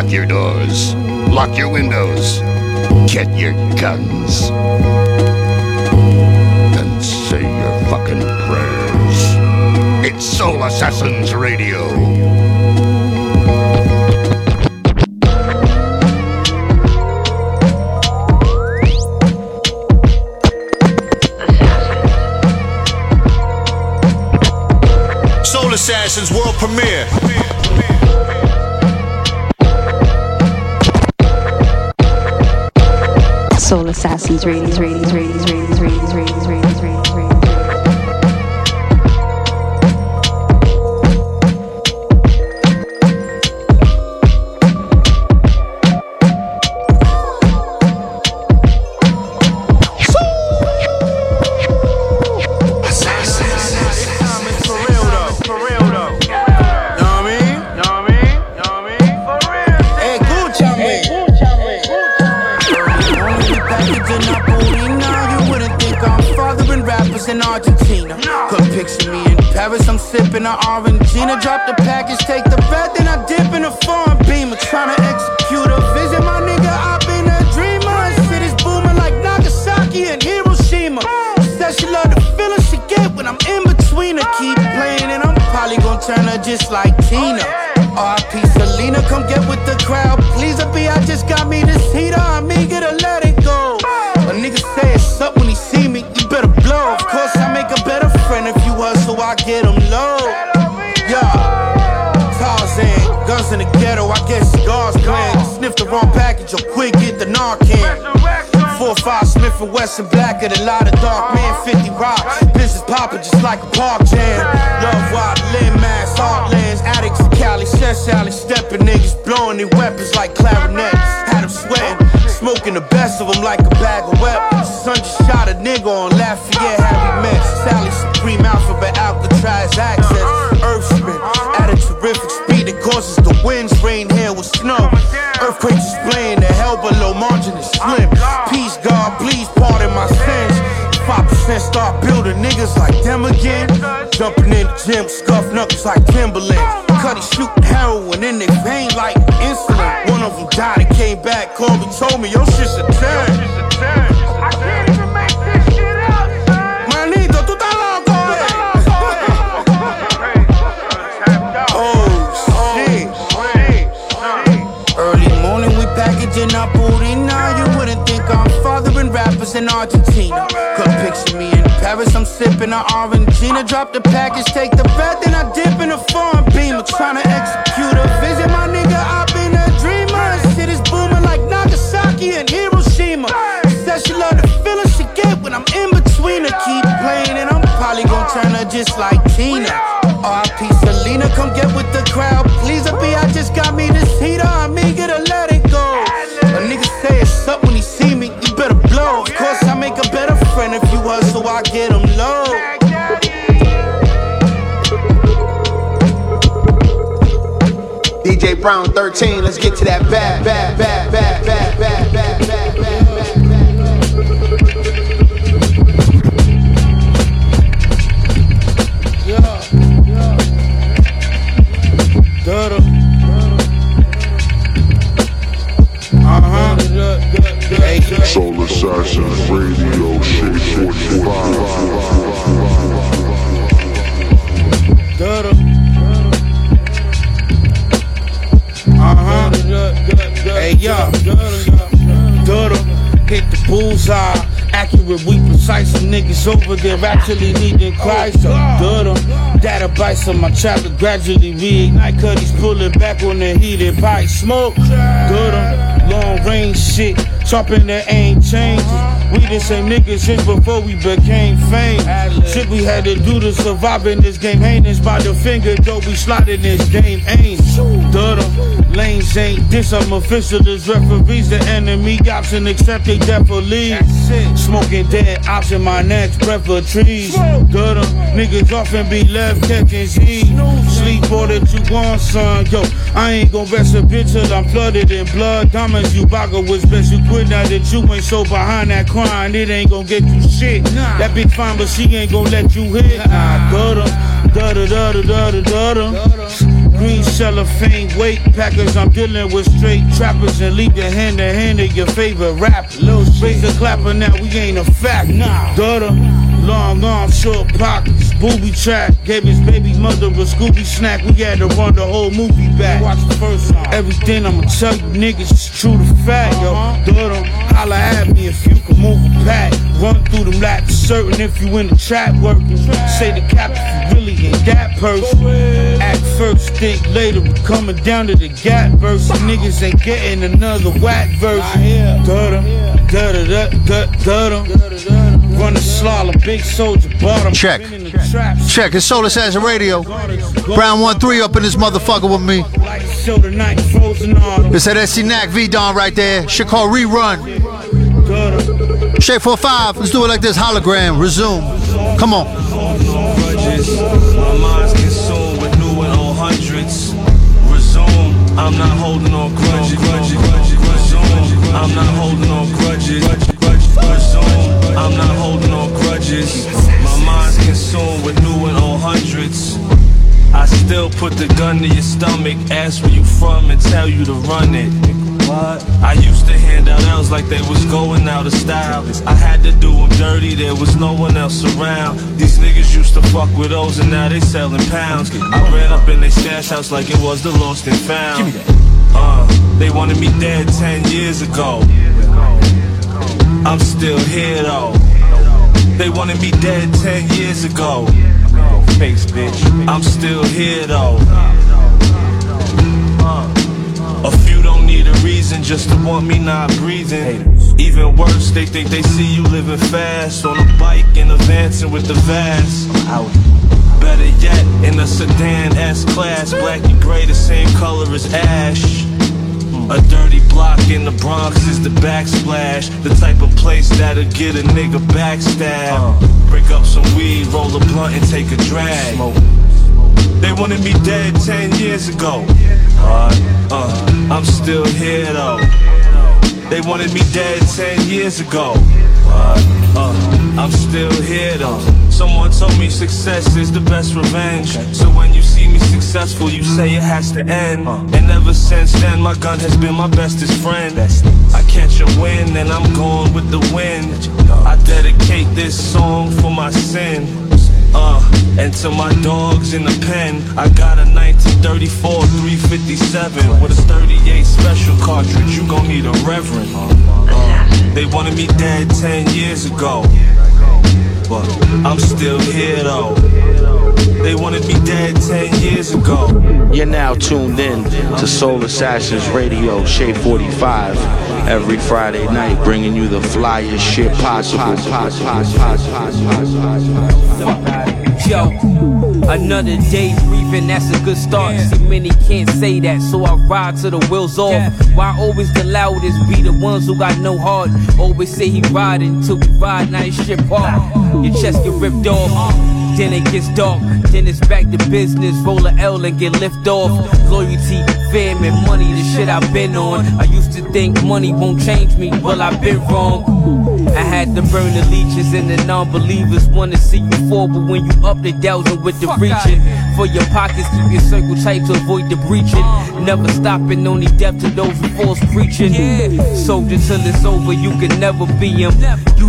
Lock your doors. Lock your windows. Get your guns. And say your fucking prayers. It's Soul Assassins Radio. Soul Assassins world premiere. Ratings, ratings, ratings, ratings, ratings, Jumping in the gym, scuff knuckles like Timberland. Cuddy shooting heroin in their vein like insulin. One of them died and came back, called me, told me, your shit's package, take the Brown 13, let's get to that bad, bad, bad, Hey yo, Dudda, hit the bullseye. Accurate, we precise. Some niggas over there actually needing Christ. Oh, so Dudda, data bites on my chopper gradually reignite. Cuddies pulling back on the heated pipe. Smoke, Dudda, long range shit. Sharpen the aim changes. We the same niggas since before we became fame. Shit we had to do to survive in this game. Heinous by the finger, though we slotted this game. Aim, Dudda, lanes ain't this. I'm official as referees. The enemy option accept they for. Smoking dead ops in my next breath of trees. Dudda, niggas often be left catching Z. Sleep all that you want, son. Yo, I ain't gon' rest a bitch till I'm flooded in blood. Diamonds, you boggle was best you quit now that you ain't so behind that crime. It ain't gon' get you shit. That bitch fine, but she ain't gon' let you hit. Nah, dudda, dudda, dudda, dudda, dudda. Green cellophane weight packers. I'm dealing with straight trappers and leave your hand in hand of your favorite rapper. Lil a clapper now, we ain't a fact. Nah, daughter. Long arms, short pockets, booby trap. Gave his baby mother a Scooby snack. We had to run the whole movie back. Watch the first song. Everything I'ma tell you niggas is true to fact, yo. Uh-huh. Daughter, holla at me if you can move a pack. Run through them laps, certain if you in the trap working. Say the cap if you really ain't that person. Act first, think later. We coming down to the gap verse. Niggas ain't getting another whack verse. Daughter, da da da da da da. Run the slalom, big soldier, bottom. Check. Been in the traps. Check, it's Soul Assassin Radio. Brown 1 3 up in this motherfucker with me. Like shoulder night, frozen on. It's that SC Knack V Don right there. Shit called Rerun. Daughter, Shade 45. Let's do it like this. Hologram. Resume. Come on. I'm not holding on grudges. I'm not holding on grudges. I'm not holding on grudges. My mind's consumed with new and old hundreds. I still put the gun to your stomach, ask where you from, and tell you to run it. I used to hand out L's like they was going out of style. I had to do them dirty, there was no one else around. These niggas used to fuck with those and now they selling pounds. I ran up in they stash house like it was the lost and found. Uh, they wanted me dead 10 years ago. I'm still here though. They wanted me dead 10 years ago. Face bitch. I'm still here though. Reason just to want me not breathing. Even worse, they think they see you living fast on a bike and advancing with the vast. Better yet, in a sedan S class, black and gray, the same color as ash. A dirty block in the Bronx is the backsplash. The type of place that'll get a nigga backstab. Break up some weed, roll a blunt, and take a drag. They wanted me dead 10 years ago. Uh, I'm still here though. They wanted me dead 10 years ago. Uh, I'm still here though. Someone told me success is the best revenge. So when you see me successful, you say it has to end. And ever since then, my gun has been my bestest friend. I catch a wind and I'm going with the wind. I dedicate this song for my sin. Uh, and to my dogs in the pen, I got a 1934 357 with a 38 special cartridge. You gon' need a reverend. Uh, they wanted me dead 10 years ago, but I'm still here though. They wanted me dead 10 years ago. You're now tuned in to Soul Assassins Radio, Shade 45, every Friday night, bringing you the flyest shit possible. Yo, another day breathing, that's a good start. See, many can't say that, so I ride till the wheels off. Why always the loudest be the ones who got no heart? Always say he riding till we ride, now his shit park. Your chest get ripped off. Then it gets dark, then it's back to business. Roll a L and get lift off. Loyalty, fam, and money, the shit I've been on. I used to think money won't change me, well, I've been wrong. I had to burn the leeches and the non-believers wanna see you fall, but when you up, they dousing with the reaching. For your pockets, keep your circle tight to avoid the breaching. Never stopping, only death to those who false preaching. Soldier till it's over, you can never be him.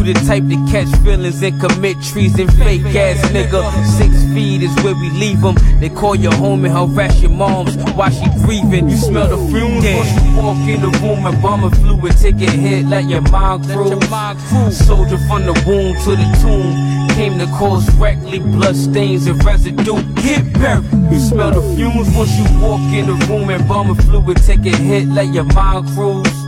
You the type to catch feelings and commit treason, fake ass nigga. Six feet is where we leave them. They call your home and harass your moms while she grieving. You smell the fumes when you walk in the room and bomb a fluid, take a hit, let your mind cruise. Soldier from the womb to the tomb. Came to cause reckless blood stains and residue. Get buried. You smell the fumes once you walk in the room and bomb a fluid, take a hit, let your mind cruise.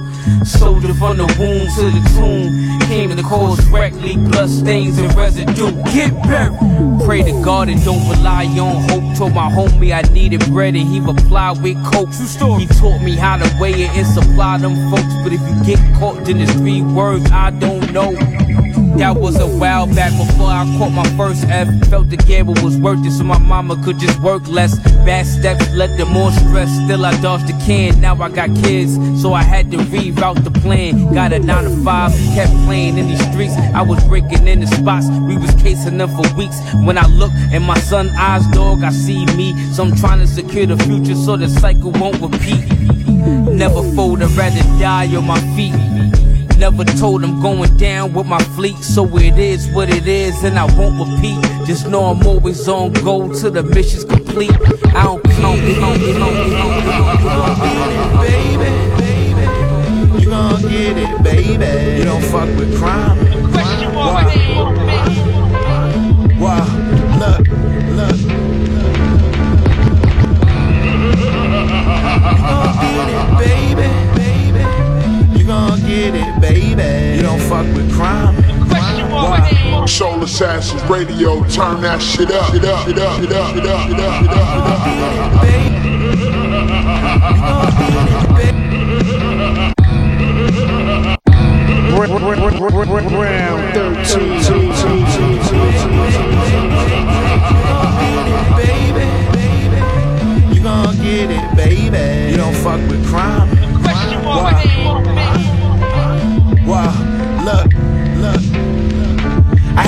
Soldier from the womb to the tomb. Came to the cause reckless blood stains and residue. Get buried. Pray to God and don't rely on hope. Told my homie I needed bread and he replied with coke. He taught me how to weigh it and supply them folks. But if you get caught, then it's three words I don't know. That was a while back before I caught my first F. Felt the gamble was worth it, so my mama could just work less. Bad steps led to more stress. Still, I dodged the can. Now I got kids, so I had to reroute the plan. Got a nine to five, kept playing in these streets. I was breaking in the spots, we was casing them for weeks. When I look in my son eyes, dog, I see me. So I'm trying to secure the future so the cycle won't repeat. Never fold, I'd rather die on my feet. Never told I'm going down with my fleet, so it is what it is, and I won't repeat. Just know I'm always on go till the mission's complete. I don't count, count, baby. You gon' get it, baby. You don't fuck with crime. Why? Why? Gon' get it, baby. You don't fuck with crime. Why? Soul Assassins Radio, turn that shit up, shit up, shit up, shit up, shit up, shit up, shit up, Round 13. Baby, you gon' get it, baby. You don't fuck with crime. Why? Why?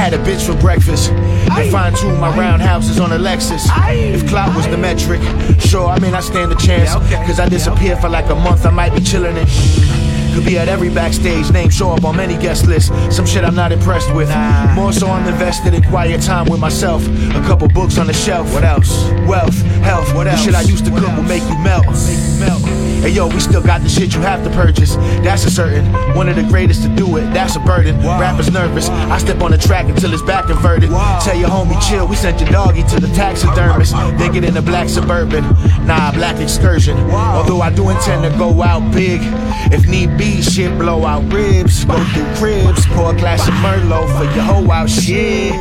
Had a bitch for breakfast and fine tune my roundhouses on a Lexus. If clout was the metric, sure, I mean, I stand a chance. Cause I disappear for like a month, I might be chillin' it. Could be at every backstage, name show up on many guest lists. Some shit I'm not impressed with. More so, I'm invested in quiet time with myself. A couple books on the shelf. What else? Wealth, health. What else? The shit I used to cook will make you melt. Melt. Hey yo, we still got the shit you have to purchase. That's a certain. One of the greatest to do it. That's a burden. Rappers nervous. I step on the track until it's back inverted. Tell your homie chill. We sent your doggy to the taxidermist. Then get in a black suburban. Nah, black excursion. Although I do intend to go out big. If need be, shit blow out ribs. Go through cribs. Pour a glass of Merlot for your hoe out shit.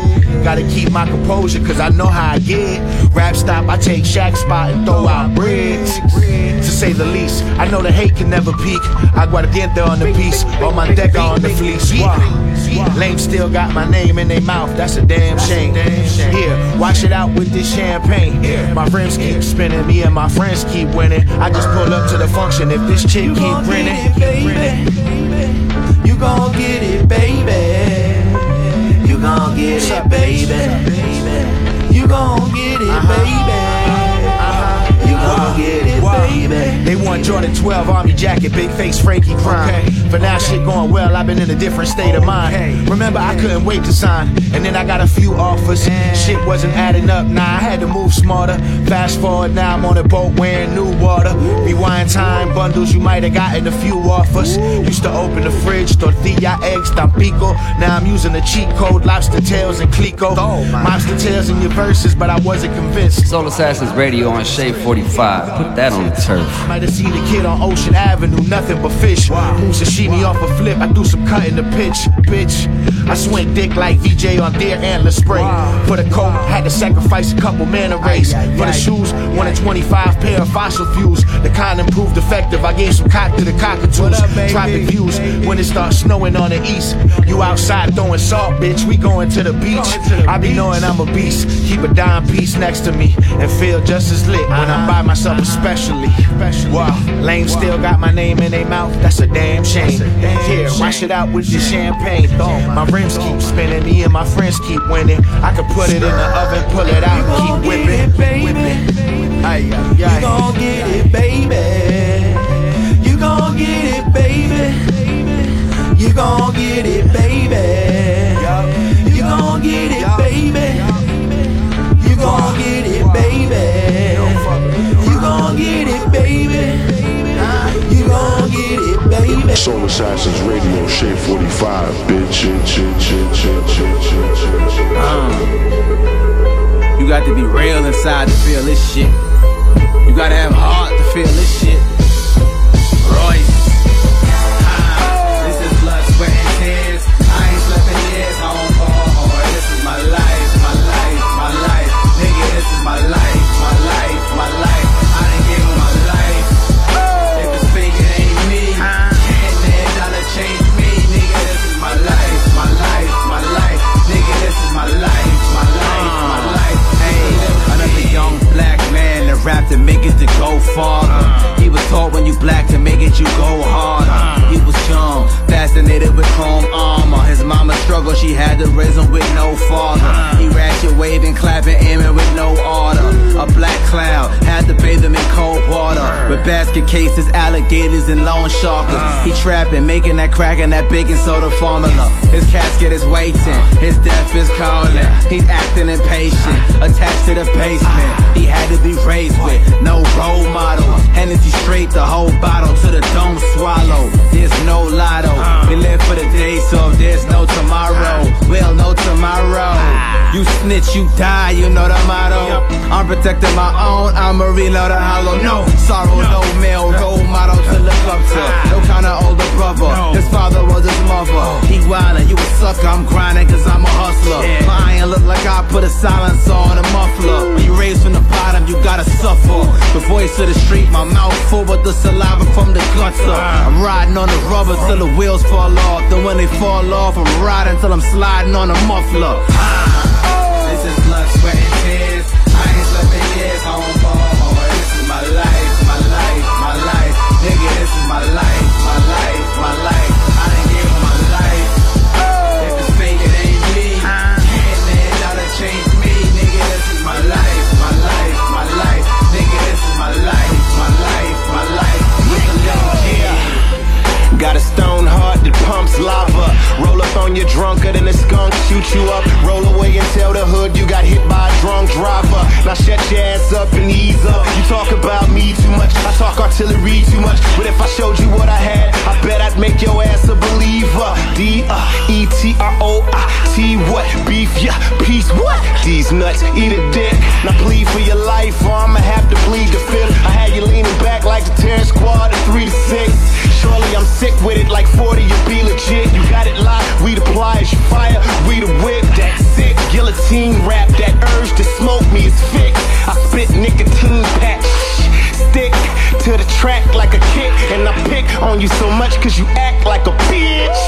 Gotta keep my composure, cause I know how I get. Rap stop, I take Shaq spot and throw out bricks. To say the least, I know the hate can never peak. I got a Aguardiente on the piece, on my deck on the fleece. Lame still got my name in their mouth, that's a damn shame. Here, wash it out with this champagne. My friends keep spinning, me and my friends keep winning. I just pull up to the function if this chick keep grinning. You gon' get it, baby. You gon' get it, baby. You gon' get it, baby. They want Jordan 12 army jacket, big face Frankie crime. Okay. For now, okay. shit going well. I've been in a different state of mind. Okay. Remember, I couldn't wait to sign, and then I got a few offers. Shit wasn't adding up. Nah, I had to move smarter. Fast forward, now I'm on a boat wearing new water. Rewind time bundles you might have gotten a few offers. Used to open the fridge, tortilla eggs, tampico. Now I'm using the cheat code, lobster tails and clico. Oh, Mobster tails in your verses, but I wasn't convinced. Soul Assassins Radio on Shade 44. 5. Put that on the turf. Might have seen a kid on Ocean Avenue, nothing but fish. Wow. Move sashimi off a flip, I do some cut in the pitch, bitch. I swing dick like Vijay on Deer Antler Spray. Put For the coat, had to sacrifice a couple manner race. For the shoes, one in 25 pair of fossil fuels. The kind improved effective. I gave some cock to the cockatoos. Try the views when it starts snowing on the east. You outside throwing salt, bitch. We going to the beach. I be knowing I'm a beast. Keep a dime piece next to me and feel just as lit when I'm by myself, especially. Wow, lame still got my name in their mouth. That's a damn shame. Here, wash it out with your champagne. My rims keep spinning, me and my friends keep winning. I could put it in the oven, pull it out, keep whipping, whipping. Ay, ay, You gon' get it, baby. You gon' get it, baby. You gon' get it, baby. You gon' get it, baby. You gon' get it, baby. You gon' get it, baby. You gon' get it, baby. Soul Assassins Radio, Shade 45, bitch. Uh, you got to be real inside to feel this shit. You gotta have heart to feel this shit. Royce. to make it to go farther. Uh. He was taught when you black to make it you go harder. Uh. He was young, fascinated with chrome armor. His mama struggled, she had to raise him with no father. He ratchet waving, clapping, aiming with no order. A black cloud had to bathe him in cold water. With basket cases, alligators, and loan sharkers. He trapping, making that crack and that baking soda formula. His casket is waiting, his death is calling. He's acting impatient, attached to the basement. He had to be raised with no role model. Hennessy straight, the whole bottle to the dome swallow. There's no lotto. We live for the day, so if there's no tomorrow, we'll know tomorrow. You snitch, you die, you know the motto. I'm protecting my own, I'ma reload the hollow. No sorrow, no male role model to look up to. No kind of older brother. His father was his mother. He wildin', you a sucker, I'm grinding cause I'm a hustler. My iron look like I put a silencer on a muffler. When you raised from the bottom, you gotta suffer. The voice of the street, my mouth full, but the saliva from the gutter. I'm riding on the rubber till the wheels fall off. Then when they fall off, I'm riding till I'm sliding on a muffler. Ah. This is blood, sweat, and tears. I ain't slept in years, shoot you up. Roll away and tell the hood you got hit by a drunk driver. Now shut your ass up and ease up. You talk about I talk artillery too much. But if I showed you what I had, I bet I'd make your ass a believer. D E T R O I T what? Beef, yeah, peace, what? These nuts, eat a dick. Now plead for your life, or I'ma have to bleed the fifth. I had you leaning back like the terror squad at three to six. Surely I'm sick with it like 40, you be legit. You got it locked, we the pliers, you fire, we the whip. That sick guillotine rap, that urge to smoke me is fixed. I spit nicotine patch, stick to the track like a kick. And I pick on you so much cause you act like a bitch.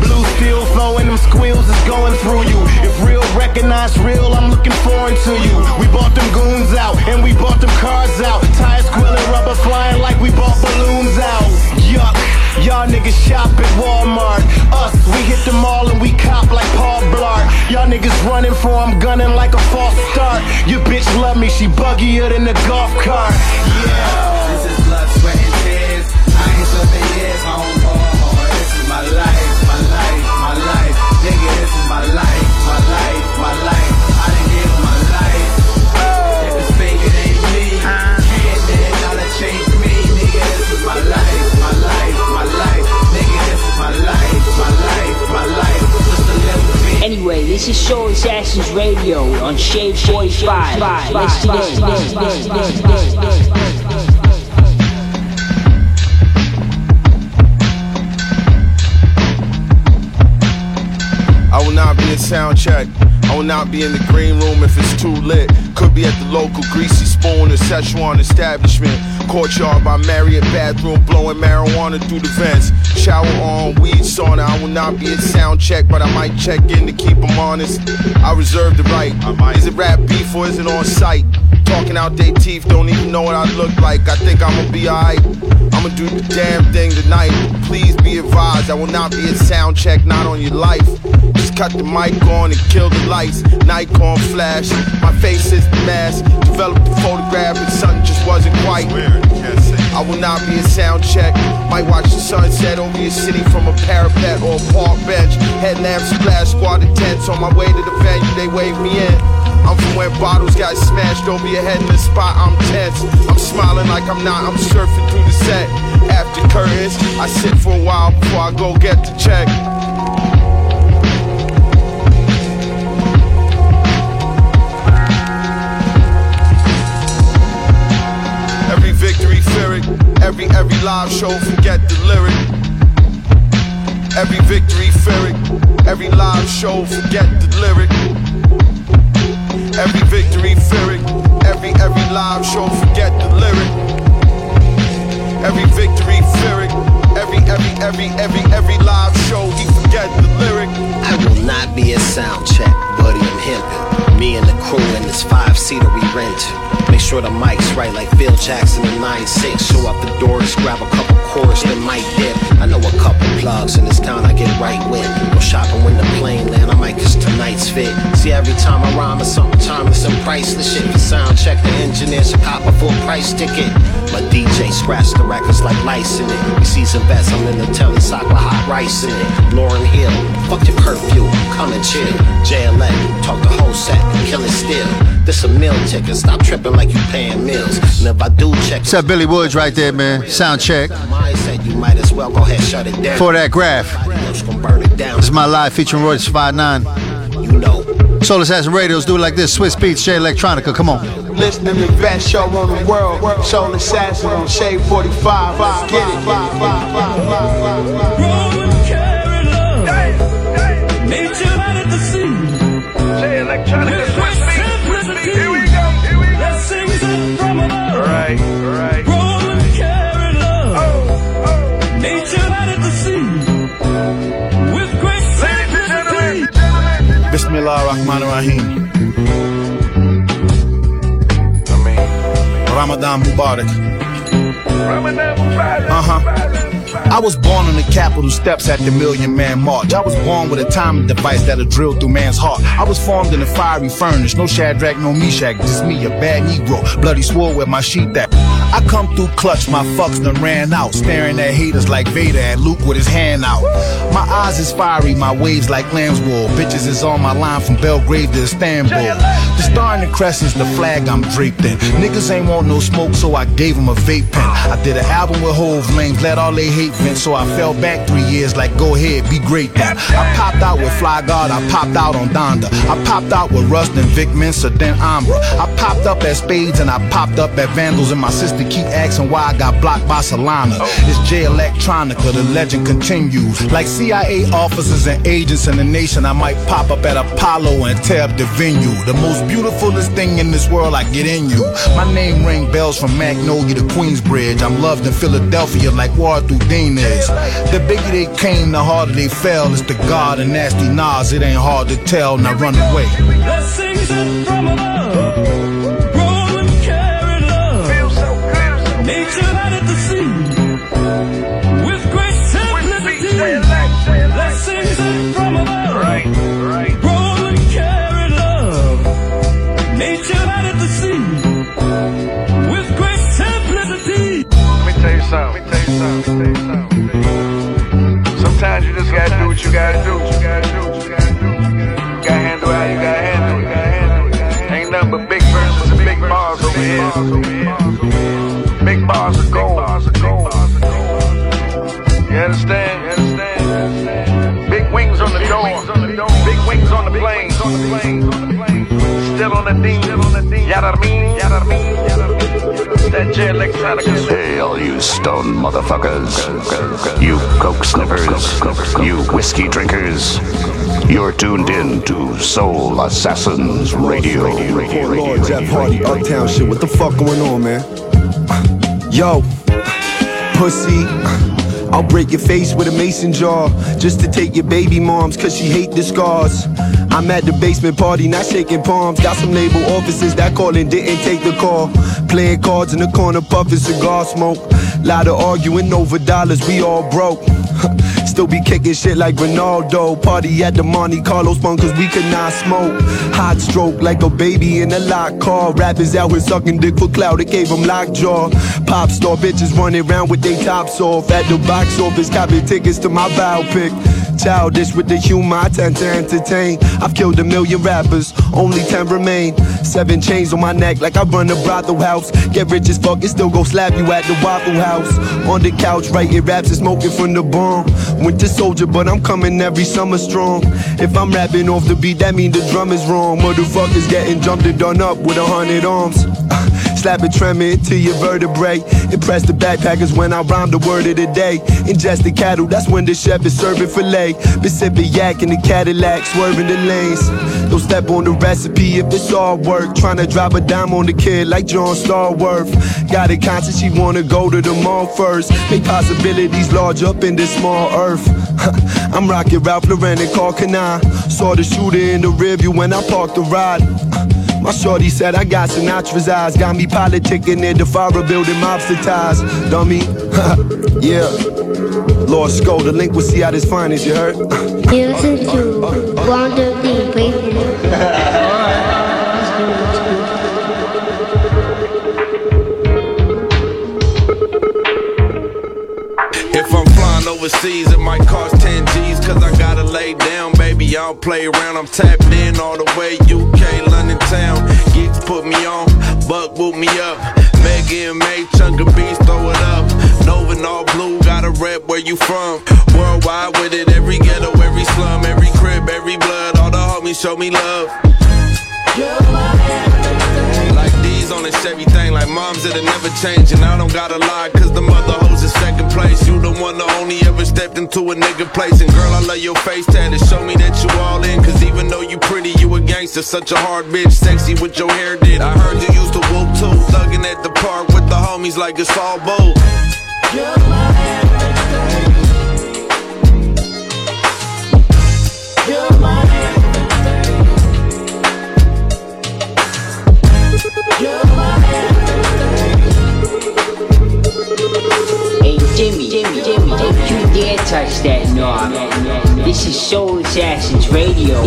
Blue steel flowing, them squeals is going through you. If real recognize real, I'm looking foreign to you. We bought them goons out, and we bought them cars out. Tires squealing, rubber flying like we bought balloons out. Yuck, y'all niggas shop at Walmart. Us, we hit the mall and we cop like Paul Blart. Y'all niggas running for I'm gunning like a false start. Your bitch love me, she buggier than a golf cart. Yeah. Anyway, this is Soul Assassins Radio on Shade 45. Listen in. I will not be in sound check. I will not be in the green room if it's too lit. Could be at the local greasy spoon or Szechuan establishment. Courtyard by Marriott bathroom, blowing marijuana through the vents. Shower on, weed sauna. I will not be at sound check, but I might check in to keep them honest. I reserve the right. Is it rap beef or is it on site? Talking out their teeth, don't even know what I look like. I think I'ma be alright. I'ma do the damn thing tonight. Please be advised, I will not be at sound check, not on your life. Cut the mic on and kill the lights. Nikon flash, my face is the mask. Developed the photograph, but something just wasn't quite. I will not be a sound check. Might watch the sunset over your city from a parapet or a park bench. Headlamp splash, squad tents on my way to the venue, they wave me in. I'm from where bottles got smashed over your head in the spot. I'm tense. I'm smiling like I'm not. I'm surfing through the set. After curtains, I sit for a while before I go get the check. Every every live show, forget the lyric. Every victory, fear. Every live show, forget the lyric. Every victory, fear. Every every live show, forget the lyric. Every victory, fear. Every every every every every live show, he forget the lyric. I will not be a sound check, buddy. I'm hemping. Me and the crew in this five seater we rent. Make sure the mic's right like Phil Jackson in 9-6. Show up the doors, grab a couple chords, then might dip. I know a couple plugs in this town I get right with. Go shopping when the plane land, I might cause tonight's fit. See, every time I rhyme, it's something timeless and priceless shit. For sound check, the engineer should cop a full price ticket. My DJ scratch the records like lice in it. We see some bets, I'm in the telly sock with hot rice in it. Lauryn Hill, fuck your curfew, come and chill. JLA, talk the whole set, kill it still. This a meal ticket, stop tripping like you paying meals. And if I do check, What's up, Billy Woods right there, man? Sound check. You might as well go ahead shut it down. For that graph. burn. This is my live featuring Royce 59. You know. Soul Assassin Radios do it like this. Swizz Beatz, Jay Electronica. Come on. Listening to the best show on the world. Soul Assassin on Shade 45. Let's get it. Bismillah ar-Rahman ar-Rahim. Ramadan Mubarak. Uh huh. I was born on the Capitol steps at the Million Man March. I was born with a timing device that'll drill through man's heart. I was formed in a fiery furnace, no Shadrach, no Meshach, just me, a bad Negro, bloody swore with my sheet that. Come through clutch, my fucks done ran out, staring at haters like Vader and Luke with his hand out. My eyes is fiery, my waves like lamb's wool. Bitches is on my line from Belgrade to Istanbul. The star and the crescent's the flag I'm draped in. Niggas ain't want no smoke, so I gave them a vape pen. I did an album with Hove Lanes, let all they hate vent, so I fell back three years like go ahead, be great then. I popped out with Fly God, I popped out on Donda. I popped out with Rust and Vic Mensa, then Ambra. I popped up at Spades and I popped up at Vandals, and my sister keep asking why I got blocked by Solana. It's Jay Electronica, the legend continues. Like CIA officers and agents in the nation, I might pop up at Apollo and tear up the venue. The most beautifulest thing in this world, I get in you. My name ring bells from Magnolia to Queensbridge. I'm loved in Philadelphia like War through Dean is. The bigger they came, the harder they fell. It's the God and nasty Nas, it ain't hard to tell. Now run away. Let's from above. What you gotta do. You gotta you. You handle how you gotta handle it. You. Ain't nothing but big verses and big bars over here. Big bars of gold. You understand? You understand? Big wings on the door. Big wings on the plane. Still on the dean. Yada mean. Yada mean. That Jay Electronica. Hey, all you stone motherfuckers. You coke sniffers. You whiskey drinkers. You're tuned in to Soul Assassins Radio. Poor Lord Jeff Hardy, Uptown shit. What the fuck going on, man? Yo, pussy. I'll break your face with a mason jar just to take your baby moms, cause she hate the scars. I'm at the basement party, not shaking palms. Got some label officers that called and didn't take the call. Playing cards in the corner, puffing cigar smoke. Lot of arguing over dollars, we all broke. Still be kicking shit like Ronaldo. Party at the Monte Carlo spun cause we could not smoke. Hot stroke like a baby in a locked car. Rappers out here sucking dick for clout, it gave them lockjaw. Pop star bitches running around with they tops off. At the box office, copying tickets to my biopic. Childish with the humor, I tend to entertain. I've killed a million rappers, only 10 remain. Seven chains on my neck like I run a brothel house. Get rich as fuck and still go slap you at the Waffle House. On the couch, writing raps and smoking from the bomb. Winter soldier, but I'm coming every summer strong. If I'm rapping off the beat, that mean the drum is wrong. Motherfuckers getting jumped and done up with a hundred arms. Slap it, tremor into your vertebrae. Impress the backpackers when I rhyme the word of the day. Ingest the cattle, that's when the chef is serving filet. Been sipping yak in the Cadillac, swerving the lanes. Don't step on the recipe if it's all work. Trying to drop a dime on the kid like John Starworth. Got a conscience, she wanna go to the mall first. Make possibilities large up in this small earth. I'm rocking Ralph Lauren and Karl Kani. Saw the shooter in the rearview when I parked the ride. My My shorty said I got Sinatra's eyes, got me politicking in the Farah building mobster ties. Dummy, yeah. Lord Skull, the link will see how this finest, you heard? You listen to Wonder D. Breaking If I'm flying overseas, it might cost 10 G's, cause I gotta lay down, baby. I don't play around, I'm tapped in all the way. UK, London town. Geeks put me on, Buck boot me up. Mega and May, chunk of beats, throw it up. Nova and all blue, gotta rep where you from. Worldwide with it, every ghetto, every slum, every crib, every blood. All the homies show me love. Like on a Chevy thing, like moms that'll never change. And I don't gotta lie, cause the mother hoes is second place. You the one that only ever stepped into a nigga place. And girl, I love your face tat. It show me that you all in. Cause even though you pretty, you a gangster. Such a hard bitch, sexy with your hair did. I heard you used to whoop too. Thugging at the park with the homies like it's all bold. Hey Jimmy, Jimmy, Jimmy, you dare touch that knob. This is Soul Assassins Radio.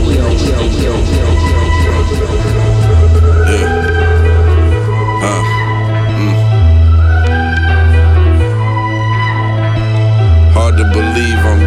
Uh, mm. Hard to believe I'm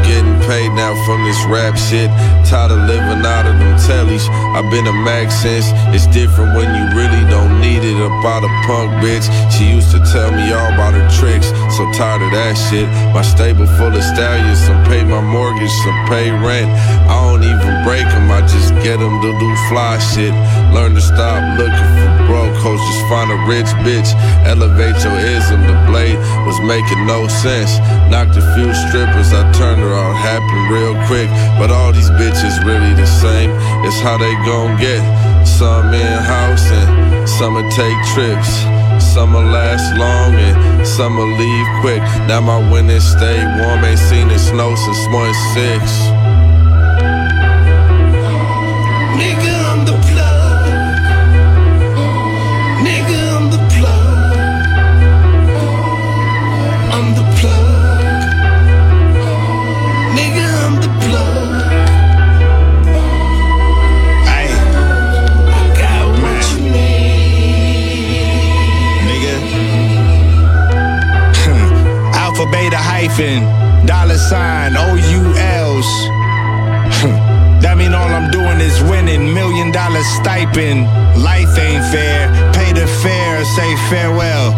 paid now from this rap shit. Tired of living out of them tellies. I've been a Mac since. It's different when you really don't need it. About a punk bitch. She used to tell me all about her tricks. So tired of that shit. My stable full of stallions. Some pay my mortgage, some pay rent. I don't even break them. I just get them to do fly shit. Learn to stop looking for broke hoes. Just find a rich bitch. Elevate your ism. The blade was making no sense. Knocked a few strippers. I turned her out. Happened real quick. But all these bitches really the same. It's how they gon' get. Some in house and some take trips. Summer last long and summer leave quick. Now my winter stay warm. Ain't seen it snow since one six. Nigga, dollar sign, O-U-L's. That mean all I'm doing is winning. Million dollar stipend. Life ain't fair. Pay the fare, say farewell.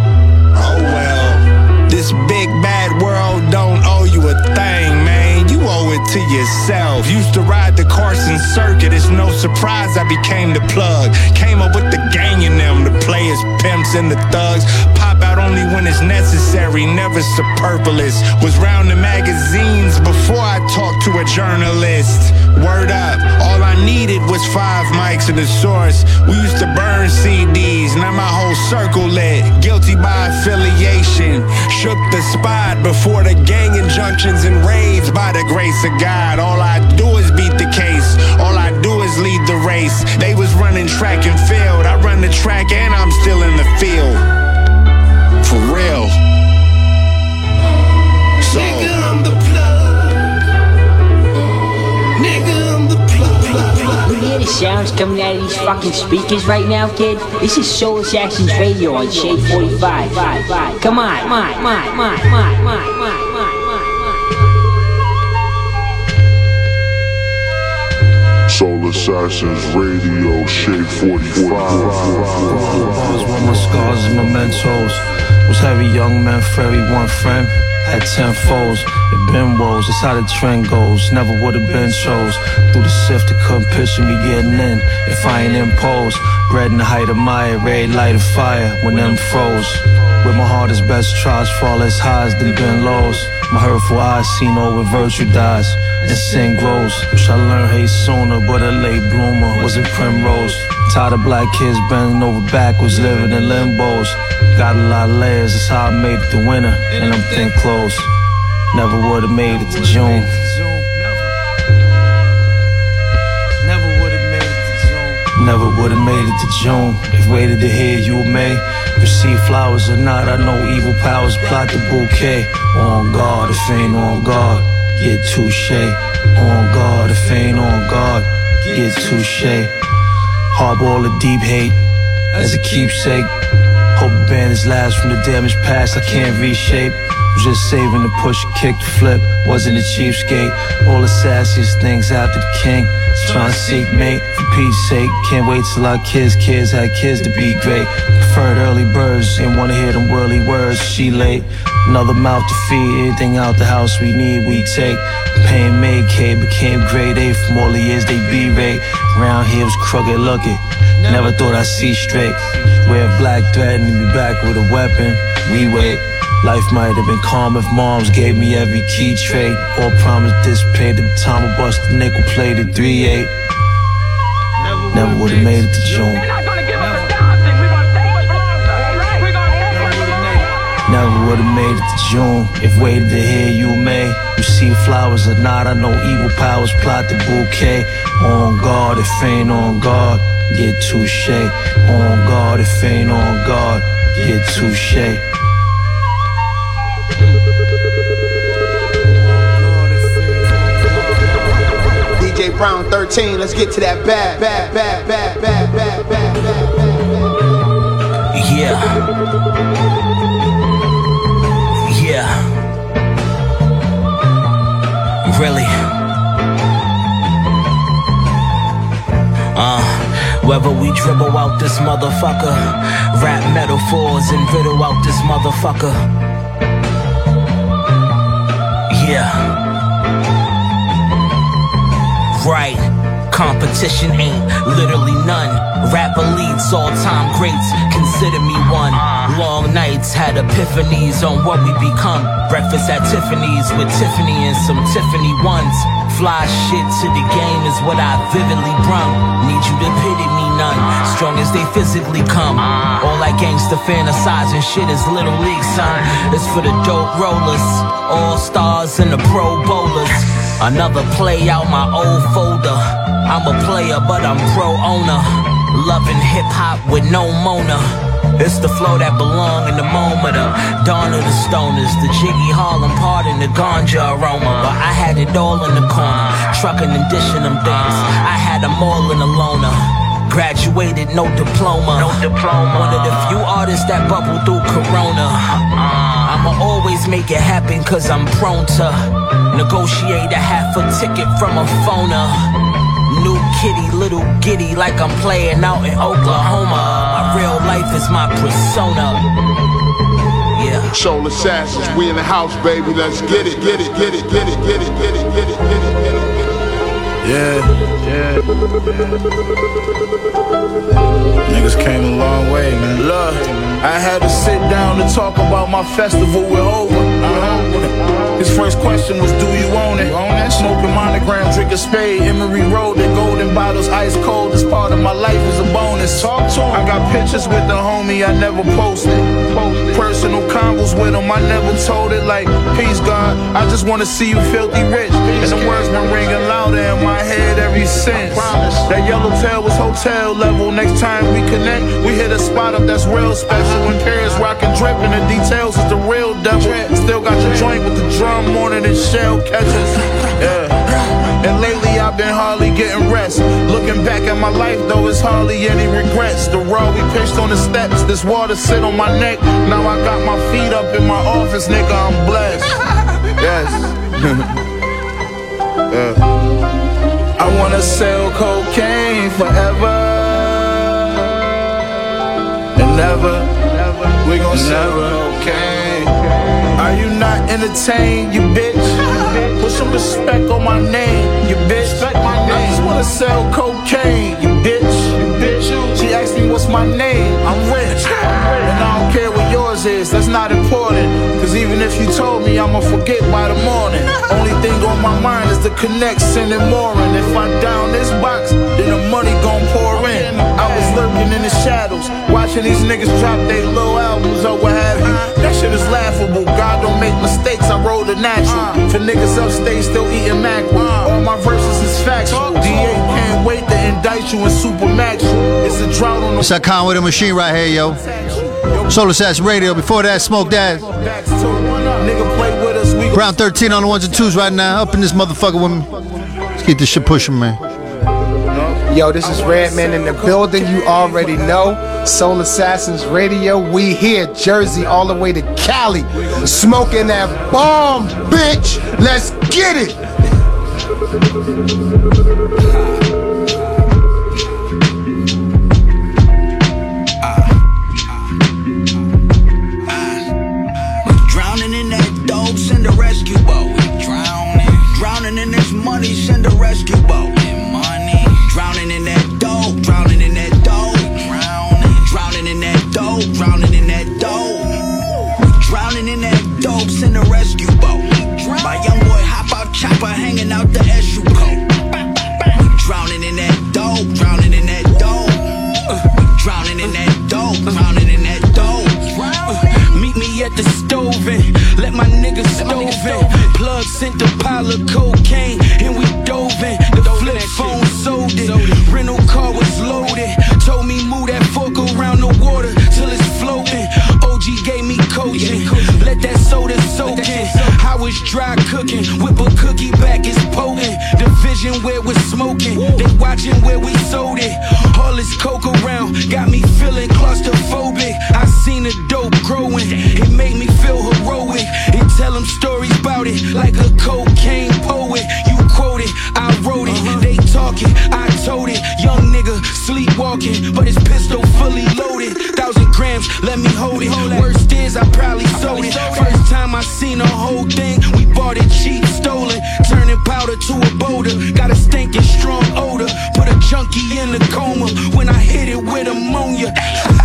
Oh well. This big bad world don't owe you a thing, man. You owe it to yourself. Used to ride the Carson circuit. It's no surprise I became the plug. Came up with the gang in them, the players, pimps, and the thugs. Pop out only when it's necessary, never superfluous. Was round the magazines before I talked to a journalist. Word up, all I needed was five mics and a source. We used to burn CDs, now my whole circle lit. Guilty by affiliation. Shook the spot before the gang injunctions and raids by the grace of God. All I do is beat the case. All I do is lead the race. They was running track and field. I run the track and I'm still in the field. Sounds coming out of these fucking speakers right now, kid? This is Soul Assassins Radio on Shade 45. Come on, come on, come on, come on, come on, come on, come on. Soul Assassins Radio, Shade 45. Bars were my scars and mementos. Was heavy young man, fairy one friend. Had ten foes, it been woes. That's how the trend goes. Never would've been chose. Through the sift, they couldn't picture me getting in. If I ain't imposed, bred in the height of my red light of fire when them froze. With my hardest best tries, fall as highs, then been lows. My hurtful eyes seen all over virtue dies, and sin grows. Wish I learned hate sooner, but a late bloomer was a primrose. Tired of black kids bending over backwards, living in limbos. Got a lot of layers, that's how I made it to winter, and I'm thin close. Never would've made it to June. Never would've made it to Zoom. Never woulda made it to June if waited to hear you may receive flowers or not. I know evil powers plot the bouquet. On guard, if ain't on guard, get touche. On guard, if ain't on guard, get touche. Harbor all the deep hate as a keepsake. Hope the bandage lasts from the damage past. I can't reshape. Just saving to push kick to flip. Wasn't a cheapskate. All the sassiest things after the king. Trying to seek mate for peace sake. Can't wait till our kids, kids had kids to be great. Preferred early birds, didn't wanna hear them whirly words. She late. Another mouth to feed, anything out the house we need, we take. Pain made K, became grade A from all the years they be rate. Round here was crooked looking. Never thought I'd see straight. Wear black threatening be back with a weapon. We wait. Life might have been calm if moms gave me every key trade. Or promised this at the time I bust the nickel plate at 3-8. Never would have made it to June. Never would have made it to June if waited to hear you may receive flowers or not. I know evil powers plot the bouquet. On guard if ain't on guard, get touche. On guard if ain't on guard, get touche. DJ Brown 13, let's get to that bad, bad, bad, bad, bad, bad, bad, bad, bad. Yeah. Really? Uh, whether we dribble out this motherfucker, rap metaphors and riddle out this motherfucker. Yeah. Right. Competition ain't literally none. Rap elites, all time greats, consider me one. Long nights had epiphanies on what we become. Breakfast at Tiffany's with Tiffany and some Tiffany ones. Fly shit to the game is what I vividly brung. Need you to pity me none. Strong as they physically come. All that gangsta fantasizing shit is little league, son. It's for the dope rollers, all stars and the pro bowlers. Another play out my old folder. I'm a player, but I'm pro owner. Loving hip hop with no Mona. It's the flow that belong in the moment of dawn of the stoners, the jiggy Harlem part and the ganja aroma. But I had it all in the corner, trucking and dishing them things. I had them all in a loner. Graduated, no diploma. No diploma. One of the few artists that bubble through Corona. Uh-uh. I'ma always make it happen cause I'm prone to negotiate a half a ticket from a phoner. Kitty, little giddy, like I'm playing out in Oklahoma. My real life is my persona. Yeah. Soul Assassins, we in the house, baby. Let's get it, get it, get it, get it, get it, get it, get it, get it, get it, it. Yeah, yeah. Niggas came a long way, man. Look, I had to sit down and talk about my festival with Hova. Uh-huh. His first question was, Do you own it? Own that? Smoking monogram, drinking spade, Emery Road, the golden bottles, ice cold. This part of my life is a bonus. Talk to him. I got pictures with the homie I never posted. Personal combos with him, I never told it like, Peace, God. I just wanna see you filthy rich. And the words been ringing louder in my head ever since. That yellow tail was hotel level. Next time we connect, we hit a spot up that's real special. In Paris, rockin' drip, and the details is the real devil. Still got your joint with the drum more than shell catchers. Yeah. And lately I've been hardly getting rest. Looking back at my life, though, it's hardly any regrets. The raw we pitched on the steps, this water sit on my neck. Now I got my feet up in my office, nigga, I'm blessed. Yes. Yeah. I wanna sell cocaine forever and never. We gon' sell cocaine. Are you not entertained, you bitch? Some respect on my name, you bitch. I just wanna sell cocaine, you bitch. You bitch. She asked me what's my name. I'm rich. And I don't care what yours is, that's not important. Cause even if you told me, I'ma forget by the morning. Only thing on my mind is the connect, sending more. And if I down this box, then the money gon' pour in. I was lurking in the shadows, watching these niggas drop their little albums or what have you. Uh-huh. That shit is laughable. God don't make mistakes, I roll the natural. Uh-huh. For niggas upstate still eating mackerel. Uh. All my verses is factual. DA can't wait to indict you in supermax. It's a that Conway the Machine right here, yo. Solar Assassin Radio. Before that, Smoke Dad. Brown 13 on the ones and twos right now. Up in this motherfucker with me. Let's keep this shit pushing, man. Yo, this is Redman in the building. You already know. Soul Assassins Radio. We here, Jersey, all the way to Cali. Smoking that bomb, bitch. Let's get it. Drowning in that dope, send a rescue boat. Drowning, drowning in this money, send a rescue boat. Money, drowning in that hanging out the SU coat. Drowning in that dope, drowning in that dope. Uh, Drowning in that dope, drowning in that dope. Uh, Meet me at the stove and let my niggas stove in. Plug sent a pile of cocaine and we dove in. The flip phone sold it. Rental car was loaded. Told me move that fork around the water till it's floating. OG gave me coaching. Let that soda soak in. I was dry cooking. Whip a cookie back, potent. Division where we're smoking. They watching where we sold it. All this coke around got me feeling claustrophobic. I seen the dope growing. It made me feel heroic. And tell them stories about it like a cocaine poet. Sleepwalking, but his pistol fully loaded. Thousand grams, let me hold it. Worst is I probably sold it. First time I seen the whole thing, we bought it cheap, stolen. Turning powder to a boulder. Got a stinking strong odor. Put a junkie in the coma when I hit it with ammonia.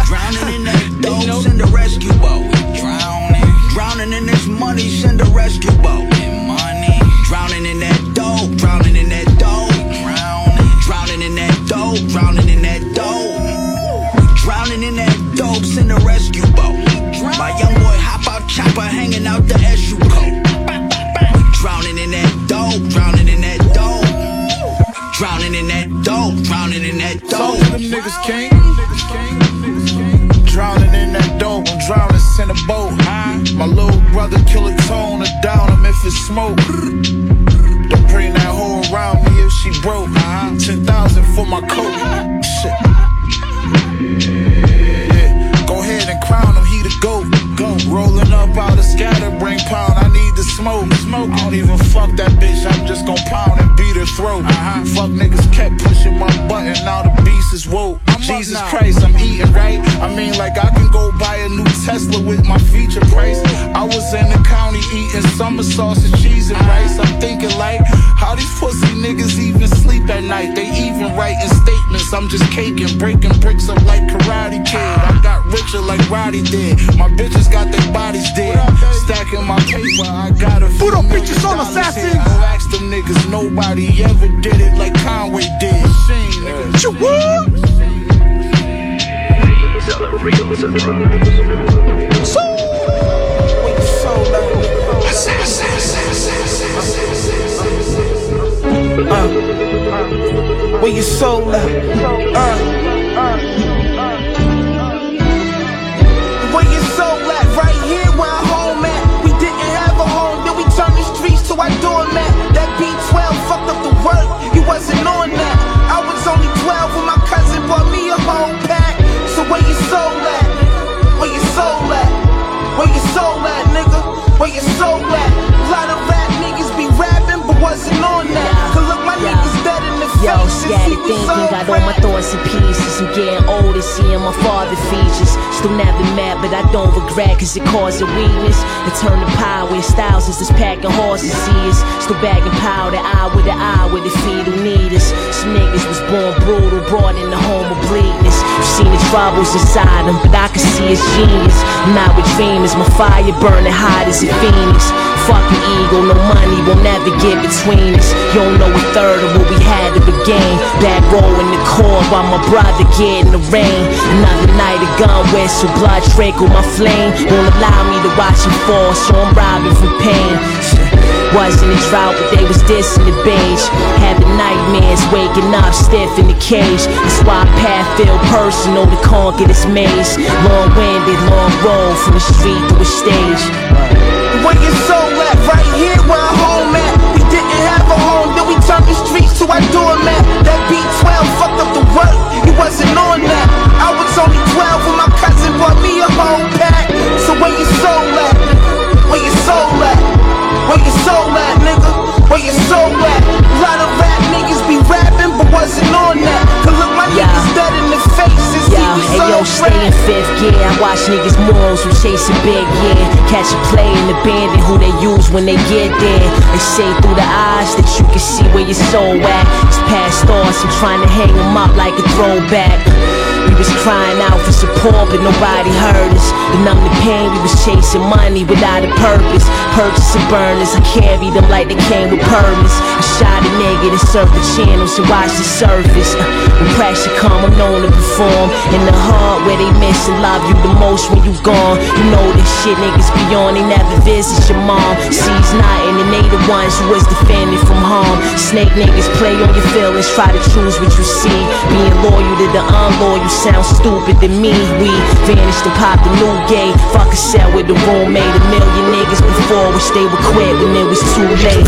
Drowning in that dope, send a rescue boat. Drowning, drowning in this money, send a rescue boat. Money, drowning in that dope, drowning in that dope, drowning in that dope. Drowning in that dope, send a rescue boat. My young boy hop out chopper, hanging out the SU coat. Drowning in that dope, drowning in that dope. Drowning in that dope, drowning in that dope. Them niggas king. Drowning in that dope, I'm drowning in a boat. My little brother kill a tone or down him if it's smoke. Don't bring that hoe around me if she broke. 10,000 for my coat. Shit. Yeah. Go ahead and crown him, he the goat. Go. Rolling up out of scatterbrain pound, I need the smoke. Smoke. I don't even fuck that bitch, I'm just gon' pound and beat her throat. Fuck niggas kept pushing my button, now the beast is woke. Jesus Christ, I'm eating right. I mean, like I can go buy a new Tesla with my feature price. I was in the county eating summer sausage, cheese, and rice. I'm thinking like, how these pussy niggas even sleep at night? They even writing statements. I'm just caking, breaking bricks up like Karate Kid. I got richer like Roddy did. My bitches got their bodies dead. Stacking my paper, I got a few Put up million bitches on dollars assassins. here. Go ask them niggas, nobody ever did it like Conway did. You what? These are the real surprise. Uh, where your soul at? Uh, where your soul at? Right here where I'm home at. We didn't have a home, then we turned the streets to our doormat. That B12 fucked up the work, you wasn't on that. I was only 12 when my cousin bought me a whole pack. So where your soul at? Where your soul at? Where your soul at, nigga? Where your soul at? Yo, scattered thinking, got all my thoughts in pieces. I'm getting older, seeing my father features. Still never mad, but I don't regret, cause it caused a weakness. And turn the power with styles as this packing horses see us. Still bagging powder, eye with the eye with the feet who need us. Some niggas was born brutal, brought in the home of bleakness. You seen the troubles inside them, but I can see his genius. I'm not with dreamers, my fire burning hot as a phoenix. Fucking ego, no money will never get between us. You don't know a third of what we had to begin. Back row in the core while my brother get in the rain. Another night of gun whistle, blood trickle my flame. Won't allow me to watch him fall, so I'm robbing from pain. Wasn't a drought, but they was dissing the beige. Having nightmares, waking up stiff in the cage. That's why path feel personal to conquer this maze. Long winded, long road from the street to a stage. Where your soul at? Right here where I home at. We didn't have a home, then we turned the streets to our doormat. That B12 fucked up the work, you wasn't on that. I was only 12 when my cousin bought me a whole pack. So where your soul at? Where your soul at? Where your soul at, nigga? Where your soul at? A lot of rap niggas be rapping, but wasn't on that. Cause look, my Yeah. niggas dead in the faces. Yeah, he was hey yo, stay in fifth gear. I watch niggas morals who chasing big, yeah. Catch a play in the band and who they use when they get there. They say through the eyes that you can see where your soul at. It's past thoughts, I'm trying to hang them up like a throwback. We was crying out for support, but nobody heard us. To numb the pain, we was chasing money without a purpose. Purchasing burners, I carry them like they came with permits. I shot a nigga to surf the channels and watch the surface. Uh, When pressure come, I'm known to perform. In the heart where they miss and love you the most when you gone. You know this shit niggas be on, they never visit your mom. Sees nothing, and they the ones who was defended from harm. Snake niggas play on your feelings, try to choose what you see. Being loyal to the unloyal sound stupid to me. We vanished and popped a new gate. Fuck a cell with the roommate. A million niggas before wish they would quit when it was too late.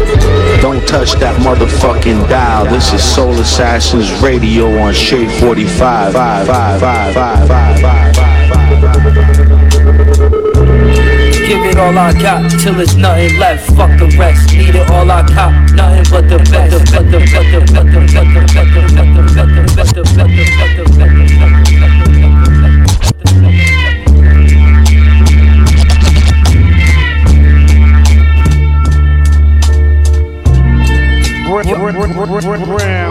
Don't touch that motherfucking dial. This is Soul Assassins Radio on Shade 45. Five, five, five, it all I got till there's nothing left. Fuck the rest. Need it all I got. Nothing but the best. The, the, the, the, the, the, the, the, the, the, the, the, Round 13.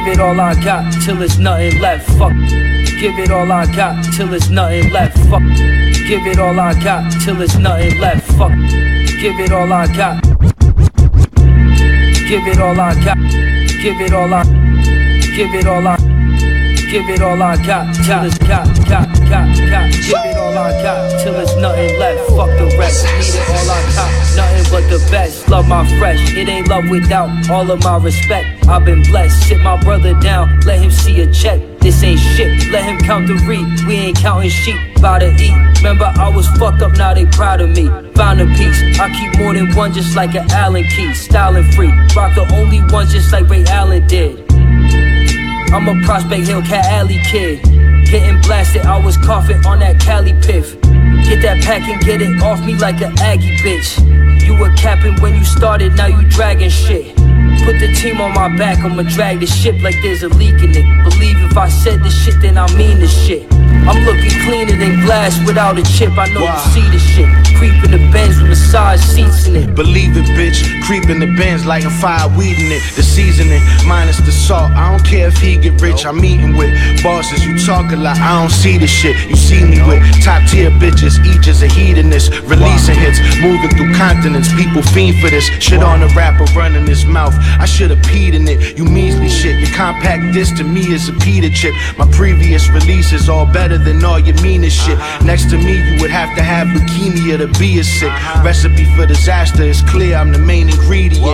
Give it all I got till it's nothing left. Fuck. Give it all I got till it's nothing left. Fuck. Give it all I got till it's nothing left. Fuck. Give it all I got. Give it all I got. Give it all I. Give it all I. Give it all I got till it's got, got, got. Give it all I got till there's nothing left. Fuck the rest. Need it all I got. Nothing but the best. Love my fresh. It ain't love without all of my respect. I've been blessed. Sit my brother down. Let him see a check. This ain't shit. Let him count the read. We ain't counting sheep. Bout to eat. Remember I was fucked up. Now they proud of me. Found a piece. I keep more than one just like an Allen key. Styling free. Rock the only ones just like Ray Allen did. I'm a Prospect Hill Cat Alley kid. Getting blasted, I was coughing on that Cali piff. Get that pack and get it off me like an Aggie bitch. You were capping when you started, now you dragging shit. Put the team on my back, I'ma drag the ship like there's a leak in it. Believe if I said this shit, then I mean this shit. I'm looking cleaner than glass without a chip. I know you see this shit. Creep in the Benz with massage seats in it. Believe it, bitch. Creep in the bins like a fire weed in it. The seasoning minus the salt. I don't care if he get rich. I'm eating with bosses. You talk a lot. I don't see the shit. You see me with top tier bitches. Each is a hedonist. Releasing hits. Moving through continents. People fiend for this. Shit on a rapper running his mouth. I should have peed in it. You measly shit. Your compact disc to me is a pita chip. My previous releases all better than all your meanest shit. Uh-huh. Next to me, you would have to have leukemia to be a sick. Recipe for disaster is clear. I'm the main ingredient.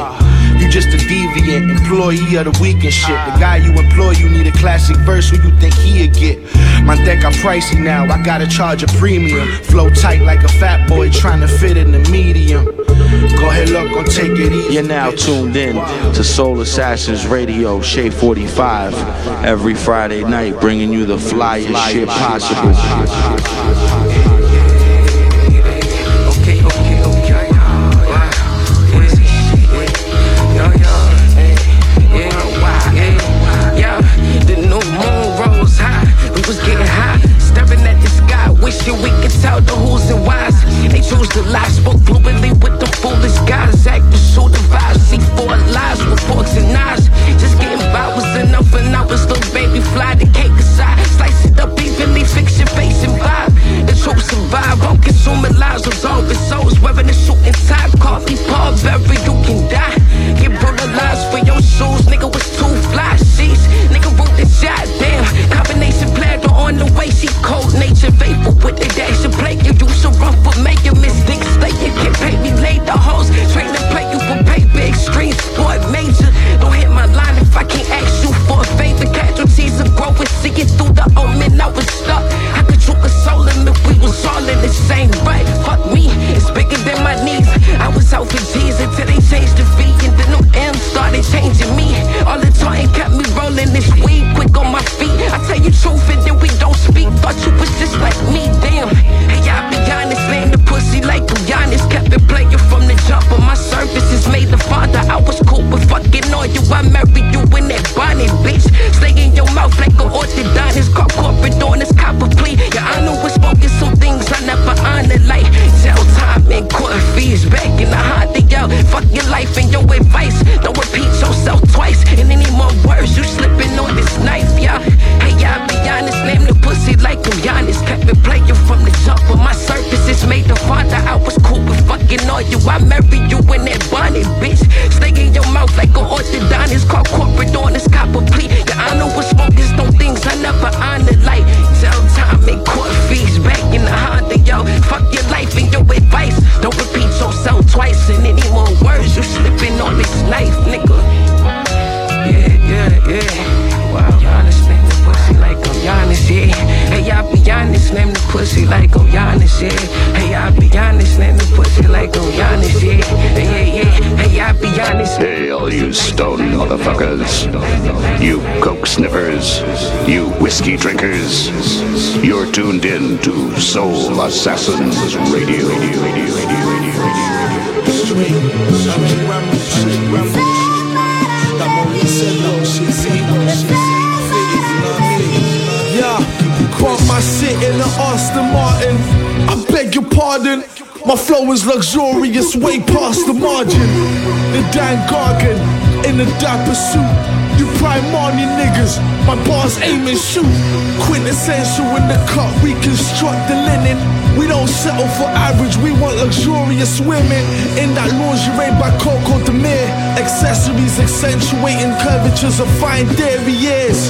You just a deviant employee of the week and shit. The guy you employ, you need a classic verse. Who you think he'd get? My deck I'm pricey now. I gotta charge a premium. Flow tight like a fat boy trying to fit in the medium. Go ahead, look, gon' take it easy. You're now tuned in to Soul Assassins Radio, Shade 45, every Friday night, bringing you the flyest shit possible. we can tell the who's and whys. They choose the lie, spoke fluently with the foolish guys. Act was sure the vibes, seek for lies with forks and knives. Just getting by was enough, and I was little baby fly the cake aside. Slice it up evenly, fix your face and vibe. The truth survive, I'm consuming lives, absorbing souls. Wearing the shooting time, call me Paul Berry, you can die. Get brutalized for your shoes, nigga was too fly. Sheesh, nigga wrote the shot way she cold nature faithful with the dash and plate. you used to run for making mistakes in the dapper suit. You money niggas, my bars aim and shoot. Quintessential in the cut, reconstruct the linen. We don't settle for average, we want luxurious women. In that lingerie by Coco de Mer. Accessories accentuating curvatures of fine derrieres.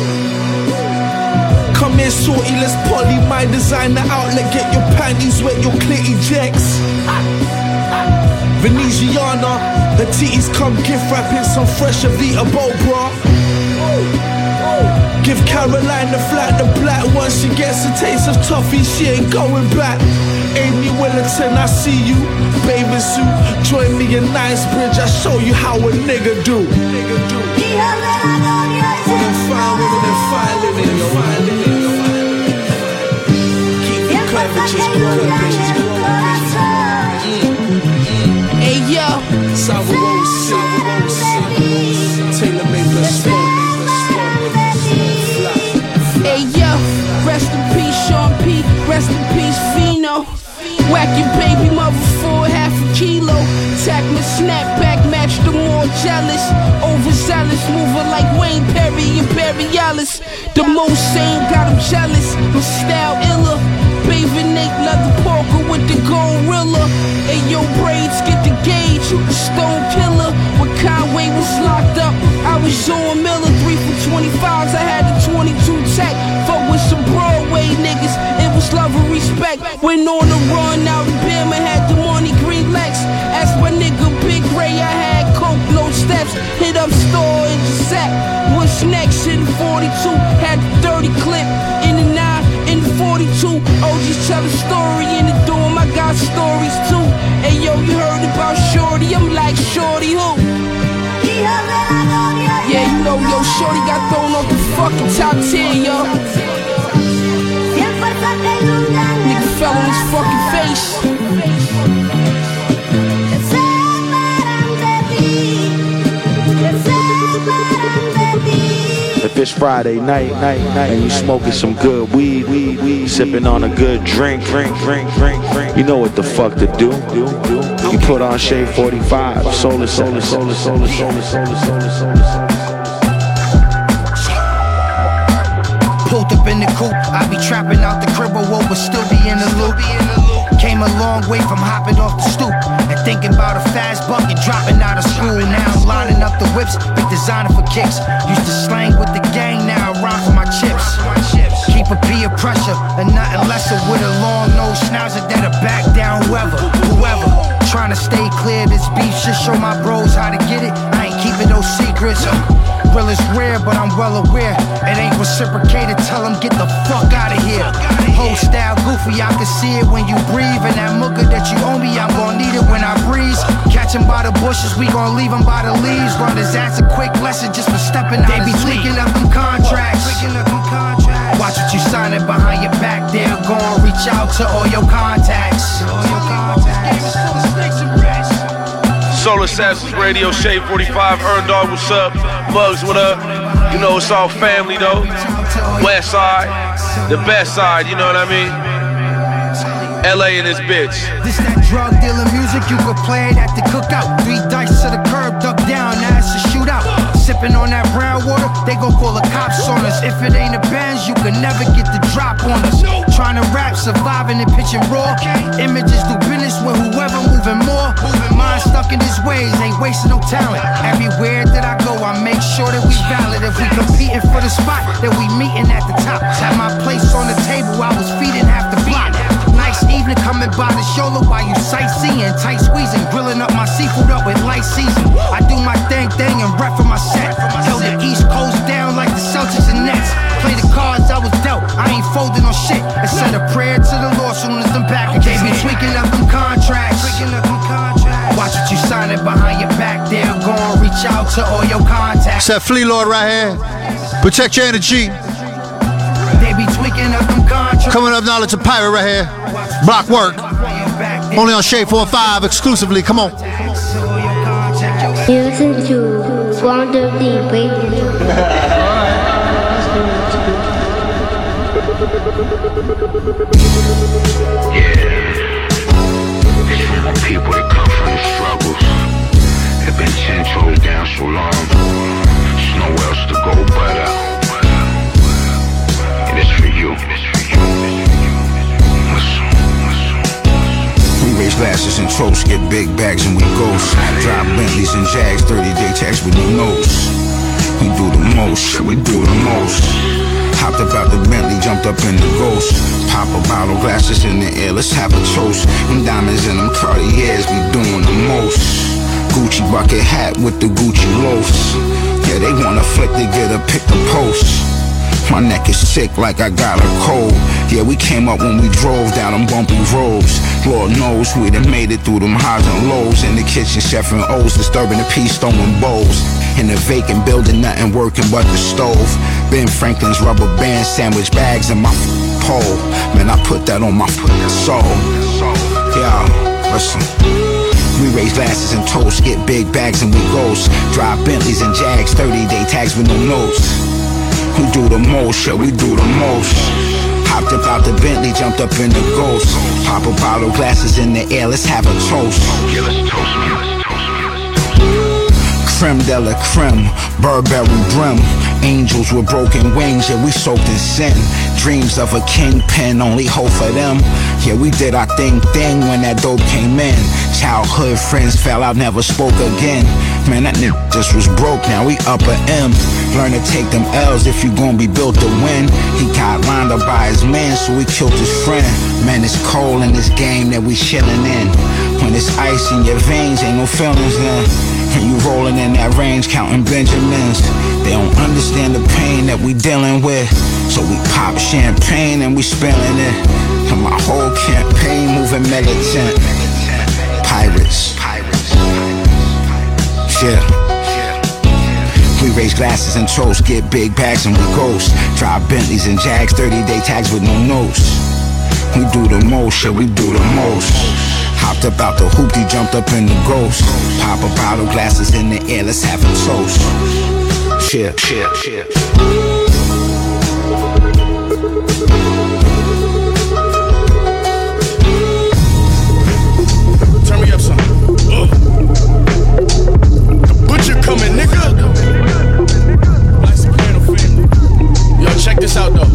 Come here, shorty, let's poly my designer outlet. Get your panties wet, your clit ejects. Veneziana, her titties come gift wrapping some fresh Avita Bow bra. Give Caroline the flat, the black one. She gets a taste of toffee, she ain't going back. Amy Willington, I see you. Bathing suit, join me in Knightsbridge. I show you how a nigga do. Nigga do. Women fine, women fine living, fine living. Keep the curvatures growing, bitches Taylor made the hey yo, rest in peace, Sean P. Rest in peace, Fino. Whack your baby mother half a kilo. Tack my snapback, match the more jealous. Overzealous, moving like Wayne Perry, imperialist. The most got him jealous. My style iller. Bathing Nate leather poker with the gorilla. Hey yo, braids get the gauge. Stone killer. When Conway was locked up, I was on Miller. Three for 25s, I had the 22 tech. Fuck with some Broadway niggas. It was love and respect. Went on the run out in Bama, had the money green Lex. Asked my nigga Big Ray, I had coke, no steps. Hit up store and sack. What's next? In 42, had the 30 clip. In the 9, in the 42. OGs tell a story in the dorm, I got stories too. Hey yo, you heard about Shorty? I'm like Shorty who? Yeah, you know, yo, Shorty got thrown off the fucking top 10, yo. Nigga fell on his fucking face. If it's Friday night, night, night, and you smoking some good weed, weed, weed, sipping on a good drink, drink, drink, drink, drink, you know what the fuck to do. You put on Shade 45, solar, solar, solar, solar, solar, solar, solar, solar. Pulled up in the coupe, I be trapping out the crib, but still be in the loop. Came a long way from hopping off the stoop thinking about a fast buck and dropping out of school. Now I'm lining up the whips, big designer for kicks. Used to slang with the gang, now I rhyme for my chips. Keep a peer pressure and nothing lesser with a long nose schnauzer that'll back down whoever, whoever. Trying to stay clear, this beef should show my bros how to get it. I ain't keeping no secrets. Real is rare, but I'm well aware. It ain't reciprocated, tell them get the fuck out of here. Whole style goofy, I can see it when you breathe. And that mucker that you owe me, I'm gon' need it when I breeze. Catch him by the bushes, we gon' leave him by the leaves. Learn his ass a quick lesson just for stepping out They be tweaking up them contracts. Watch what you signing behind your back there. Go and reach out to all your contacts. Soul Assassins Radio, Shade 45, Earn Dog, what's up? Muggs, what up? You know, it's all family though. West side, the best side, you know what I mean? LA and this bitch. This that drug dealer music, you could play it at the cookout. Three dice to the curb, duck down, now it's a shootout. Sipping on that brown water, they gon' call the cops on us. If it ain't a Benz, you can never get the drop on us. Trying to rap, surviving and pitching raw. Images do business with whoever moving more. Mind stuck in his ways, ain't wasting no talent. Everywhere that I go, I make sure that we valid. If we competing for the spot, that we meeting at the top. Had my place on the table, I was feeding half the block. Nice evening coming by the shoulder while you sightseeing, tight squeezing, grilling up my seafood up with light season. I do my thing, thing, and rep for my set. Held the East Coast down like the Celtics and Nets. Play the cards I was dealt, I ain't folding on shit. I said a prayer to the Lord soon as them back. They be tweaking up them contracts. Watch what you signing behind your back. They're gonna reach out to all your contacts. It's that Flee Lord right here. Protect your energy. They be tweaking up them contracts. Coming up now, it's a pirate right here. Block work. Only on Shade 45 exclusively. Come on. Listen to Wonder Deep Radio. glasses and toast, get big bags and we ghost. Drive Bentleys and Jags, 30 day tax with no notes. We do the most, we do the most. Hopped out the Bentley, jumped up in the ghost. Pop a bottle, glasses in the air, let's have a toast. Them diamonds in them Cartiers, we doing the most. Gucci bucket hat with the Gucci loafs. Yeah, they wanna flick to get a pick the post. My neck is sick like I got a cold. Yeah, we came up when we drove down them bumpy roads. Lord knows we done made it through them highs and lows. In the kitchen, chef and O's, disturbing the peace, throwing bowls. In a vacant building, nothing working but the stove. Ben Franklin's rubber band sandwich bags in my pole. Man, I put that on my f- soul. Yeah, listen. We raise glasses and toast, get big bags and we ghost. Drive Bentleys and Jags, 30 day tags with no notes. We do the most, yeah, we do the most. Hopped up out the Bentley, jumped up in the ghost. Pop a bottle, glasses in the air, let's have a toast. Yeah, let's toast me. Creme de la creme, Burberry brim. Angels with broken wings, yeah, we soaked in sin. Dreams of a kingpin, only hope for them. Yeah, we did our thing thing when that dope came in. Childhood friends fell out, never spoke again. Man, that nigga just was broke, now we upper M. Learn to take them L's if you gon' be built to win. He got lined up by his man, so he killed his friend. Man, it's cold in this game that we chillin' in. When it's ice in your veins, ain't no feelings then. You rolling in that range, counting Benjamins. They don't understand the pain that we dealing with. So we pop champagne and we spilling it. And my whole campaign moving militant. Pirates. Yeah. We raise glasses and toast, get big bags and we ghost. Drive Bentleys and Jags, 30 day tags with no notes. We do the most, yeah, we do the most. Hopped up out the hoopty, jumped up in the ghost. Pop a bottle, glasses in the air, let's have a toast. Cheer, cheer, cheer. Turn me up some. Butcher coming, nigga. Yo, check this out though.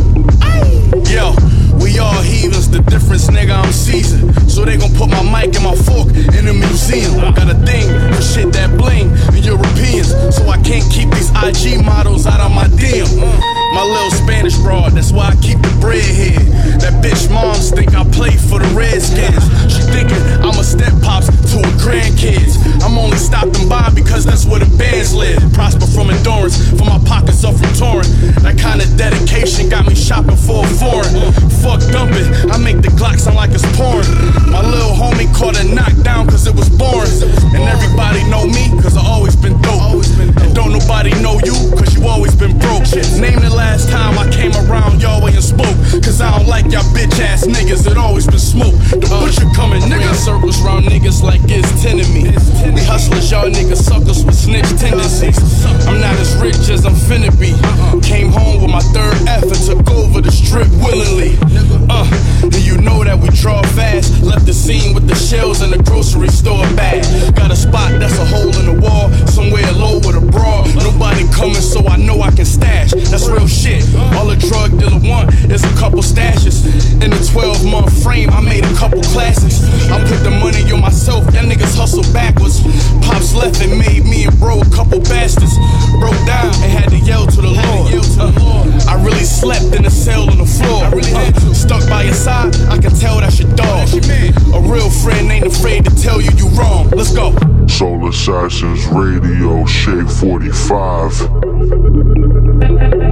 The difference, nigga, I'm seasoned. So they gon' put my mic and my fork in the museum. I got a thing for shit that bling and Europeans. So I can't keep these IG models out of my DM. My little Spanish broad, that's why I keep the bread here. That bitch moms think I play for the Redskins. She thinking I'm a step pops to her grandkids. I'm only stopping by because that's where the bands live. Prosper from endurance, for my pockets up from touring. That kind of dedication got me shopping for a foreign. Fuck dumping, I make the Glock sound like it's pouring. My little homie caught a knockdown cause it was boring. And everybody know me cause I always been dope. And don't nobody know you cause you always been broke. Name the last time I came around y'all and spoke. Cause I don't like y'all bitch ass niggas that always been smoke. The butcher coming, nigga. circles round niggas like it's ten of me. We hustlers, y'all niggas suckers with snitch tendencies. I'm not as rich as I'm finna be. Came home with my third F and took over the strip willingly. Uh, and you know that we draw fast. Left the scene with the shells in the grocery store bag. Got a spot that's a hole in the wall, somewhere low with a bra. Nobody coming, so I know I can stash. That's real shit. All a drug dealer want is a couple stashes. In a 12 month frame, I made a couple classes. I put the money on myself, that niggas hustle backwards. Pops left and made me and bro a couple bastards. Broke down and had to yell to the Lord. Uh, I really slept in a cell on the floor. Uh, stuck by your side, I can tell that's your dog. A real friend ain't afraid to tell you you wrong. Let's go. Soul Assassins Radio, Shade 45.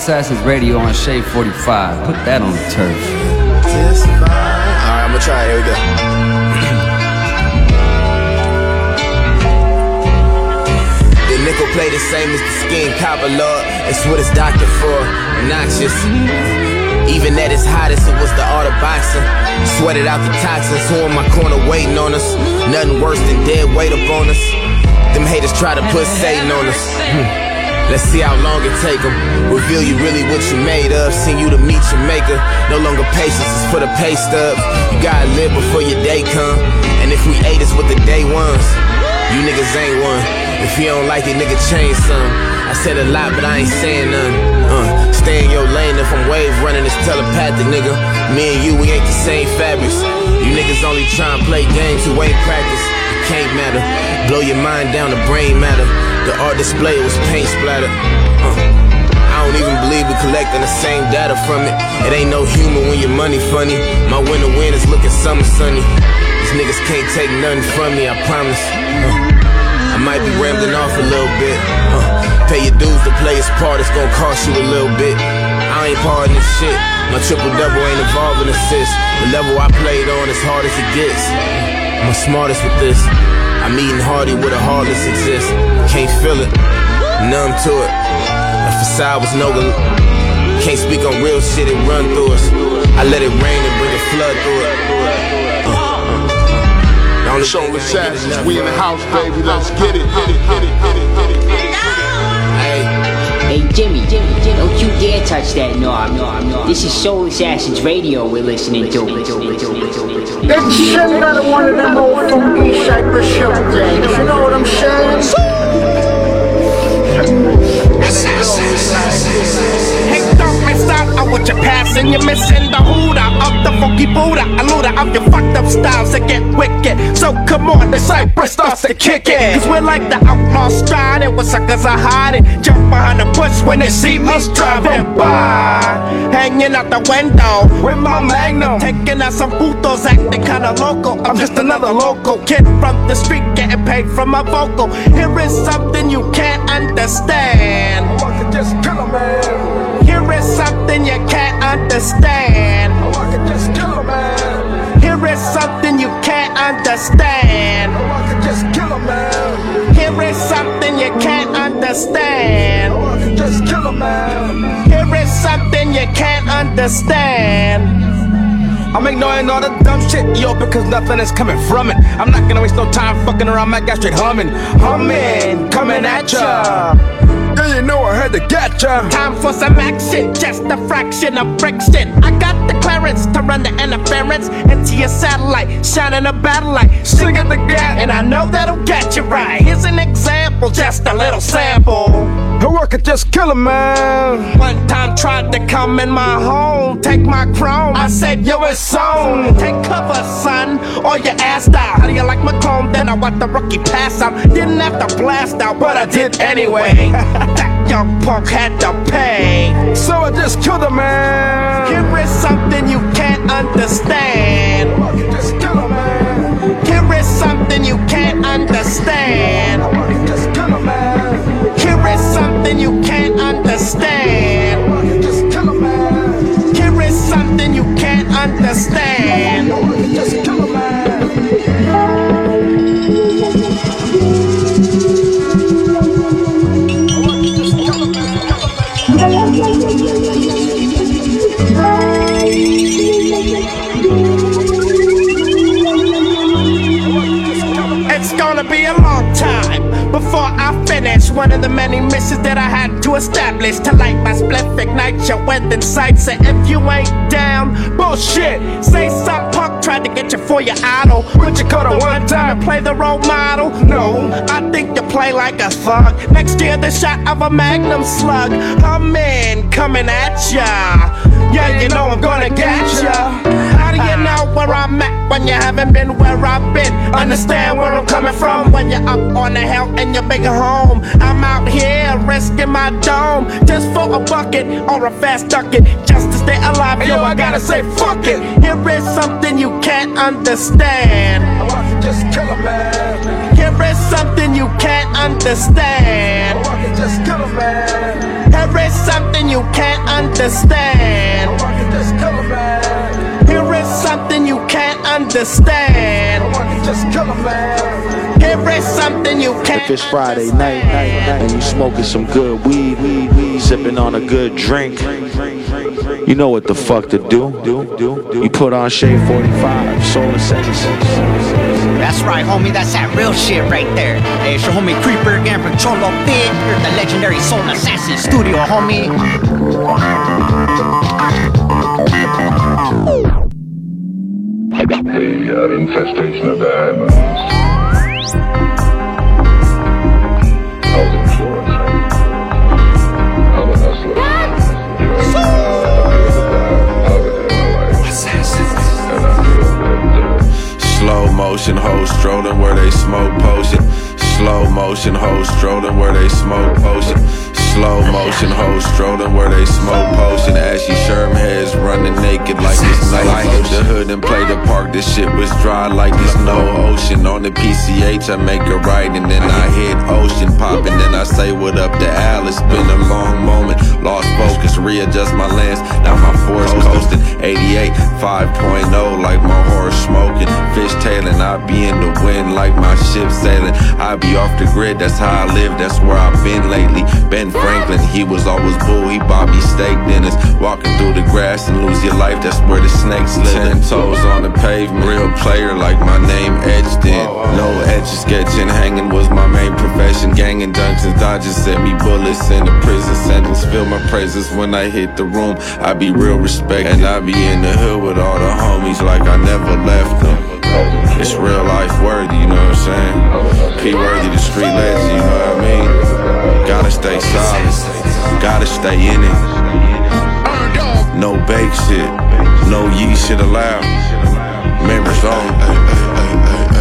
Soul Assassins Radio on Shade 45. Put that on the turf. Alright, I'm gonna try. Here we go. The nickel play the same as the skin copper, Lord. It's what it's doctor for. Noxious. Even at its hottest, it was the art of boxing. Sweated out the toxins, who in my corner waiting on us. Nothing worse than dead weight up on us. Them haters try to put Satan on us. Let's see how long it take them. Reveal you really what you made of. Send you to meet your maker. No longer patience is for the pay stubs. You gotta live before your day come. And if we ate, it's what the day ones. You niggas ain't one. If you don't like it, nigga, change some. I said a lot, but I ain't saying none. Uh, stay in your lane if I'm wave running, it's telepathic, nigga. Me and you, we ain't the same fabrics. You niggas only try and play games who ain't practice. Can't matter. Blow your mind down, the brain matter. The art display was paint splattered. Uh, I don't even believe we're collecting the same data from it. It ain't no humor when your money funny. My winter wind is looking summer sunny. These niggas can't take nothing from me, I promise. Uh, I might be rambling off a little bit. Uh, pay your dues to play its part, it's gonna cost you a little bit. I ain't parting this shit. My triple double ain't involving assist. The level I played on is hard as it gets. I'm the smartest with this. I'm eating hardy where the heartless exist. Can't feel it, numb to it. A facade was no good. Can't speak on real shit, it run through us. I let it rain and bring a flood through it. Uh. Uh. Soul Assassins, we in the house, baby. Let's get it. Get it, get it, get it, get it, get it. Hey Jimmy, Jimmy, Jimmy, don't you dare touch that knob. This is Soul Assassins Radio we're listening to. It's shit out of one of them old funky Cypress Hill things. You know what I'm saying? Hey, out on what you're passing. You're missing the hooter of the funky Buddha. A looter of your fucked up styles that get wicked. So come on, the Cypress starts to kick it. Cause we're like the outlaw striding where suckers are hiding. Jump behind the bush when they see us driving by. Hanging out the window with my magnum. Taking out some putos acting kinda local. I'm just another local kid from the street getting paid from my vocal. Here is something you can't understand. I could just kill a man. Something you can't understand. Oh, I could just kill a man. Here is something you can't understand. Oh, I could just kill a man. Here is something you can't understand. Oh, I could just kill a man. Here is something you can't understand. I'm ignoring all the dumb shit, yo, because nothing is coming from it. I'm not gonna waste no time fucking around, my guy straight humming. Humming, coming at ya. Yeah, you know I had to get ya. Time for some action, just a fraction of friction. I got the clearance to run the interference into your satellite, shining a battle light, singing the gap, and I know that'll get you right. Here's an example, just a little sample. Who I could just kill a man. One time tried to come in my home, take my chrome. I said, yo, it's on. Take cover, son, or your ass die. How do you like my chrome? Then I watched the rookie pass out. Didn't have to blast out, but I did anyway. that young punk had to pay. So I just killed a man. Here is something you can't understand. Just kill a man. Here is something you can't understand. Something you can't understand. Is something you can't understand. One of the many missions that I had to establish to light my spliff, ignite your within sights. And if you ain't down, bullshit. Say some punk tried to get you for your idol. But you coulda one time and play the role model. No, I think you play like a thug. Next year, the shot of a magnum slug. A man coming at ya. Yeah, you know I'm gonna get ya. You know where I'm at when you haven't been where I've been? Understand where I'm coming from when you're up on the hill in your bigger home. I'm out here risking my dome just for a bucket or a fast ducket just to stay alive. Yo, I gotta say fuck it. Here is something you can't understand. I want to just kill a man. Here is something you can't understand. Oh, to just kill a man. Here is something you can't understand. Oh, to just kill a man. Understand. I want to just kill a man. Here is something you can't If it's Friday night, night, night, and you smoking some good weed, weed, weed, sipping on a good drink, you know what the fuck to do. Do, do, do. You put on Shade 45, Soul Assassins. That's right, homie. That's that real shit right there. Hey, it's your homie Creeper again from Cholo. Here at the legendary Soul Assassin Studio, homie. Uh, infestation of diamonds. I'm a hustler. Slow motion hoes strolling where they smoke potion. Slow motion hoes strolling where they smoke potion. Slow motion hoes strolling where they smoke potion. Ashy Sherm heads running naked like it's night. I hit the hood and play the park. This shit was dry like there's no ocean. On the PCH, I make a right and then I hit ocean pop and then I say what up to Alice. Been a long moment, lost focus, readjust my lens. Now my force coasting. 88 5.0 like my horse smoking. Fish tailing, I be in the wind like my ship sailing. I be off the grid, that's how I live, that's where I've been lately. Ben Franklin, he was always bull, he Bobby steak dinners. Walking through the grass and lose your life, that's where the snakes live. Ten toes on the pavement, real player like my name etched in. No etch sketching, hanging was my main profession. Ganging dungeons, dodgers sent me bullets in the prison sentence. Feel my praises when I hit the room, I be real respect. And I be in the hood with all the homies like I never left them. It's real life worthy, you know what I'm saying? P worthy, the street legend, you know what I mean? Gotta stay solid, gotta stay in it. No bake shit, no ye shit allowed. Members only.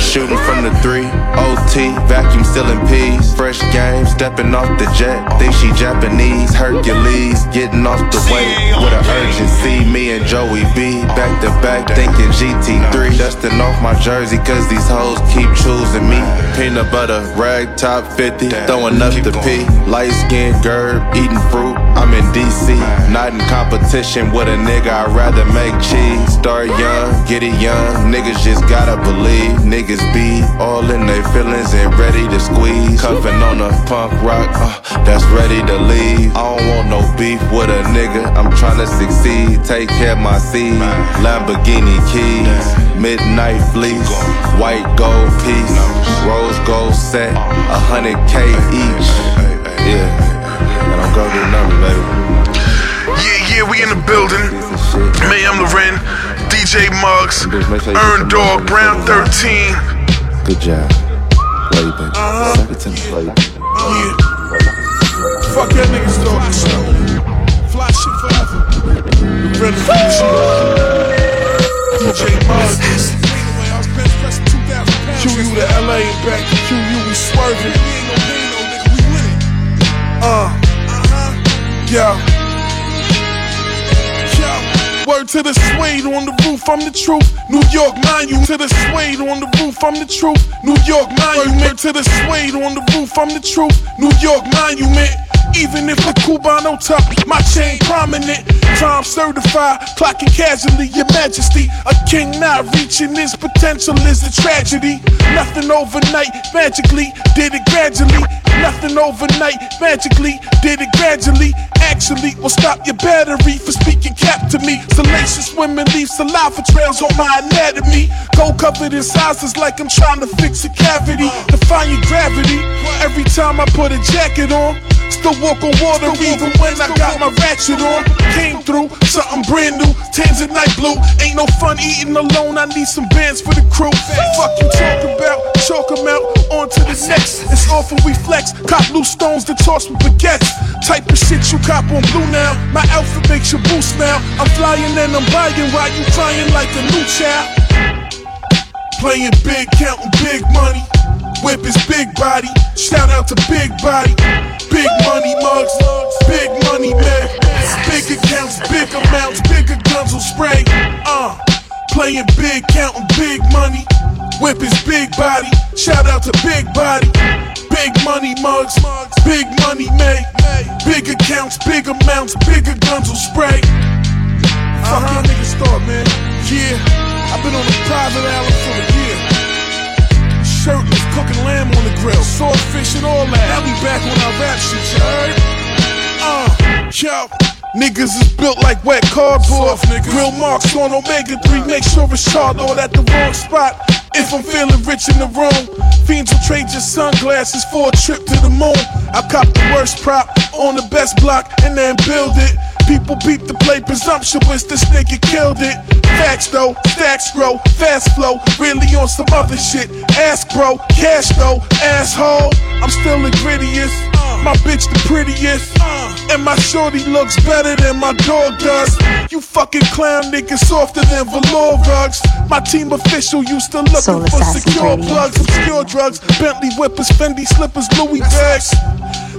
Shooting from the three, OT, vacuum sealing peas. Fresh game, stepping off the jet. Think she Japanese, Hercules, getting off the way with an urgency. Me and Joey B, back to back, thinking GT3. Dusting off my jersey, cause these hoes keep choosing me. Peanut butter, rag top 50, throwing up the P. Light skin, gerb, eating fruit. I'm in DC, not in competition with a nigga. I'd rather make cheese. Start young, get it young. Niggas just gotta believe. Niggas be all in their feelings and ready to squeeze. Cuffing on a punk rock, uh, that's ready to leave. I don't want no beef with a nigga. I'm tryna succeed. Take care of my seed. Lamborghini keys, midnight fleece, white gold piece, rose gold set, a hundred K each. Yeah. I'm gonna get number, baby. Yeah, yeah, we in the building. Mayhem Lauren, DJ Muggs, Earn Dog, Brown 13. Good job. You, baby. Suck it to me. You. Yeah. Fuck that niggas talking. Fly shit forever. The revolution. DJ Muggs. QU to LA and back to QU, we swerving. Uh, yeah. Yeah. Word to the suede on the roof, I'm the truth. New York monument to the suede on the roof, I'm the truth. New York monument to the suede on the roof, I'm the truth. New York monument. Even if the Cubano top, my chain prominent. Time certified, clocking casually, your majesty. A king not reaching his potential is a tragedy. Nothing overnight, magically, did it gradually. Nothing overnight, magically, did it gradually. Actually, will stop your battery for speaking cap to me. Salacious women leave saliva trails on my anatomy. Gold covered in sizes like I'm trying to fix a cavity. Defying gravity every time I put a jacket on. Still walk on water even when I got my ratchet on. Came through something brand new, tans and night blue. Ain't no fun eating alone. I need some bands for the crew. Fuck you talk about, chalk 'em out on to the next. It's awful we flex. Cop loose stones to toss with baguettes. Type of shit you cop on blue now. My outfit makes you boost now. I'm flying and I'm buying while you crying like a new child. Playing big, counting big money. Whip his big body. Shout out to Big Body. Big money mugs. Big money man. Big accounts, big amounts, bigger guns will spray. Uh, playing big, counting big money. Whip his big body. Shout out to Big Body. Big money mugs. Big money made. Big accounts, big amounts, bigger guns will spray. Fuck y'all niggas thought, man. Yeah, I've been on a private island for a year. Shirtless, cooking lamb on the grill, swordfish and all that. Now we back on our rap shit, you heard? Uh, yo. Niggas is built like wet cardboard. Grill marks on Omega 3, make sure it's charred all at the wrong spot. If I'm feeling rich in the room, fiends will trade your sunglasses for a trip to the moon. I cop the worst prop on the best block and then build it. People beat the play presumptuous, this nigga killed it. Facts though, stacks grow, fast flow, really on some other shit. Ask bro, cash though, asshole. I'm still the grittiest, my bitch the prettiest, and my shorty looks better than my dog does. You fucking clown niggas softer than velour rugs. My team official used to looking Soul for secure plugs, obscure drugs, Bentley whippers, Fendi slippers, Louis bags.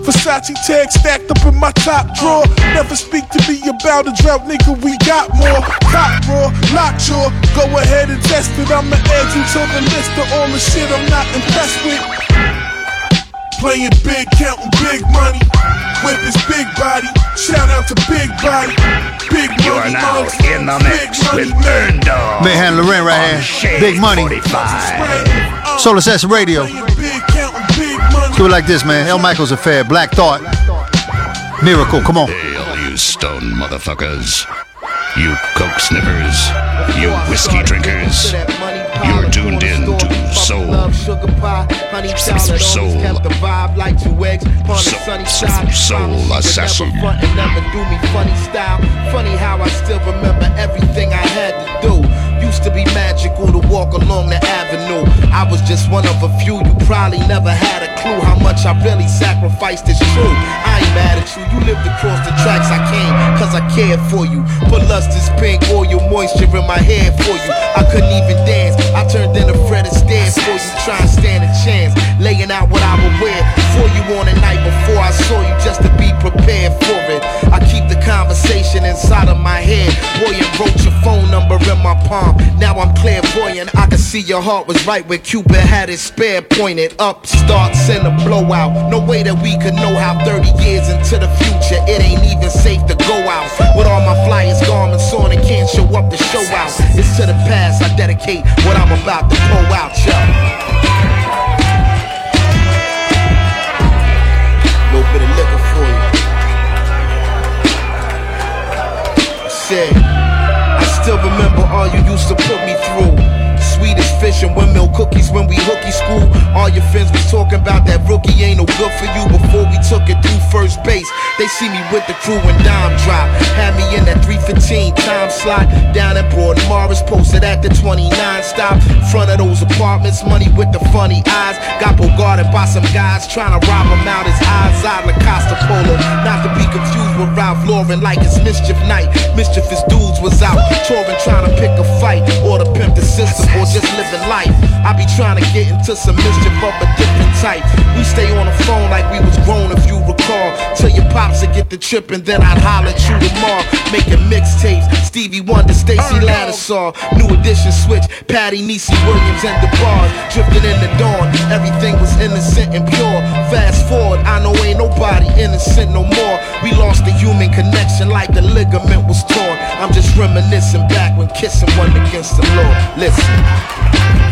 Versace tag stacked up in my top drawer. Never speak to me about a drought, nigga. We got more. Cop raw, lockjaw. Go ahead and test it. I'ma add you to the list of all the shit I'm not impressed with. Playing big, counting big money. With his big body. Shout out to Big Body. Big You are money now mugs. in the mix with Earn Dog. Mayhem Lauren right here. Big money. Uh, Soul Assassin Radio. Do it like this, man. El Michels Affair. Black Thought. Miracle. Come on. Hail, you stone motherfuckers. You coke sniffers. You whiskey drinkers. You're tuned in to Soul. Soul. Soul Assassin. front and never do me funny style. Funny how I still remember everything I had to do. Used to be magical to walk along the avenue. I was just one of a few. You probably never had a clue how much I really sacrificed. It's true. I ain't mad at you. You lived across the tracks I came, cause I cared for you. Put lust is pink, oil moisture in my hair for you. I couldn't even dance. I turned into Fred Astaire for you. Try and stand a chance. Laying out what I would wear for you on the night before I saw you just to be prepared for it. I keep the conversation inside of my head. Boy, and wrote your phone number in my palm. Now I'm clairvoyant. I can see your heart was right where Cupid had his spear pointed up. Starts in a blowout. No way that we could know how 30 years into the future it ain't even safe to go out. With all my flyers garments on and can't show up to show out. It's to the past. I dedicate what I'm about to pull out, yo. Little bit of liquor for you. I said, still remember all you used to put me through. Swedish fish and windmill cookies when we hooky school. All your friends was talking about that rookie ain't no good for you took it through first base. They see me with the crew and dime drop. Had me in that 315 time slot. Down at Broad Morris, posted at the 29 stop. Front of those apartments, money with the funny eyes. Got bogarted by some guys trying to rob him out his eyes. Out Costa Polo. Not to be confused with Ralph Lauren like it's mischief night. Mischievous dudes was out touring trying to pick a fight or to pimp the system or just living life. I be trying to get into some mischief of a different type. We stay on the phone like we was grown if you recall. Till your pops to get the trip and then I'd holler at you tomorrow. Making mixtapes, Stevie Wonder, Stacy Lattisaw, New Edition Switch, Patty, Nisi Williams, and the bars. Drifting in the dawn, everything was innocent and pure. Fast forward, I know ain't nobody innocent no more. We lost the human connection like the ligament was torn. I'm just reminiscing back when kissing one against the law. Listen.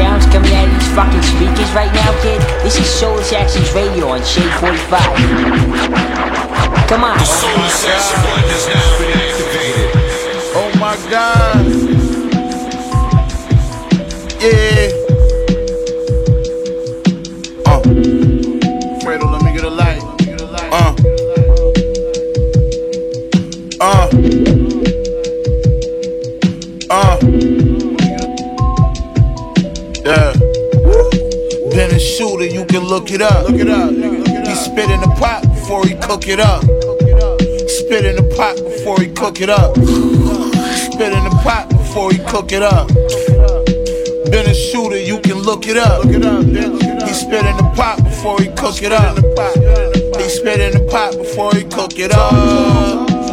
Sounds coming out of these fucking speakers right now, kid? This is Soul Assassins Radio on Shade 45. Come on. Oh my god. Yeah. Look it up. Look it up. He spit in the pot before he cook it up. Spit in the pot before he cook it up. Spit in the pot before he cook it up. Been a shooter, you can look it up. He spit in the pot before he cook it up. He spit in the pot before he cook it up.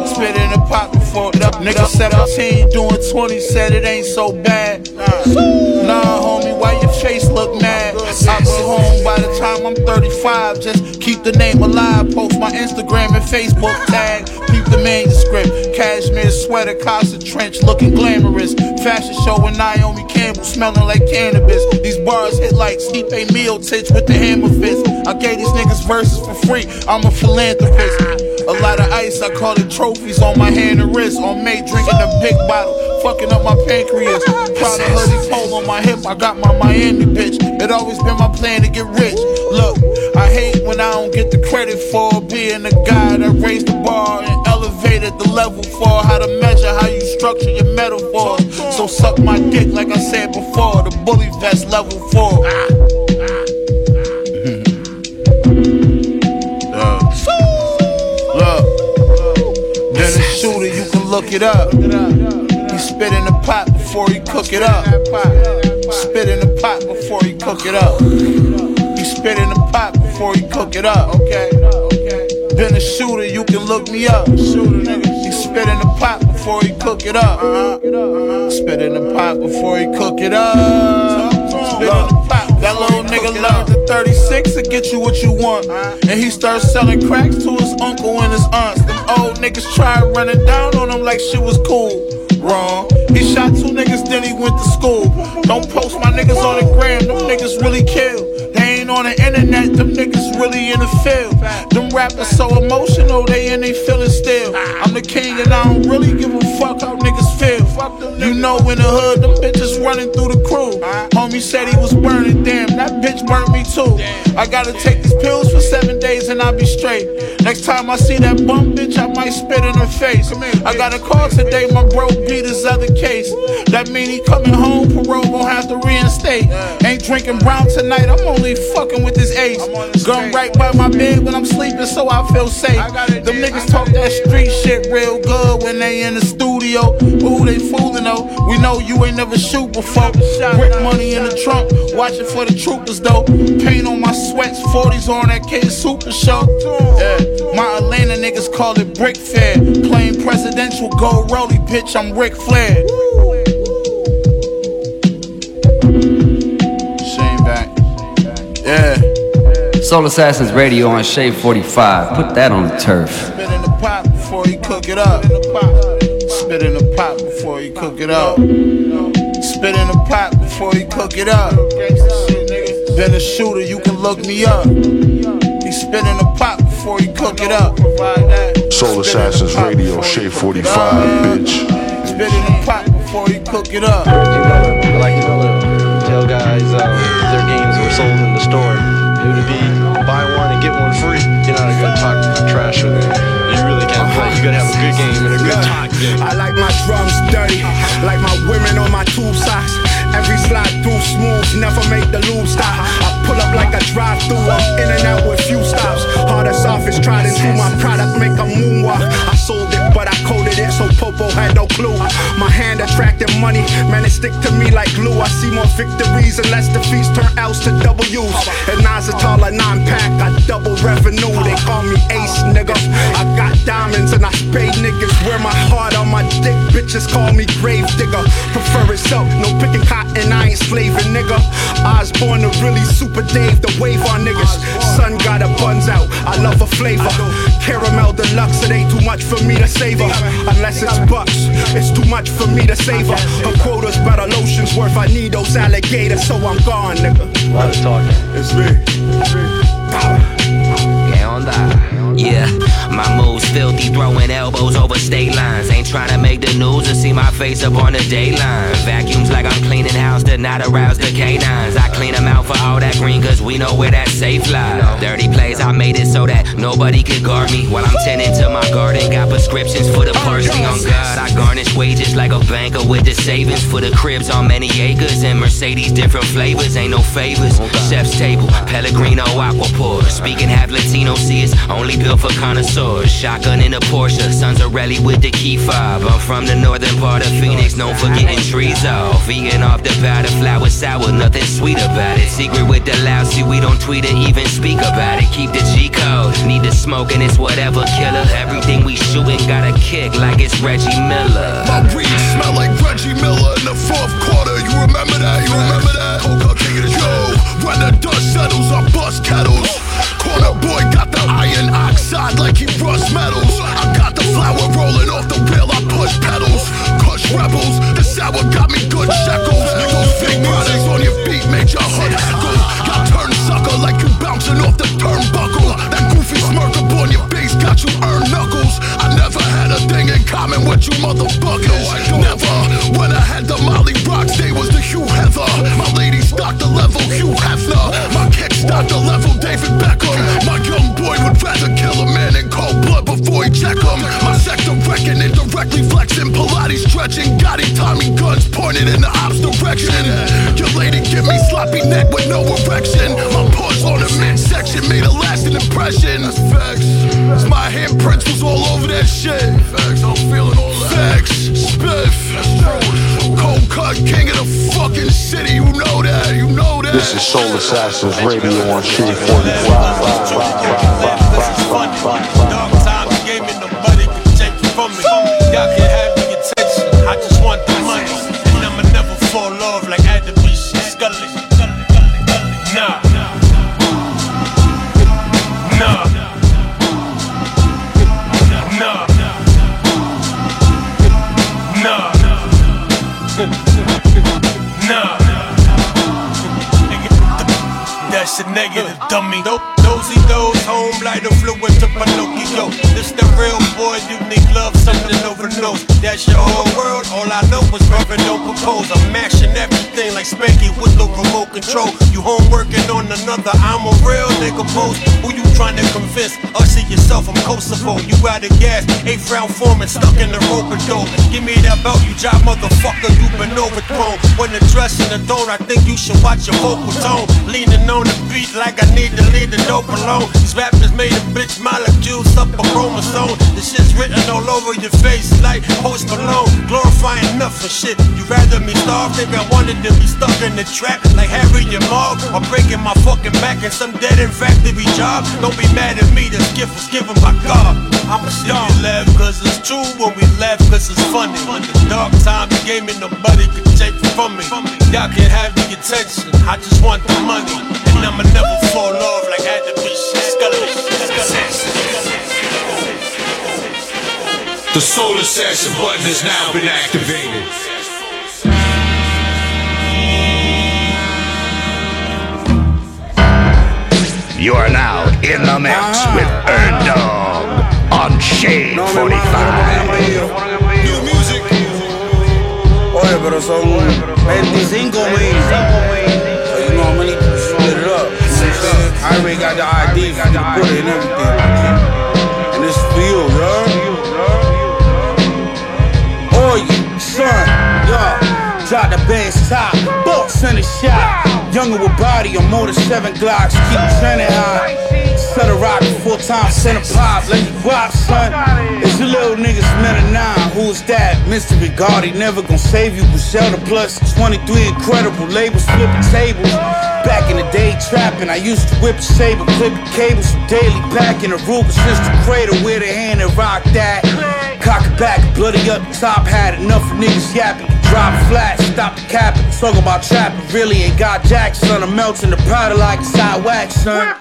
Spit in the pot before it up. Nigga 17 doing 20 said it ain't so bad. Nah, homie, why your face look mad? I'll be home by the time I'm 35. Just keep the name alive. Post my Instagram and Facebook tag. Keep the manuscript. Cashmere sweater, Casa trench looking glamorous. Fashion show with Naomi Campbell smelling like cannabis. These bars hit like Stipe Miocic with the hammer fist. I gave these niggas verses for free. I'm a philanthropist. A lot of ice, I call it trophies on my hand and wrist. On May, drinking a big bottle, fucking up my pancreas. Prada hoodie pole on my hip, I got my Miami bitch. It always been my plan to get rich. Look, I hate when I don't get the credit for being the guy that raised the bar and elevated the level for how to measure how you structure your metaphors. So suck my dick, like I said before, the bully vest level four. Look, then a shooter, you can look it up. He spit in the pot before he cook it up. Spit in the pot before he cook it up. He spit in the pot before he cook it up. Okay. Been a shooter, you can look me up. Shooter, nigga. He spit in the pot before he cook it up. Spit in the pot before he cook it up. Spit in the pot. That little nigga learned the 36 to get you what you want. And he starts selling cracks to his uncle and his aunts. Them old niggas tried running down on him like shit was cool. Wrong. He shot two niggas, then he went to school. Don't post my niggas on the gram, them niggas really kill. They ain't on the internet, them niggas really in the field. Them rappers so emotional, they in they feeling still. I'm the king and I don't really give a fuck how niggas You know in the hood, them bitches running through the crew. Homie said he was burning, damn, that bitch burnt me too. I gotta take these pills for seven days and I'll be straight. Next time I see that bum bitch, I might spit in her face. I got a call today, my bro beat his other case. That mean he coming home, parole gon' have to reinstate. Ain't drinking brown tonight, I'm only fucking with this ace. Gun right by my bed when I'm sleeping, so I feel safe. Them niggas talk that street shit real good when they in the studio. But who they fooling though? We know you ain't never shoot before. Brick money in the trunk, watching for the troopers though. Paint on my sweats, 40s on that kid super show. Yeah. My Atlanta niggas call it brick fair. Playing presidential gold rollie, bitch, I'm Ric Flair. Shane back. Yeah. Soul Assassins Radio on Shade 45. Put that on the turf. Spit in the pot before you cook it up. Spit in the pot before you cook it up. Spit in the pot before you cook it up. Been a shooter, you can look me up. He spit in the pot before you cook it up. Soul Assassins Radio, Shade 45, bitch. Spit in the pot before you cook it up. I like to tell guys uh, their games were sold in the store. It would be buy one and get one free. You're not gonna talk trash with it. Play. You gotta have a good game and a good game. I like my drums dirty, like my women on my tube socks. Every slide through smooth, never make the loop stop. I pull up like a drive through, I'm in and out with few stops. Hardest office tried and through my product, make a moonwalk. I sold it, but I coded it, so Popo had no clue. My hand attracted money, man, it stick to me like glue. I see more victories and less defeats turn outs to W's. And Nas a taller nine pack, I double revenue. They call me Ace, nigga. I got diamonds and I spade niggas. Wear my heart on my dick, bitches call me grave digger. Prefer it so, no picking cotton, I ain't slaving, nigga. Osborne to really super Dave, the wave on niggas. Sun got a buns out, I love a flavor. Caramel deluxe, it ain't too much for me to savor. Unless it's bucks, it's too much for me to savor. Her quota's better lotions worth, I need those alligators, so I'm gone, nigga. A lot of talking. It's me. It's me. Yeah, my moves filthy, throwing elbows over state lines. Ain't trying to make the news or see my face up on the dayline. Vacuums like I'm cleaning house to not arouse the canines. I clean them out for all that green, cause we know where that safe lies. Dirty plays, I made it so that nobody could guard me. While I'm tending to my garden, got prescriptions for the oh, parsley. On God, I garnish wages like a banker with the savings for the cribs on many acres. And Mercedes, different flavors, ain't no favors. Oh, Chef's table, Pellegrino aqua pour. Speaking half Latino, see it's only built for connoisseurs. Shotgun in a Porsche, sons of rally with the key fob. I'm from the northern part of Phoenix, known for getting trees off. Vegan off the powder, flour sour, nothing sweet about it. Secret with the lousy, we don't tweet or even speak about it. Keep the G code, need the smoke and it's whatever killer. Everything we shooting got a kick like it's Reggie Miller. My weed smell like Reggie Miller in the fourth quarter. You remember that? You remember that? Coca King of the Yo, when the dust settles, I bust kettles. Corner boy got the iron oxide like he rust metals. I got the flower rolling off the wheel, I push pedals. Kush rebels, the sour got me good shekels. Those fake products on your feet made your hood heckle. Got turn sucker like you bouncing off the turnbuckle. That goofy smirk on your face got you earn knuckles. I never had a thing in common with you motherfuckers. No, never. When I had the Molly Rocks, they was the Hugh Heather. My lady stocked the level Hugh Hefner. My kick stocked the level David Beckham. My young boy would rather kill a man in cold blood before he check him. My sector wrecking it directly flexing. Pilates stretching. Got it, Tommy guns pointed in the opposite direction. Your lady give me sloppy neck with no erection. My paws on the midsection made a lasting impression. That's facts. My handprints was all over that shit. Facts, I'm feeling all that. Facts, spiff. Cold cut king of the fucking city. You know that, you know that. This is Soul Assassins Radio on Shade 45. Dark time, the game in the money can take from me. Y'all can have the attention, I just want That's your whole world. All I know was brother don't propose. I'm everything like Spanky with no remote control. You home working on another, I'm a real nigga post. Who you trying to convince? See yourself, I'm Kosovo. You out of gas, eight round foreman stuck in the rope door. Give me that belt, you job motherfucker, you been overthrown. When the dress the throne, I think you should watch your vocal tone. Leaning on the beat like I need to leave the dope alone. These rappers made a bitch molecules up a chromosome. This shit's written all over your face like Post Malone. Glorifying nothing shit. You rather me starve? Think I wanted to be stuck in the trap like Harry and Marv. Or breaking my fucking back in some dead end factory job. Don't be mad at me, this gift was given by God. I'ma see you laugh cause it's true when we laugh cause it's funny. Dark time, the game and nobody can take from me. Y'all can have the attention, I just want the money. And I'ma never fall off like I had to be The Soul Assassin button has now been activated. You are now in the mix ah. with Earn Dog on Shade 45. Oye, pero son 25 mil. So you know how many split it up. You I'm saying? I already got the ID for you to put it and everything. And this for you? Oh, yeah, son, yo. Drop the bass top, center shot. Younger with body I'm more than seven Glocks. Keep trending high. Set a rock full time center pop. Let me guap, son. It's you little niggas met a nine. Who's that? Mr. Bugatti never gonna save you. but Griselda plus 23 incredible labels flipping tables. Back in the day trapping, I used to whip a saber, clip cables from daily back in the Ruger since the cradle where the hand and rock that. Cock it back, bloody up top, had enough of niggas yapping. Drop flat, stop the capping. Talk about trapping, really ain't got jack, son. I'm melting the powder like it's hot wax, son.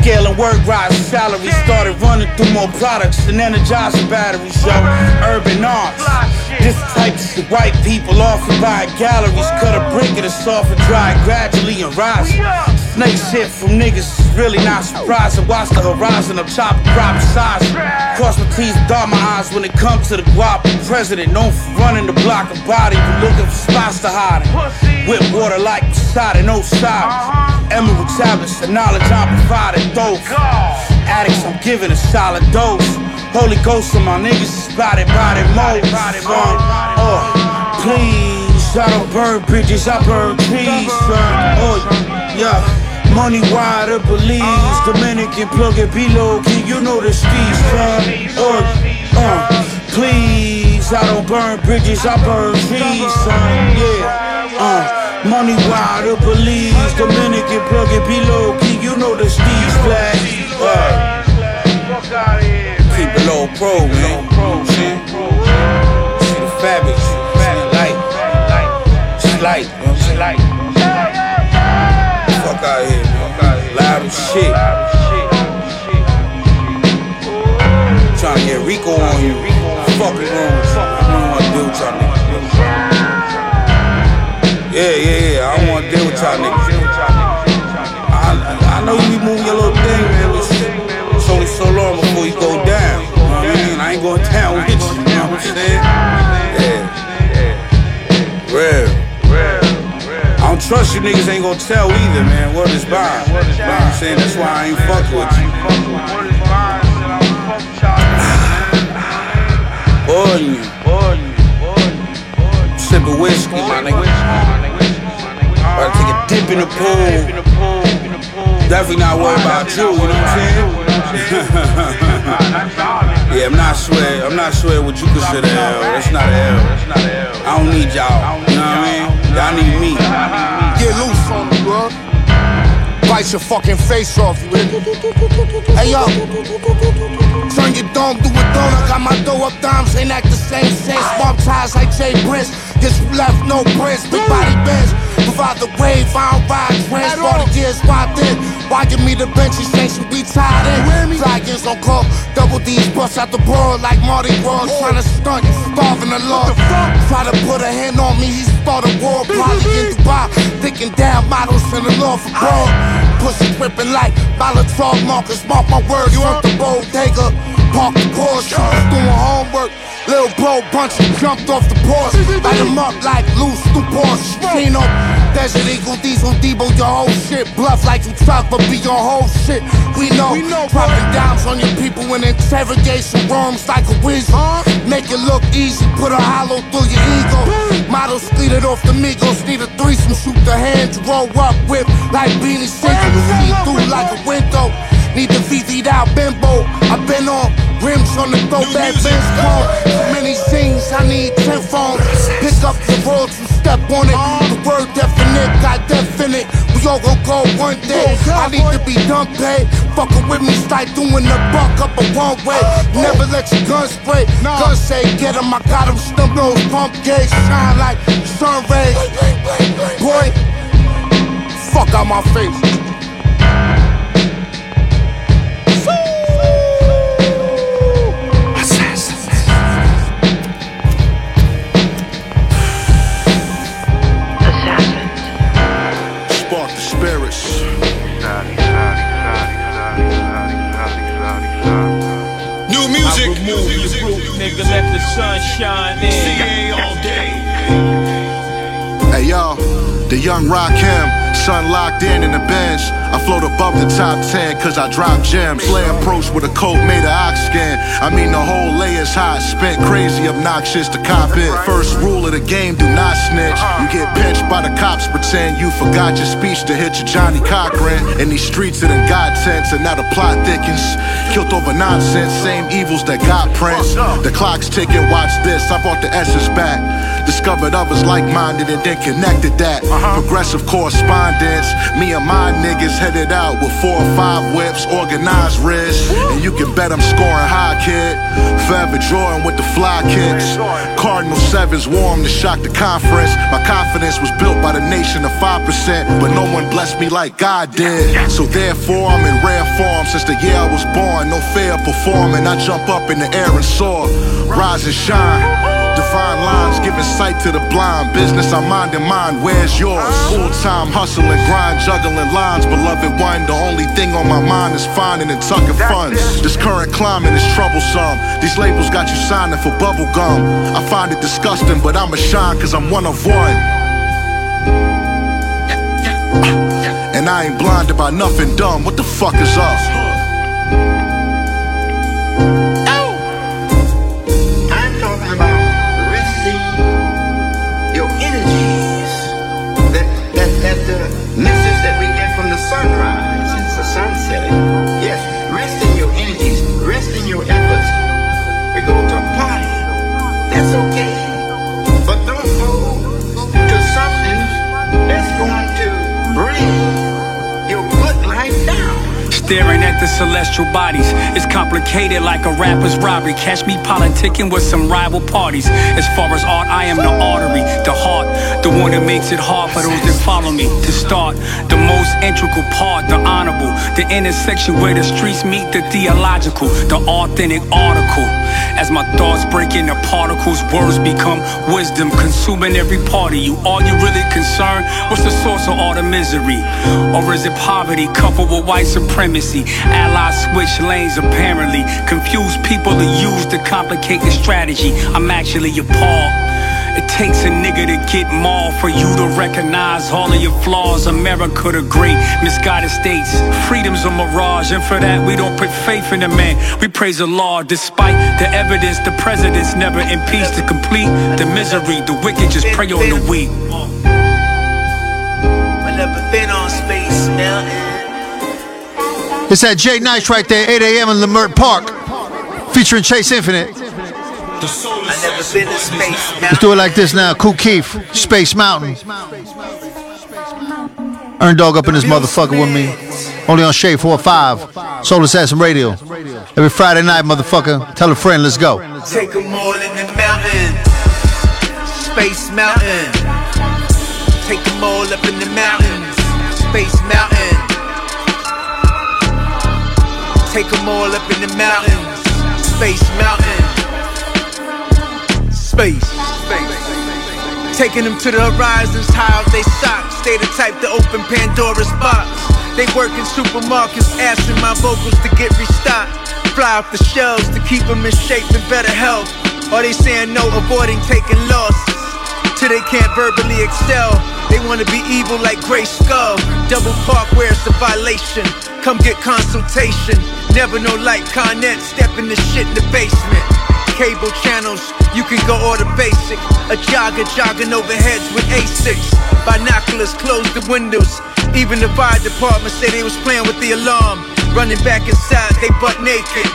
Scaling work rise, salary started running through more products and energizing batteries, yo. Urban arts. This type of white people often buy galleries. Cut a brick of the soft and dry gradually and rise. Snake shit from niggas is really not surprising. Watch the horizon of chopping crop size. Cross my T's, dot my eyes when it comes to the guap. President known for running the block of body, but looking for spots to hide in. Whip water like Poseidon, no side. Emerald tablets, the knowledge I'm providing. Those addicts, I'm giving a solid dose. Holy Ghost on my niggas is body, body, mode. Son, oh, please, I don't burn bridges, I burn trees, son. Oh, yeah. Money wide up Belize, Dominican plug it below, key, you know the streets, son. Oh, uh, please, I don't burn bridges, I burn trees, son. Yeah, uh. Money wide up Belize, Dominican plug it below, you know the streets, black. Uh. Keep it low pro, man. See, the fabric, see the light, it's light, you know what I'm saying? Fuck out here, man. Loud as shit. Trying to get Rico on you. Fucking wrong. I don't wanna deal with y'all. Yeah, yeah, trust you niggas ain't gonna tell either, man. What is bond? You know what I'm saying? That's why I ain't fucking with you. Boy, you. Sipping whiskey, my nigga. About to take a dip in the pool. Definitely not worried about you, you know what I'm saying? yeah, I'm not sweating. I'm not sweating what you consider L. That's not L. I don't need y'all. You know what I mean? Y'all need me. Get loose on me, bro. Bite your fucking face off, hear? Hey yo, turn your dome, do a. I got my dough up, dimes ain't act the same. Same small ties like Jay Prince. Get left, no prints, big body bench. Provide the wave, I don't ride trends. 40 years wiped in. Why give me the bench extension? We tied in. Dragons on call, double D's bust out the board like Mardi Gras. Trying to stunt, starving the Lord. Try to put a hand on me, he started war. Probably in Dubai, thinking down models in the north abroad. Pussy gripping like Molotov markers. Mark my words, you want the bodega. Park the Porsche, doing homework. Little bro bunch jumped off the porch. Light him up like loose through Porsche. Chino, Desert Eagle, Diesel, Debo, your whole shit. Bluff like you truck, but be your whole shit. We know, we know dropping dimes on your people in interrogation rooms like a wizard. Make it look easy, put a hollow through your ego. Models it off the Migos, need a threesome, shoot the hands, roll up with like beanie single, see through like a window. Need the VV'd out bimbo. I've been on rims on the throwback Benz cone. Too many scenes, I need 10 phones. Pick up the roads and step on it. The word definite, got definite. We all gon' go one day. I need to be done paid. Fuckin' with me, start doing the buck up a one way. Never let your gun spray. Gun say, get him, I got him. Stump those pump gauge, shine like sun rays. Boy, fuck out my face. Nigga, let the sun shine in. CA all day. Hey yo, the young Rakim, son locked in in the bench. I float above the top 10 cause I drop gems. Play approach with a coat made of ox skin. I mean, the whole layer's hot. Spent crazy, obnoxious to cop it. First rule of the game, do not snitch. You get pinched by the cops, pretend you forgot your speech to hit your Johnnie Cochran. In these streets, it done got tense, and now the plot thickens. Killed over nonsense, same evils that got Prince. The clock's ticking, watch this. I brought the essence back. Discovered others like minded and then connected that. Uh-huh. Progressive Me and my niggas headed out with four or five whips, organized wrists. And you can bet I'm scoring high, kid. Forever drawing with the fly kicks. Cardinal sevens warm to shock the conference. My confidence was built by the nation of 5%, but no one blessed me like God did. So therefore, I'm in rare form since the year I was born. No of performing. I jump up in the air and soar. Rise and shine. Divine lines giving sight to the blind. Business I mind and mind, where's yours? Full time hustling, grind, juggling lines. Beloved one, the only thing on my mind is finding and tucking funds. This current climate is troublesome. These labels got you signing for bubble gum. I find it disgusting, but I'ma shine cause I'm one of one. And I ain't blinded by nothing dumb. What the fuck is up? Staring at the celestial bodies. It's complicated like a rapper's robbery. Catch me politicking with some rival parties. As far as art, I am the artery, the heart, the one that makes it hard for those that follow me to start. The most integral part, the honorable, the intersection where the streets meet the theological, the authentic article. As my thoughts break into particles, words become wisdom, consuming every part of you. Are you really concerned? What's the source of all the misery? Or is it poverty coupled with white supremacy? Allies switch lanes apparently. Confuse people to use to complicate the strategy. I'm actually appalled. It takes a nigga to get mauled for you to recognize all of your flaws. America the great, misguided states. Freedom's a mirage, and for that we don't put faith in the man. We praise the law despite the evidence the president's never impeached to complete the misery. The wicked just prey on the weak. Never been on space. It's at Jay Nice right there, 8 a.m. in Leimert Park, featuring Chase Infinite. I never been in space Let's do it like this now. Kool Keith, Space Mountain. Earn Dog up in this motherfucker with me. Only on Shade 45, Soul Assassin Radio. Every Friday night, motherfucker. Tell a friend, let's go. Take them all in the mountain. Space mountain. Take them all up in the mountains. Space mountain. Take them all up in the mountains. Space mountain. Space. Space. Taking them to the horizons, high off they socks. Stay the type to open Pandora's box. They work in supermarkets, asking my vocals to get restocked. Fly off the shelves to keep them in shape and better health. Or they saying no, avoiding taking losses. Till they can't verbally excel. They wanna be evil like Gray Skull. Double park where it's a violation. Come get consultation. Never no light Connet, step in the shit in the basement. Cable channels, you can go order basic. A jogger jogging overheads with A6. Binoculars, close the windows. Even the fire department said they was playing with the alarm. Running back inside, they butt naked.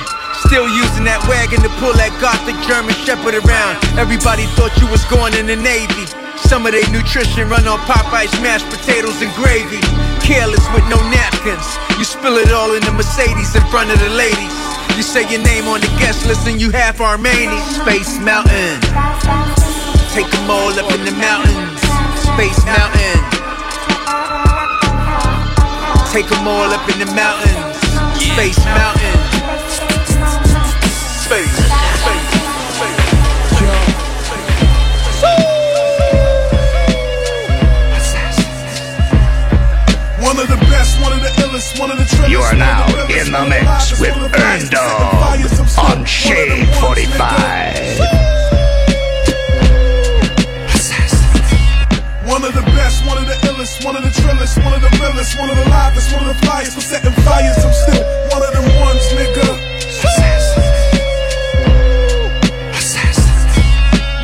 Still using that wagon to pull that gothic German shepherd around. Everybody thought you was going in the Navy. Some of their nutrition run on Popeye's mashed potatoes and gravy. Careless with no napkins. You spill it all in the Mercedes in front of the ladies. You say your name on the guest list and you half Armenian. Space Mountain. Take them all up in the mountains. Space Mountain. Take them all up in the mountains. Space Mountain. Space. You are now in the mix with Earn Dog on Shade 45. One of the best, one of the illest, one of the trillest, one of the realest, one of the livest, one of the flyest. For setting fires, I'm still one of them ones, nigga.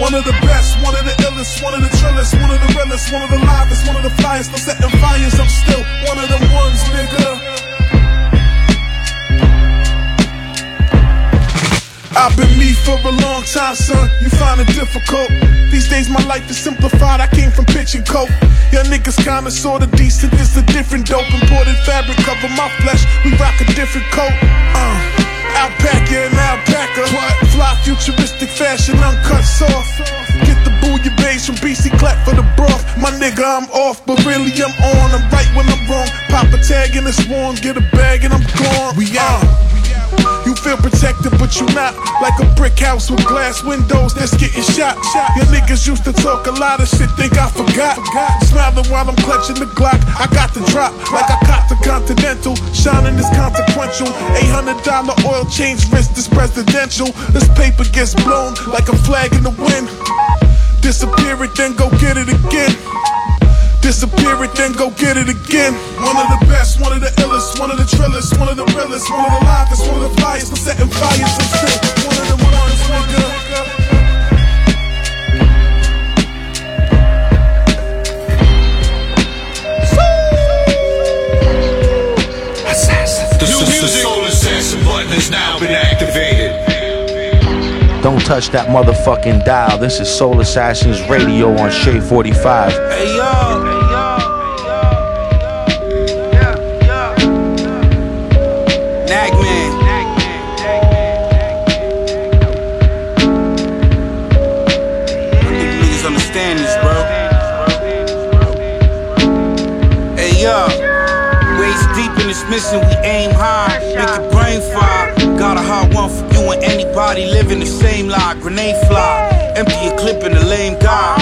One of the best, one of the illest, one of the trillest, one of the realest, one of the livest, one of the flyest. For setting fires, I'm still one of them ones, nigga. I've been me for a long time, son. You find it difficult. These days my life is simplified. I came from pitch and coke. Your niggas kinda sorta decent. It's a different dope. Imported fabric cover my flesh. We rock a different coat. Uh, alpaca and alpaca. What? Fly futuristic fashion, uncut soft. Get the bouillabaisse from BC Clap for the broth. My nigga, I'm off, but really I'm on. I'm right when I'm wrong. Pop a tag and it's warm. Get a bag and I'm gone. We out. Uh. You feel protected, but you not. Like a brick house with glass windows that's getting shot. Your niggas used to talk a lot of shit, think I forgot. Smiling while I'm clutching the Glock. I got the drop, like I caught the Continental. Shining is consequential. $800 oil change wrist is presidential. This paper gets blown like a flag in the wind. Disappear it, then go get it again. Disappear it, then go get it again. One of the best, one of the illest, one of the trillest, one of the realest, one of the livest, one of the flyest, for setting fires and still. One of the ones, nigga. Soul Assassin button has now been activated. Don't touch that motherfucking dial. This is Soul Assassins Radio on Shade 45. Hey yo. And anybody living the same life. Grenade fly. Empty a clip in the lame guy.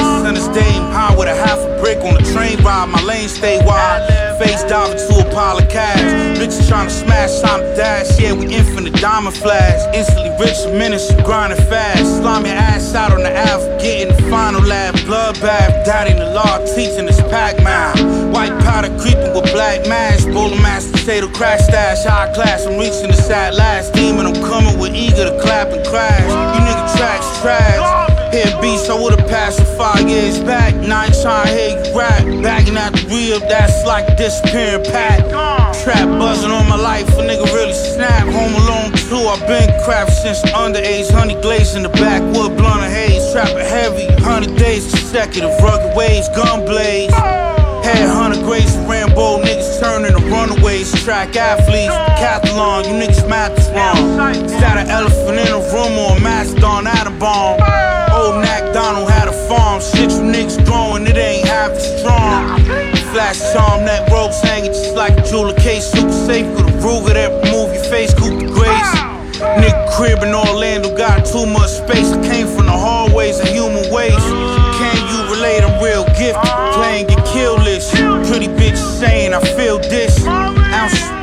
High with a half a brick on the train ride. My lane stay wide. Face diving to a pile of cash. Bitches trying to smash, time to dash. Yeah, we infinite diamond flash. Instantly rich, minutes, grinding fast. Slime your ass out on the Ave. Getting the final lab. Bloodbath. Daddy in the law teaching this Pac Man. White powder creeping with black mask. Bowler mask, potato crack stash. High class, I'm reaching the sad last. Demon, I'm coming with eager to clap and crash. You nigga tracks trash. Hear beats, I would've passed for five years back. Now I ain't hear you rap. Bagging out the real, that's like disappearing pack. Trap buzzing on my life, a nigga really snap. Home alone too, I've been crap since underage. Honey glaze in the backwood, blunt of haze. Trapping heavy, hundred days consecutive. Rugged waves, gun blades. Had hundred grades Rambo, niggas turning to runaways. Track athletes, decathlon, you niggas math is wrong. That an elephant in a room or a mastodon atom bomb? Old Mac Donald had a farm. Shit, you niggas growing, it ain't half as strong. Flash charm, that ropes hanging just like a jeweler case. Super safe, with a Ruger that remove your face, coupe the grace. Nigga crib in Orlando got too much space. I came from the hallways of human waste. Can you relate? I'm real gifted.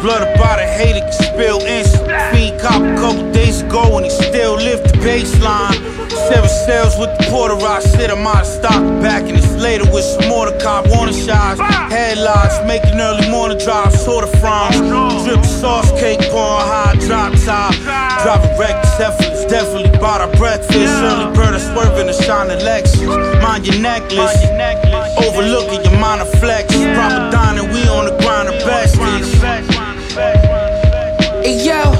Blood about a hater can spill instant. Feed cop a couple days ago and he still lift the baseline. Seven cells with the porter I sit out of stock. Back in this later with some mortar cop warning shots. headlights, making early morning drives, sorta fronds. Drip sauce cake, pouring high, drop top. Driving reckless, effortless, definitely bought our breakfast. Early bird, I swerving a shining Lexus. Mind your necklace, overlooking your minor flex. Proper dining, we on the grind of besties. Hey yo,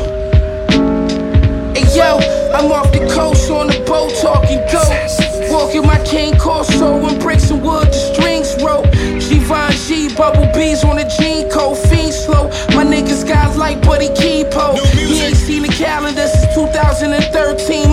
hey yo, I'm off the coast on the boat talking ghost. Walking my Cane Corso and bricks and wood, the strings rope. Givenchy, bubble bees on the jean coat, fiend slow. My niggas got like Buddy Keepo. He ain't seen the calendar since 2013.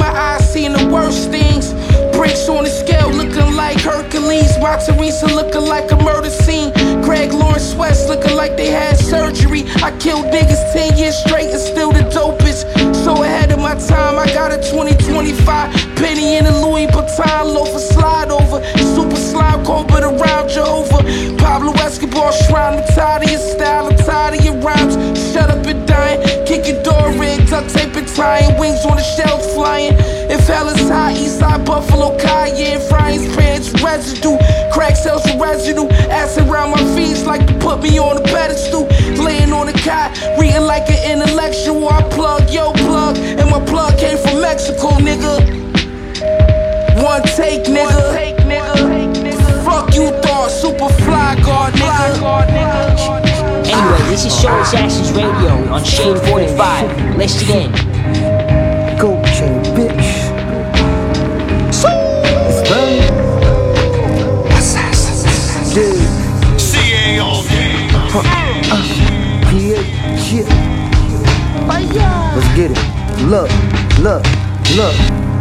Hercules. My Teresa looking like a murder scene. Greg Lawrence West looking like they had surgery. I killed niggas 10 years straight and still the dopest. So ahead of my time, I got a 2025 penny in a Louis Vuitton loafer slide over. Super slime carpet around Jehovah. Pablo Escobar shrine, I'm tired of your style, I'm tired of your rhymes. Shut up and dying, kick your door in, duct tape and trying. Wings on the shelf flying. If hell is hot, Eastside Buffalo, Cayenne, frying pants, residue. Crack cells for residue. Acid around my feet like to put me on a pedestal. Laying on the cot, reading like an intellectual. I plug, yo plug, and my plug came from Mexico, nigga. One take, nigga. Fuck you, thought, super fly guard, nigga. Anyway, this is Soul Assassins Radio on Shade 45. Listen in. Go chain, bitch. It's burning. Dude. CA all day. Uh, yeah, yeah. Let's get it. Look, look, look.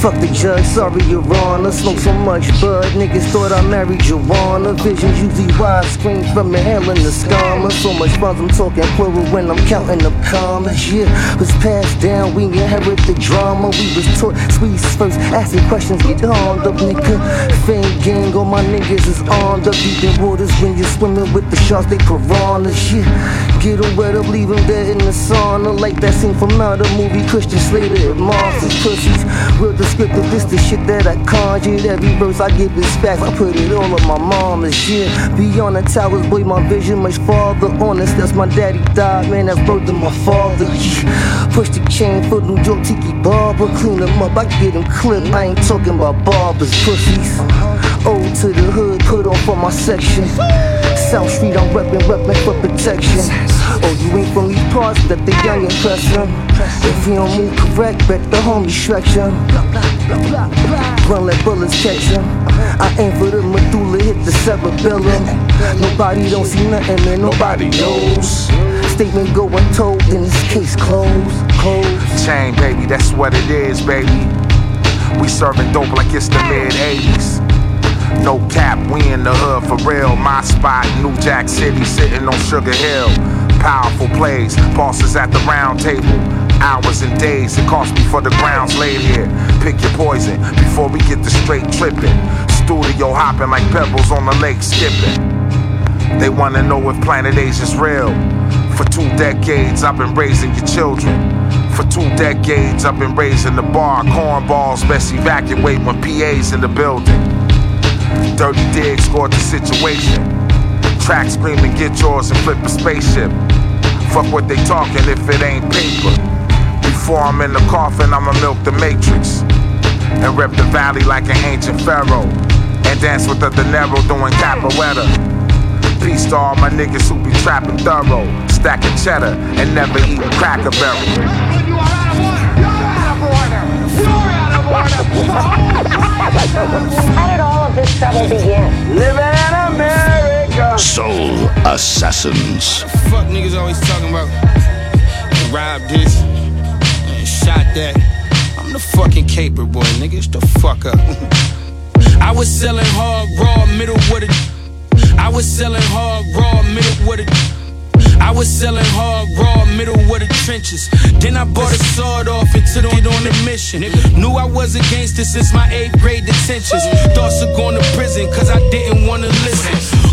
Fuck the judge, sorry your honor. Smoke so much bud, niggas thought I married Joanna. Visions usually widescreen from the hell in the scammer. So much fun, I'm talking plural when I'm counting up commas. Yeah, was passed down, we inherit the drama. We was taught squeeze first, asking questions, get armed up, nigga. Fame gang, all my niggas is armed up. Deep in waters when you're swimming with the sharks, they piranhas. Yeah, get them wet up, leave them dead in the sauna. Like that scene from the movie Christian Slater at Mars' pussies. Real descriptive, this the shit that I conjured. Every verse I give is facts, I put it all on my mom and shit. Beyond the towers, boy, my vision much farther. Honest, that's my daddy died, man, that's birth of my father. Push the chain for New York Tiki Barber, clean them up, I get them clipped. I ain't talking about barbers, pussies. Old to the hood, put on for my section. South Street, I'm reppin', reppin' for protection. Oh, you ain't from these parts, that the young impression. If you don't move correct, bet the homie stretch him. Run like bullets catch. I aim for the medulla, hit the cerebellum. Nobody don't see nothing, man, nobody knows. Statement go untold, then this case closed. Closed. Chain, baby, that's what it is, baby. We serving dope like it's the mid 80s. No cap, we in the hood for real. My spot, New Jack City, sitting on Sugar Hill. Powerful plays, bosses at the round table. Hours and days it cost me for the grounds laid here. Pick your poison before we get the straight tripping. Studio hopping like pebbles on the lake skipping. They wanna know if Planet Asia's real. For two decades, I've been raising your children. For two decades, I've been raising the bar. Cornballs best evacuate when PA's in the building. Dirty Dig scored the situation. Track screaming, get yours and flip a spaceship. Fuck what they talking if it ain't paper. Before I'm in the coffin, I'ma milk the matrix. And rep the valley like an ancient pharaoh. And dance with the De Niro doing capoeira. Peace to all my niggas who be trapping thorough. Stacking cheddar and never eating cracker barrel. How did all this trouble begin? In America. Soul Assassins. Fuck niggas always talking about this and shot that. I'm the fucking caper boy, nigga. Shut the fuck up. I was selling hard, raw, middle with it. I was selling hard, raw, middle with it. I was selling hard, raw, middle of the trenches. Then I bought a sword off and took it on a mission. Knew I was a gangster since my eighth grade detentions. Thoughts of going to prison cause I didn't wanna listen.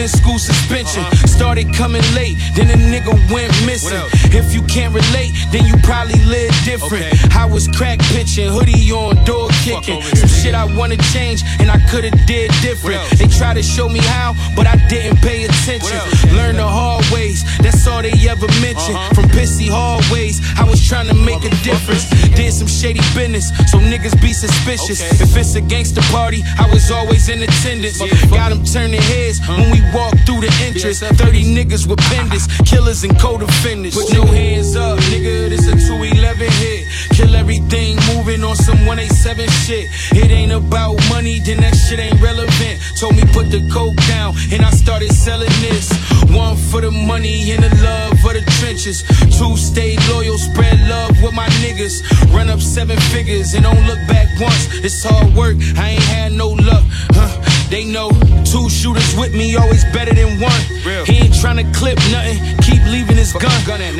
In school suspension. Started coming late, then a nigga went missing. If you can't relate, then you probably live different. I was crack pitching, hoodie on, door kicking. Some shit I wanna change and I could've did different. They try to show me how, but I didn't pay attention. Learn the hard ways, that's all they ever mention. From pissy hallways, I was trying to make a difference. Did some shady business, so niggas be suspicious. If it's a gangster party, I was always in attendance. Got them turning heads when we walk through the entrance. 30 niggas with pendants, killers and co-defendants. Put your hands up, nigga, this a 211 hit. Kill everything moving on some 187 shit. It ain't about money, then that shit ain't relevant. Told me put the coke down, and I started selling this. One for the money and the love for the trenches. Two stay loyal, spread love with my niggas. Run up seven figures and don't look back once. It's hard work, I ain't had no luck. Huh. They know two shooters with me always better than one. Real. He ain't tryna clip nothing, keep leaving his gun.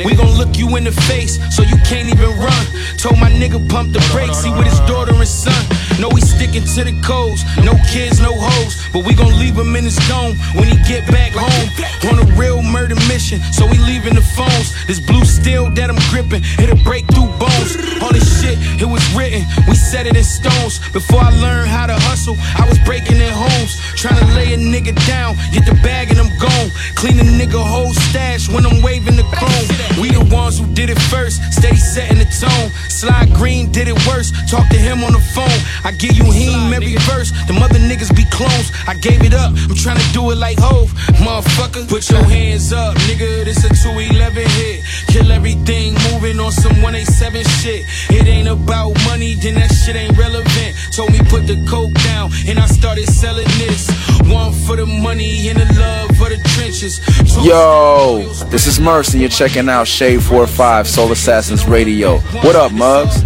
We gon' look you in the face so you can't even run. Told my nigga pump the brakes, he with his daughter and son. No, we sticking to the codes. No kids, no hoes. But we gon' leave him in his dome when he get back home. On a real murder mission, so we leaving the phones. This blue steel that I'm gripping, it'll break through bones. All this shit, it was written, we set it in stones. Before I learned how to hustle, I was breaking in homes. Trying to lay a nigga down, get the bag and I'm gone. Clean a nigga whole stash when I'm waving the chrome. We the ones who did it first, steady setting the tone. Sly Green did it worse, talk to him on the phone. I give you him every verse, the mother niggas be clones. I gave it up, I'm trying to do it like Hove. Motherfucker, put your hands up, nigga, this a 211 hit. Kill everything moving on some 187 shit. It ain't about money, then that shit ain't relevant. Told me put the coke down, and I started selling this. One for the money and the love for the. Yo, this is Mercy. You're checking out Shade 45 Soul Assassins Radio. What up, Muggs?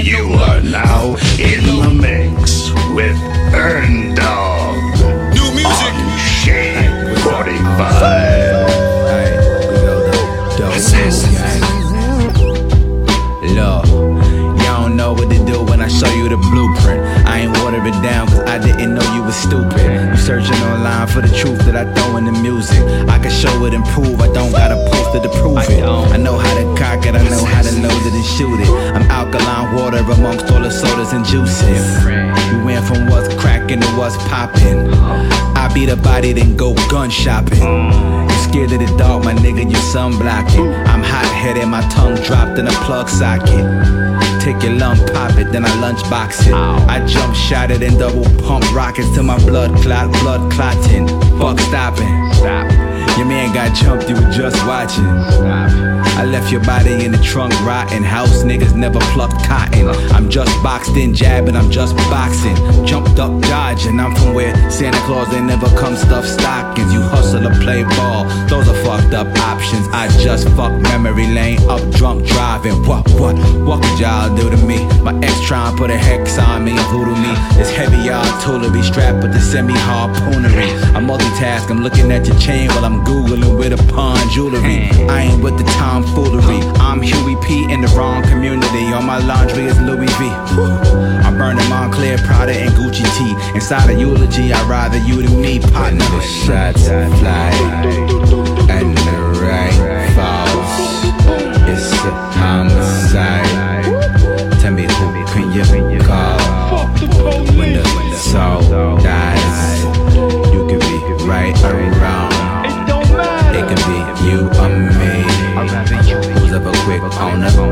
You are now in the mix with Earn Dog. New music. On Shade 45. Look, y'all don't know what to do when I show you the blueprint. I ain't water it down cause I didn't know you was stupid. You searching online for the truth that I throw in the music. I can show it and prove, I don't gotta post it to prove it. I know how to cock it, I know how to load it and shoot it. I'm alkaline water amongst all the sodas and juices. We went from what's cracking to what's popping. I beat a body, then go gun shopping. You scared of the dark, my nigga, you sun blocking. I'm hot headed, my tongue dropped in a plug socket. Take your lung, pop it, then I lunch box it. I jump shot it and double pump rockets till my blood clot, blood clotting. Fuck stopping. Stop. Your man got jumped, you were just watching. I left your body in the trunk rotting. House niggas never plucked cotton. I'm just boxed in, jabbing, I'm just boxing. Jumped up, dodging. I'm from where Santa Claus they never come stuff stockings. You hustle or play ball, those are fucked up options. I just fuck memory lane up drunk driving. What, what, what could y'all do to me? My ex trying put a hex on me and me. It's heavy artillery strapped with the semi harpoonery. I multitask, I'm looking at your chain while I'm googling with a pawn jewelry. I ain't with the tomfoolery. Oh. I'm Huey P in the wrong community. On my laundry is Louis V. I'm burning Moncler, Prada, and Gucci T. Inside a eulogy, I'd rather you than me, partner. The shots fly and the right falls. It's a homicide. Tell me who can you call when the soul dies? You can be right or you or me. Who's ever quick on the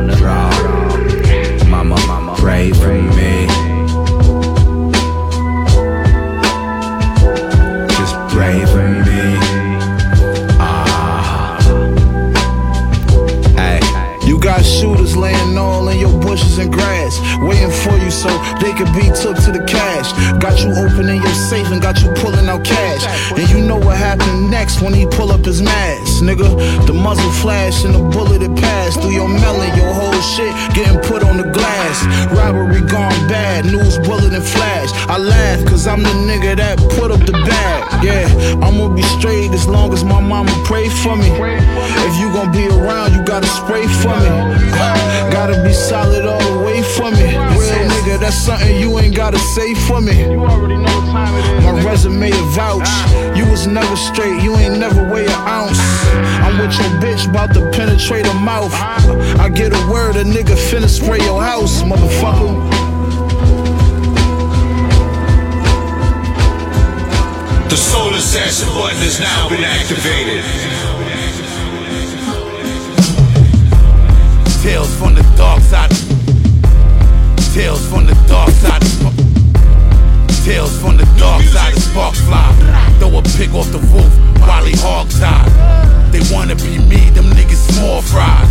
flash and the bullet it passed through your melon, your whole shit getting put on the glass. Robbery gone bad, news bullet and flash. I laugh cause I'm the nigga that put up the bag. Yeah, I'ma be straight as long as my mama pray for me. If you gon' be around, you gotta spray for me. Something you ain't gotta say for me. You already know what time it is. My resume a vouch. Ah. You was never straight, you ain't never weigh an ounce. Ah. I'm with your bitch, about to penetrate her mouth. Ah. I get a word, a nigga finna spray your house, motherfucker. The Soul Assassin button has now been activated. Tales from the dark side. Tales from the dark side. Tales from the dark side. Sparks fly. Throw a pig off the roof while he hog tied. They wanna be me, them niggas small fries.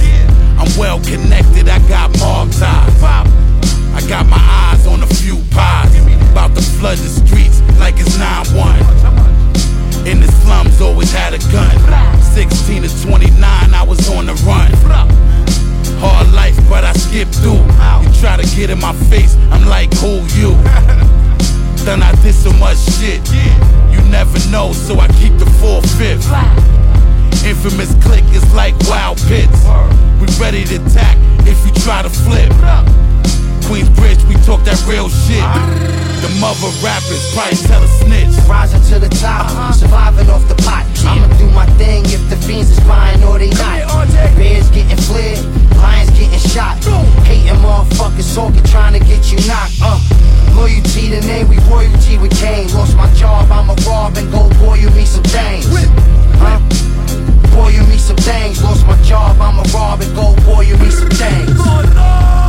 I'm well connected, I got mob ties. I got my eyes on a few pies. About to flood the streets like it's 9-1. In the slums, always had a gun. 16 to 29, I was on the run. Hard life, but I skipped through. You try to get in my face, I'm like, who you? Then I did so much shit. You never know, so I keep the full fifth. Infamous click is like wild pits. We ready to attack if you try to flip. Queensbridge, we talk that real shit. The mother rappers probably tell a snitch. Rising to the top, surviving off the pot. I'ma do my thing if the fiends is buying or they not. Bears getting flared, lions getting shot. Hating motherfuckers talking, trying to get you knocked. Uh. Loyalty to name, we royalty with Kane. Lost my job, I'ma rob and go boil me some things. Huh? Boil me some things. Lost my job, I'ma rob and go boil you me some things.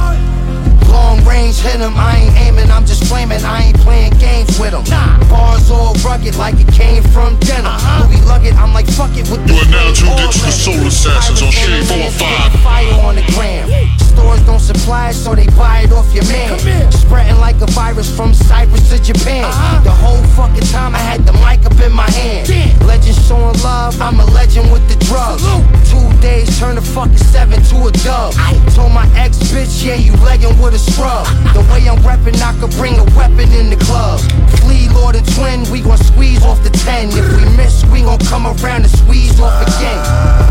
Long range hit him, I ain't aiming, I'm just flaming, I ain't playing games with him. Bars all rugged like it came from denim. Uh-huh. Louis Luggett, I'm like fuck it with the You are now tuned into the. Soul Assassins on Shade 405. Fire on the gram. Stores don't supply it, so they buy it off your man. Spreading like a virus from Cyprus to Japan. Uh-huh. The whole fucking time I had the mic up in my hand. Legend showing love, I'm a legend with the drugs. Two days turn the fucking seven to a dub. Told my ex bitch, yeah, you legging with a scrub. The way I'm reppin', I could bring a weapon in the club. Flee Lord and Twin, we gon' squeeze off the 10. If we miss, we gon' come around and squeeze off again.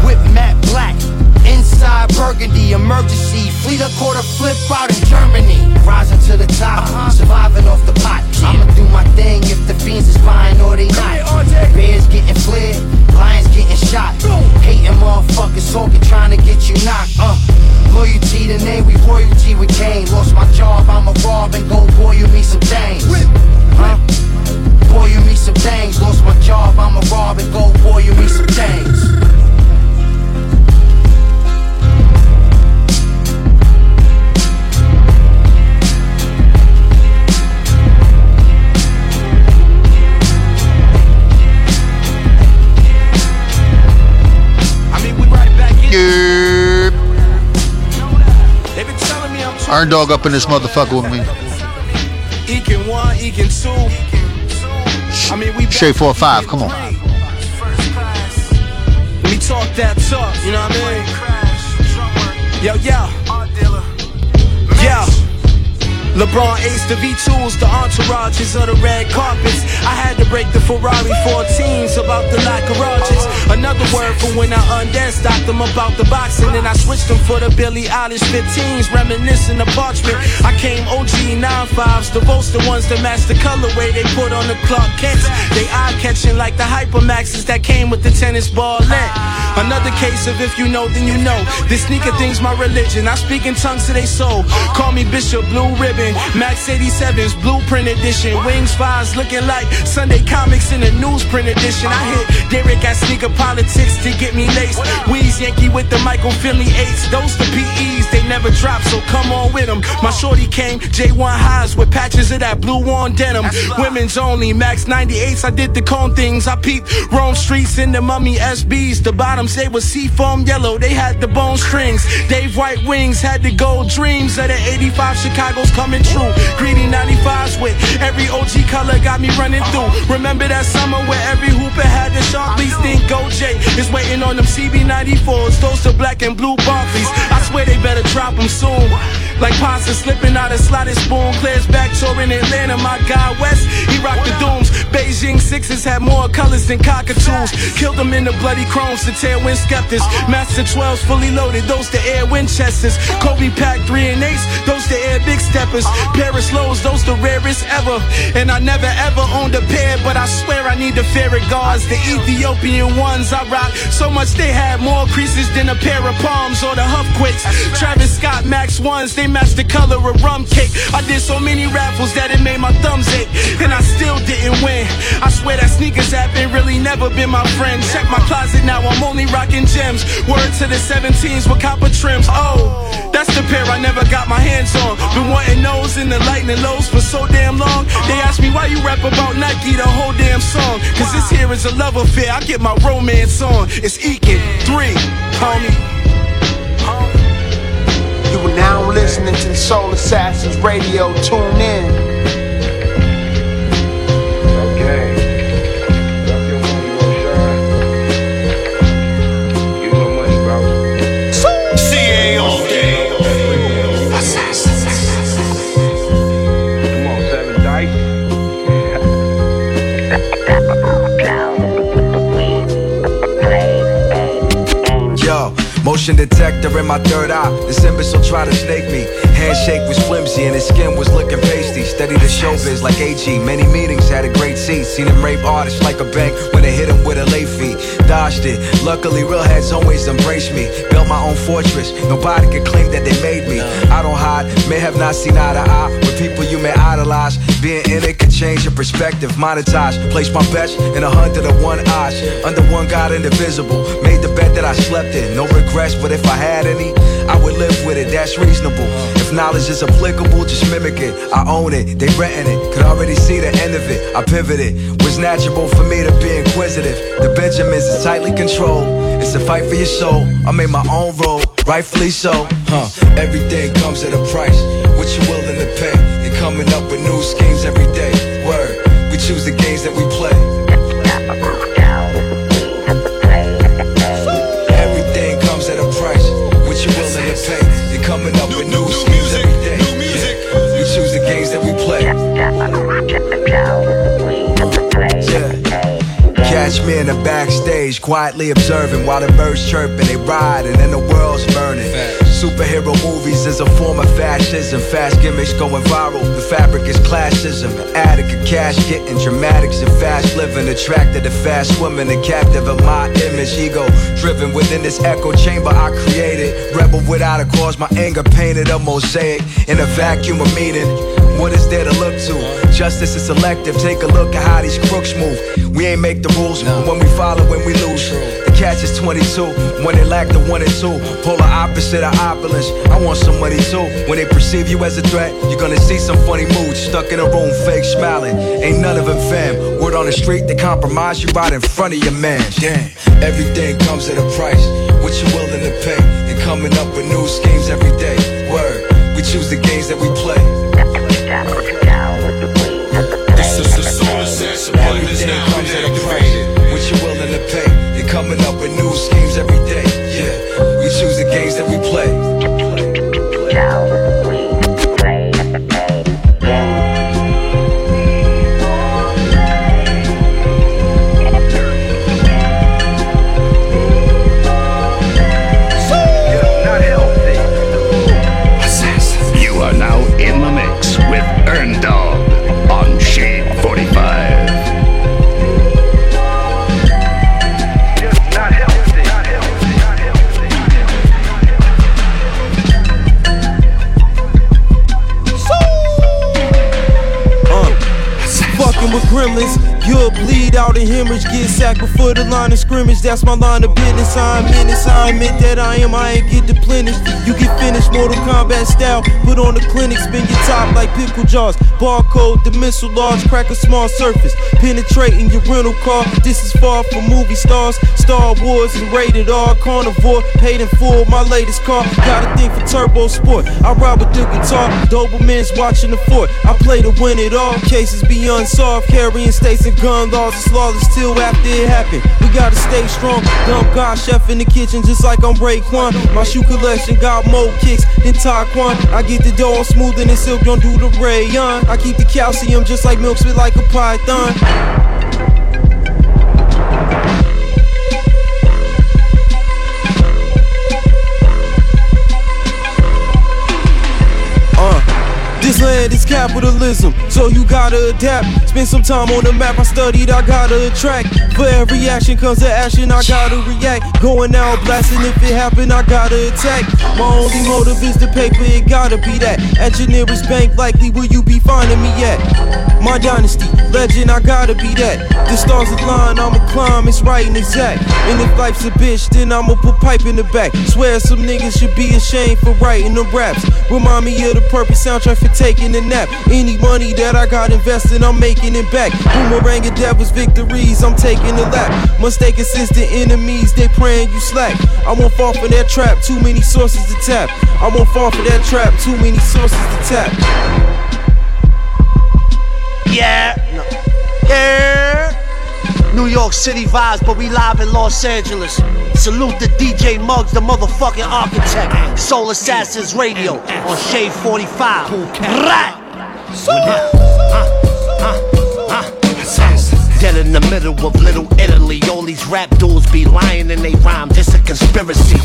Whip matte black. Inside Burgundy, emergency. Fleet a quarter flip out in Germany. Rising to the top, surviving off the pot. I'ma do my thing if the fiends is buying or they not. Bears getting flared, lions getting shot. Hating motherfuckers talking, trying to get you knocked. Uh. Loyalty to name, we royalty with Kane. Lost my job, I'ma rob and go boil me some things. Huh? Boil me some things. Lost my job, I'ma rob and go boil me some things. Yep. They been telling me I'm too Iron Dog up in this motherfucker with me. Eking one, Eking two. I mean, we Shade 45, come on. Let me talk that talk, you know what I mean? Yo, yo. Yo. LeBron Ace, the V2s, the entourages of the red carpets. I had to break the Ferrari 14s about the lot garages. Another word for when I undanced, stopped them about the boxing. And I switched them for the Billy Eilish 15s, reminiscing of parchment. I came OG 95s, the the ones that match the colorway they put on the Clark Kents. They eye catching like the Hypermaxes that came with the tennis ball length. Another case of if you know, then you know. This sneaker thing's my religion. I speak in tongues to they soul. Call me Bishop Blue Ribbon. Max 87's Blueprint Edition. Wings fives looking like Sunday comics in the newsprint edition. I hit Derek at sneaker politics to get me laced. Weeze Yankee with the Michael Finley eights. Those the PEs, they never drop, so come on with them. My shorty came J1 highs with patches of that blue on denim. Women's only, Max 98s. I did the cone things. I peeped Rome streets in the mummy SBs. The bottoms, they was seafoam yellow. They had the bone strings. Dave White Wings had the gold dreams of the 85 Chicago's coming true. Greedy 95s with every OG color got me running through. Remember that summer where every hooper had the sharp least think Go J is waiting on them CB94s. Those the black and blue Barkleys. I swear they better drop them soon. Like pasta slipping out a slotted spoon. Clears back touring Atlanta. My guy West, he rocked the dooms. Beijing sixes had more colors than cockatoos. Killed them in the bloody chromes to tailwind skeptics. Master 12s fully loaded. Those the air Winchesters. Kobe pack 3 and 8s. Those the air big steppers. Paris lows. Those the rarest ever. And I never ever owned a pair, but I swear I need the ferret guards. The Ethiopian ones I rock. So much they had more creases than a pair of palms or the Huff. Travis Scott Max ones, they match the color of rum cake. I did so many raffles that it made my thumbs ache, and I still didn't win. I swear that sneakers have been really never been my friend. Check my closet now, I'm only rocking gems. Word to the 17s with copper trims. Oh, that's the pair I never got my hands on. Been wanting those in the lightning lows for so damn long. They ask me why you rap about Nike the whole damn song. Cause this here is a love affair. I get my romance on. It's Ekin 3, homie. Now listening to the Soul Assassins Radio. Tune in. Motion detector in my third eye. This imbecile tried to snake me. Handshake was flimsy and his skin was looking pasty. Steady the showbiz like AG. Many meetings had a great seat. Seen him rape artists like a bank when they hit him with a late fee. Dodged it. Luckily, real heads always embrace me. Built my own fortress. Nobody could claim that they made me. I don't hide. May have not seen eye to eye with people you may idolize. Being in it could change your perspective. Monetize. Place my bets in a hundred of one odds. Under one God indivisible. Made the bet that I slept in. No regrets, but if I had any, I would live with it. That's reasonable. If knowledge is applicable, just mimic it. I own it. They renting it. Could already see the end of it. I pivoted. Was natural for me to be inquisitive. The Benjamins is tightly controlled. It's a fight for your soul. I made my own role, rightfully so. Huh? Everything comes at a price. What you willing to pay? They coming up with new schemes every day. Word. We choose the games that we play. Me in the backstage, quietly observing while the birds chirping, they ride, and the world's burning. Superhero movies is a form of fascism. Fast gimmicks going viral. The fabric is classism. Addict of cash getting dramatics and fast living. Attracted to fast women and captive of my image. Ego driven within this echo chamber I created. Rebel without a cause, my anger painted a mosaic in a vacuum of meaning. What is there to look to? Justice is selective. Take a look at how these crooks move. We ain't make the rules, when we follow, when we lose. The catch is 22 when they lack the one and two. Polar opposite of opulence. I want some money too. When they perceive you as a threat, you're gonna see some funny moods. Stuck in a room, fake smiling. Ain't none of them fam. Word on the street, they compromise you right in front of your man. Damn. Everything comes at a price. What you willing to pay? They coming up with new schemes every day. Word. We choose the games that we play. Is now been gremlins, you'll bleed out and hemorrhage, get sacked before the line of scrimmage. That's my line of business. I'm in this, I admit that I am. I ain't get deplenished. You get finished, Mortal Kombat style. Put on the clinic, spin your top like pickle jaws. Barcode, the missile large, crack a small surface. Penetrating your rental car. This is far from movie stars. Star Wars and rated R. Carnivore, paid in full. My latest car. Got a thing for turbo sport. I ride with the guitar. Doberman's watching the fort. I play to win it all. Cases be unsolved. Carrying states and gun laws. It's lawless till after it happened. Gotta stay strong. Dumb God chef in the kitchen just like I'm Raekwon. My shoe collection got more kicks than Taekwon. I get the dough smoother than silk. Don't do the rayon. I keep the calcium just like milk spit like a python. Is capitalism, so you gotta adapt. Spend some time on the map, I studied, I gotta attract. For every action comes an action, I gotta react. Going out blasting, if it happen, I gotta attack. My only motive is the paper, it gotta be that. At your nearest bank, likely will you be finding me at? My dynasty, legend, I gotta be that. The stars align, I'ma climb, it's right and exact. And if life's a bitch, then I'ma put pipe in the back. Swear some niggas should be ashamed for writing them raps. Remind me of the perfect soundtrack for taking a nap. Any money that I got invested, I'm making it back. Boomerang and devils victories, I'm taking a lap. Mistake assistant enemies, they praying you slack. I won't fall for that trap, too many sources to tap. I won't fall for that trap, too many sources to tap. Yeah. Yeah. New York City vibes, but we live in Los Angeles. Salute the DJ Muggs, the motherfucking architect. Soul Assassins Radio on Shade 45. Right. Dead in the middle of Little Italy. All these rap dudes be lying in they rhymes. It's a conspiracy.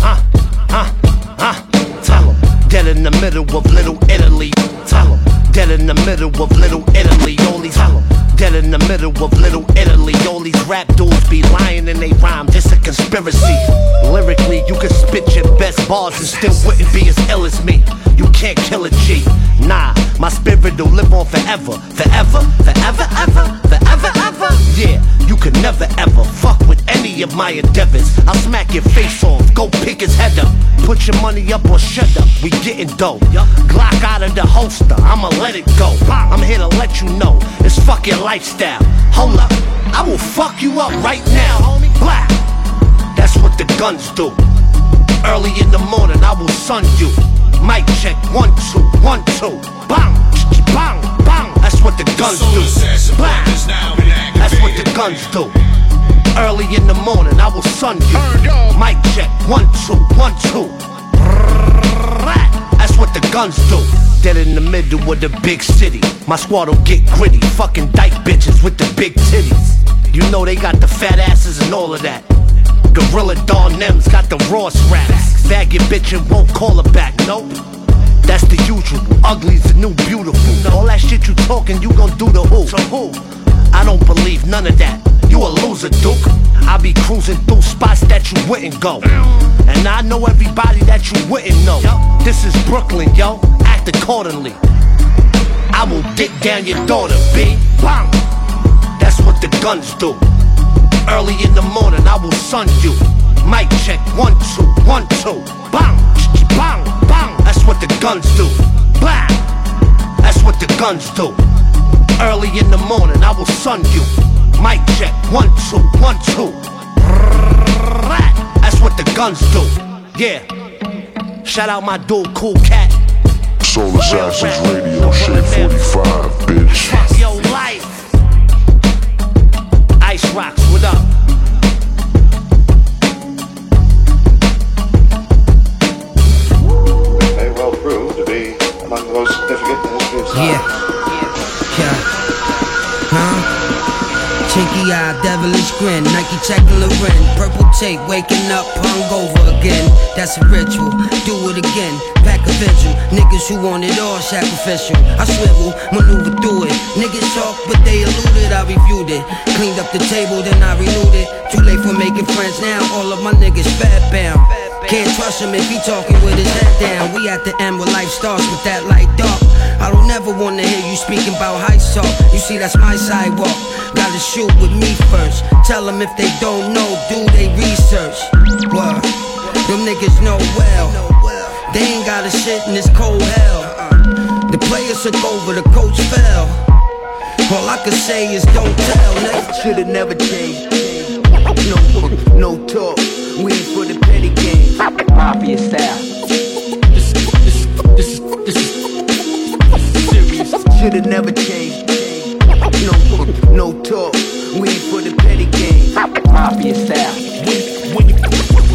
Huh? Huh? Huh? Tell 'em. Dead in the middle of Little Italy. Tell 'em. Dead in the middle of Little Italy. All these tell 'em. Dead in the middle of Little Italy. All these rap dudes be lying in they rhyme. It's a conspiracy. Lyrically, you could spit your best bars and still wouldn't be as ill as me. You can't kill a G. Nah, my spirit will live on forever. Forever, forever, ever, forever, ever. Yeah, you could never ever of my endeavors. I'll smack your face off, go pick his head up. Put your money up or shut up, we getting dough. Glock out of the holster, I'ma let it go. I'm here to let you know, it's fuck your lifestyle. Hold up, I will fuck you up right now. homie. Black, that's what the guns do. Early in the morning, I will sun you. Mic check, one, two, one, two. Bang, bang, bang. That's what the guns do. Bang. That's what the guns do. Early in the morning, I will sun you. Mic check, one, two, one, two. That's what the guns do. Dead in the middle of the big city. My squad will get gritty. Fucking dyke bitches with the big titties. You know they got the fat asses and all of that. Gorilla Dawn Nems got the rawest raps. Your bitch and won't call her back, nope. That's the usual. Ugly's the new beautiful. All that shit you talking, you gon' do the who? To who? I don't believe none of that. You a loser, Duke. I be cruising through spots that you wouldn't go. And I know everybody that you wouldn't know. This is Brooklyn, yo. Act accordingly. I will dick down your daughter, B. Bang! That's what the guns do. Early in the morning, I will sun you. Mic check, one, two, one, two. Bang! Bang! Bang! That's what the guns do. Bang! That's what the guns do. Early in the morning, I will sun you. Mic check, one, two, one, two. That's what the guns do. Yeah. Shout out my dude, Cool Cat. Soul Assassins Radio, Shade 45, bitch. Fuck your life. Ice Rocks, what up? may well prove to be among the most significant in the history of Yeah. Eye, devilish grin, Nike checking Loren, purple tape, waking up hungover again. That's a ritual, do it again. Pack a vigil, niggas who want it all sacrificial. I swivel, maneuver through it. Niggas talk, but they eluded. I reviewed it, cleaned up the table, then I renewed it. Too late for making friends now. All of my niggas fat bound. Can't trust him if he talking with his head down. We at the end where life starts with that light dark. I don't ever wanna hear you speaking about high talk. You see, that's my sidewalk. Gotta shoot with me first. Tell them if they don't know, do they research. What? Them niggas know well. They ain't got a shit in this cold hell. The players took over, the coach fell. All I can say is don't tell. Nigga should've never changed. No, no talk. We ain't for the petty game. Mafia style. This, this, this, this is serious. Should've never changed. No, no talk. We ain't for the petty game. Mafia style. When you,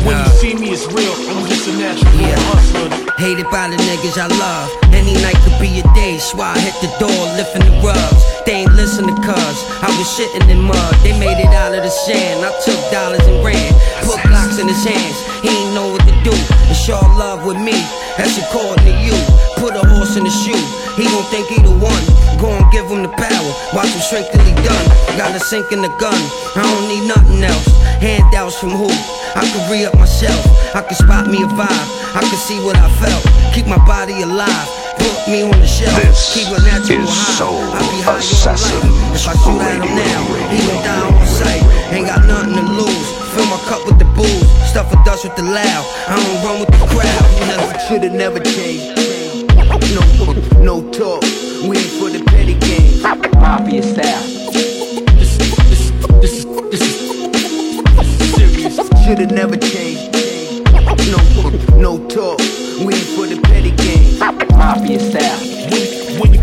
when you see me, it's real. I'm just a natural born hustler. Hated by the niggas I love. Any night could be a day, I hit the door, lifting the rugs. They ain't listen to cuz. I was shitting in mud. They made it out of the sand. I took dollars and ran. Put in his hands. He ain't know what to do. And show love with me. That's according to you. Put a horse in the shoe. He gon' think he the one. Go and give him the power. Watch him shrink till he done. Got a sink in the gun. I don't need nothing else. Handouts from who? I could re up myself. I could spot me a vibe. I could see what I felt. Keep my body alive. Put me on the shelf. This Keep a natural is high. Soul I be high Assassins life. If I shoot at him now, he gon' die on sight. Ain't got nothing to lose. Fill my cup with the booze. Stuff a dust with the loud. I don't run with the crowd. Never should've never changed. No, no talk. We ain't for the petty game. Mafia style. This, this, this, this is serious. Should've never changed. No, no talk. We ain't for the petty game. Mafia style. When you,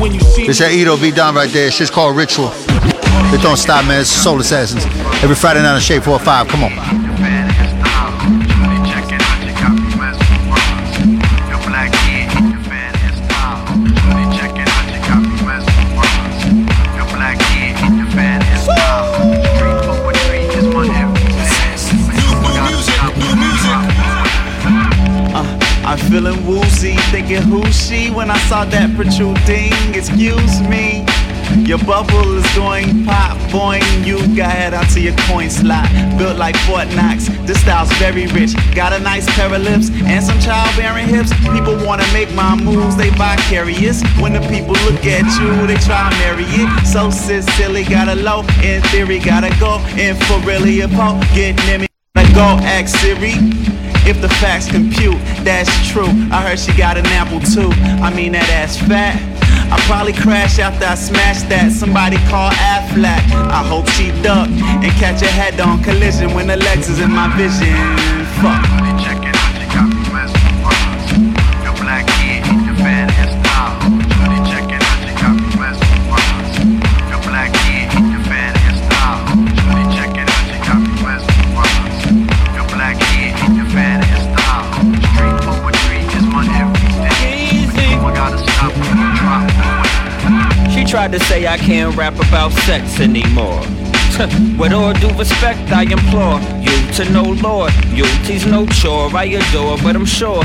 when you see This that Edo V Don right there. Shit's called Ritual. It don't stop, man. It's Soul Assassins. Every Friday night on Shade 4-5. Come on. Uh, I'm feeling woozy, thinking who she when I saw that protruding. Excuse me. Your bubble is going pop, boing. You got head onto your coin slot. Built like Fort Knox. This style's very rich. Got a nice pair of lips and some childbearing hips. People wanna make my moves, they vicarious. When the people look at you, they try to marry it. So silly, gotta low. In theory, gotta go in for really a po. Get me, gotta go ask Siri. If the facts compute, that's true. I heard she got an apple too. I mean that ass fat. I probably crash after I smash that. Somebody call Aflac. I hope she duck and catch a head-on collision when the is in my vision. Fuck. To say I can't rap about sex anymore. With all due respect, I implore you to know Lord. You's no chore, I adore, but I'm sure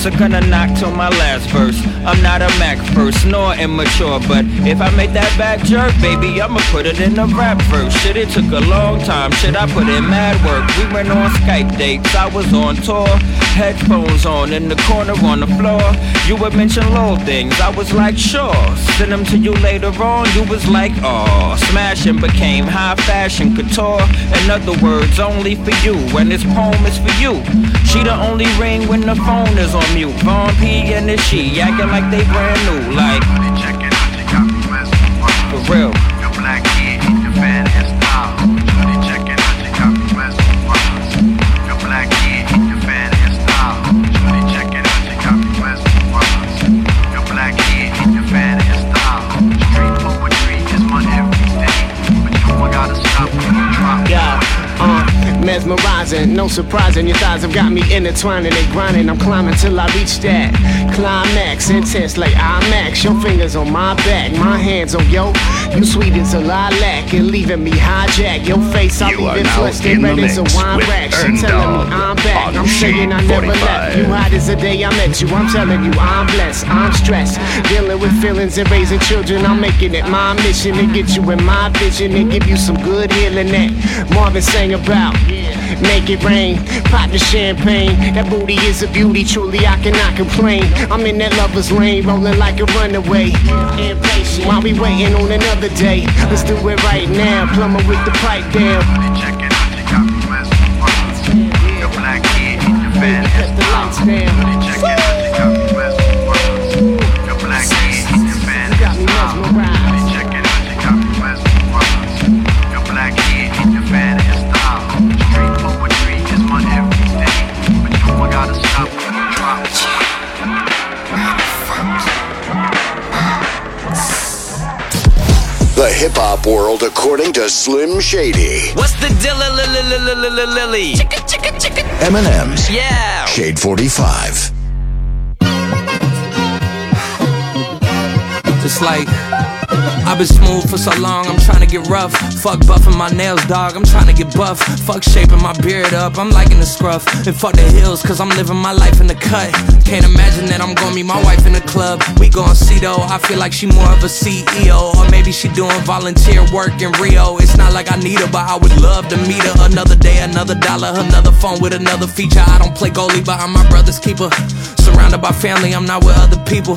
boots are gonna knock till my last verse. I'm not a Mac first, nor immature, but if I make that bad jerk, baby, I'ma put it in a rap verse. Shit, it took a long time, shit, I put in mad work. We went on Skype dates, I was on tour, headphones on in the corner on the floor. You would mention little things, I was like, sure. Send them to you later on, you was like, oh. Smashing became high fashion couture. In other words, only for you, and this poem is for you. She the only ring when the phone is on mute. Von P and the she acting like they brand new, like. For real. Mesmerizing, no surprising. Your thighs have got me intertwining and grinding. I'm climbing till I reach that climax, intense like IMAX. Your fingers on my back, my hands on yo. You sweet as a lilac and leaving me hijack. Your face, I'm even flushed in and the red as a wine rack. She telling me I'm back. I'm saying I never 45. left. You hot as the day I met you. I'm telling you I'm blessed. I'm stressed. Dealing with feelings and raising children. I'm making it my mission to get you in my vision and give you some good healing that Marvin sang about. Make it rain, pop the champagne. That booty is a beauty, truly I cannot complain. I'm in that lover's lane, rolling like a runaway. Impatient, while we waiting on another day. Let's do it right now, plumber with the pipe down. Baby, cut the lights down. Hip hop world according to Slim Shady. What's the dilly lily? Chicka chicka chicka. Eminem's. Yeah. Shade 45. Just like I've been smooth for so long, I'm trying to get rough. Fuck buffing my nails, dog. I'm trying to get buff. Fuck shaping my beard up, I'm liking the scruff. And fuck the hills, cause I'm living my life in the cut. Can't imagine that I'm gonna meet my wife in the club. We gon' see though, I feel like she more of a CEO. Or maybe she doing volunteer work in Rio. It's not like I need her, but I would love to meet her. Another day, another dollar, another phone with another feature. I don't play goalie, but I'm my brother's keeper. Surrounded by family, I'm not with other people.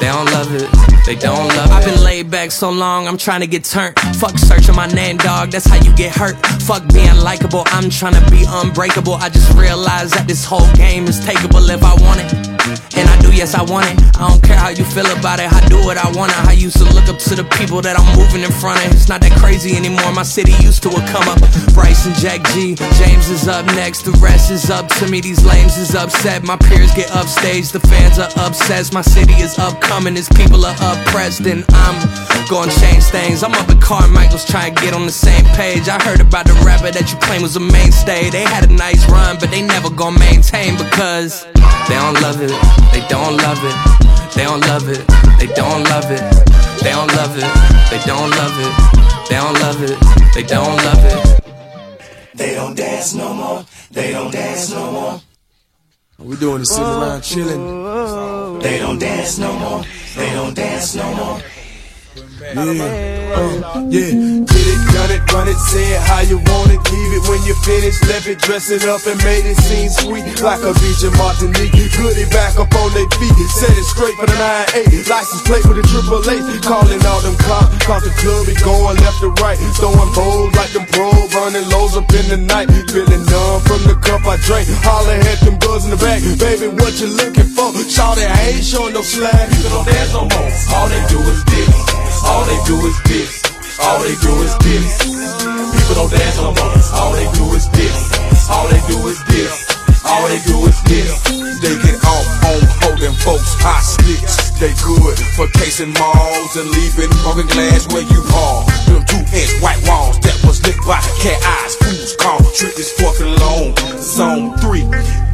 They don't love it. They don't love it. I've been laid back so long, I'm trying to get turned. Fuck searching my name, dog. That's how you get hurt. Fuck being likable. I'm trying to be unbreakable. I just realized that this whole game is takeable if I want it. And I do, yes, I want it. I don't care how you feel about it. I do what I want. I used to look up to the people that I'm moving in front of. It's not that crazy anymore. My city used to a come up. Bryce and Jack G. James is up next. The rest is up to me. These lames is upset. My peers get upstage. The fans are obsessed. My city is upcoming. His people are oppressed. And I'm gonna change things. I'm up at Carmichael's trying to get on the same page. I heard about the rapper that you claim was a mainstay. They had a nice run, but they never gonna maintain because they don't love it. They don't love it. They don't love it. They don't love it. They don't love it. They don't love it. They don't love it. They don't love it. They don't dance no more. They don't dance no more. We doing is sitting around chilling. Oh, oh. They don't dance no more. They don't dance no more. Yeah, uh, yeah. Get it, done it, run it, say it how you want it. Leave it when you're finished. Left it, dress it up and made it seem sweet. Like a beach in Martinique. Put it back up on their feet. Set it straight for the 9-8. License plate with a triple H. Calling all them cops. Cause the club be going left to right. Throwing bowls like them pros. Running lows up in the night. Feeling numb from the cup I drank. Holler at them girls in the back. Baby, what you looking for? Shout it, I ain't showing no slack. People don't dance no more. All they do is this. All they do is this. All they do is this. People don't dance no more. All they do is this. All they do is this. All they do is this. They get off on holding folks hot hostage. They good for casing malls and leaving broken glass where you are. Them two inch white walls that was lit by cat eyes. Fools call trick is fucking long. Zone three,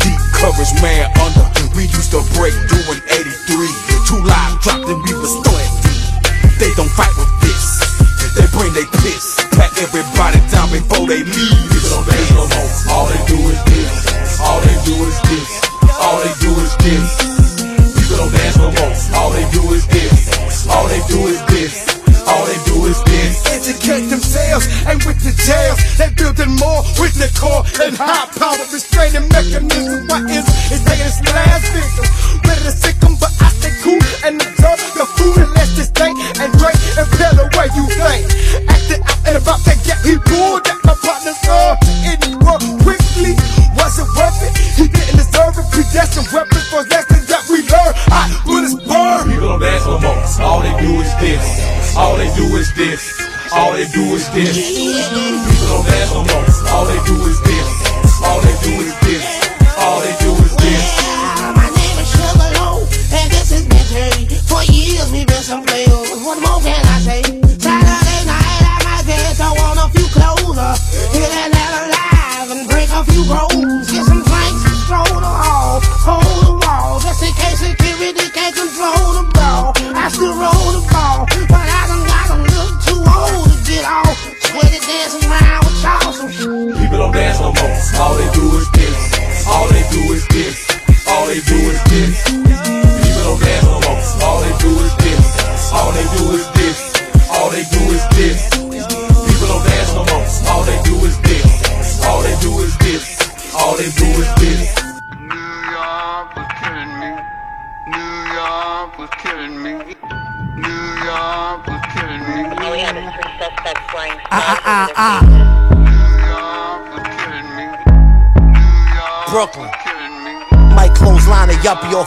deep coverage man under. We used to break doing 83. Two live dropped and we was throwing they don't fight with this. They bring they piss. pack everybody down before they leave. People don't dance no more. All they do is this. All they do is this. All they do is this. People don't dance no more. All they do is this. All they do is this. All they do is this. Educate themselves and with the jails, they building more with the core and high power restraining mechanism. Why is it's taking last victim? Ready to sick 'em, but I stay cool and observe the food and let's just think and drink and peel the way you think. Acting out and about that get he pulled at my partner's arm. It worked quickly. Was it worth it? He didn't deserve it. Predestined weapons for lessons don't dance no more. All they do is this. All they do is this. All they do is this. People don't dance no more. All they do is this. All they do is this.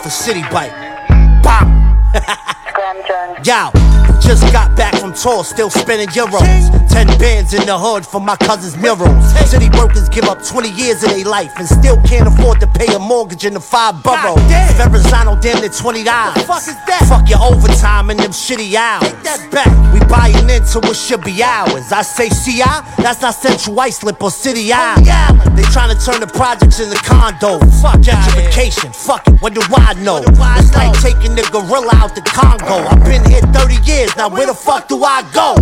Off a city bike. Bop. Yo, just got back tour, still spending euros. Ten bands in the hood for my cousin's murals. City workers give up 20 years of their life and still can't afford to pay a mortgage in the five boroughs. Verrazano damn near 20 dollars. Fuck is that? Fuck your overtime and them shitty hours. Take that back. We buying into what should be ours. I say CI, that's not Central Islip or City oh, Island. They trying to turn the projects into condos. Fuck gentrification. Fuck it, what do I know? It's like taking the gorilla out the Congo. I've been here 30 years, now where the fuck do I go?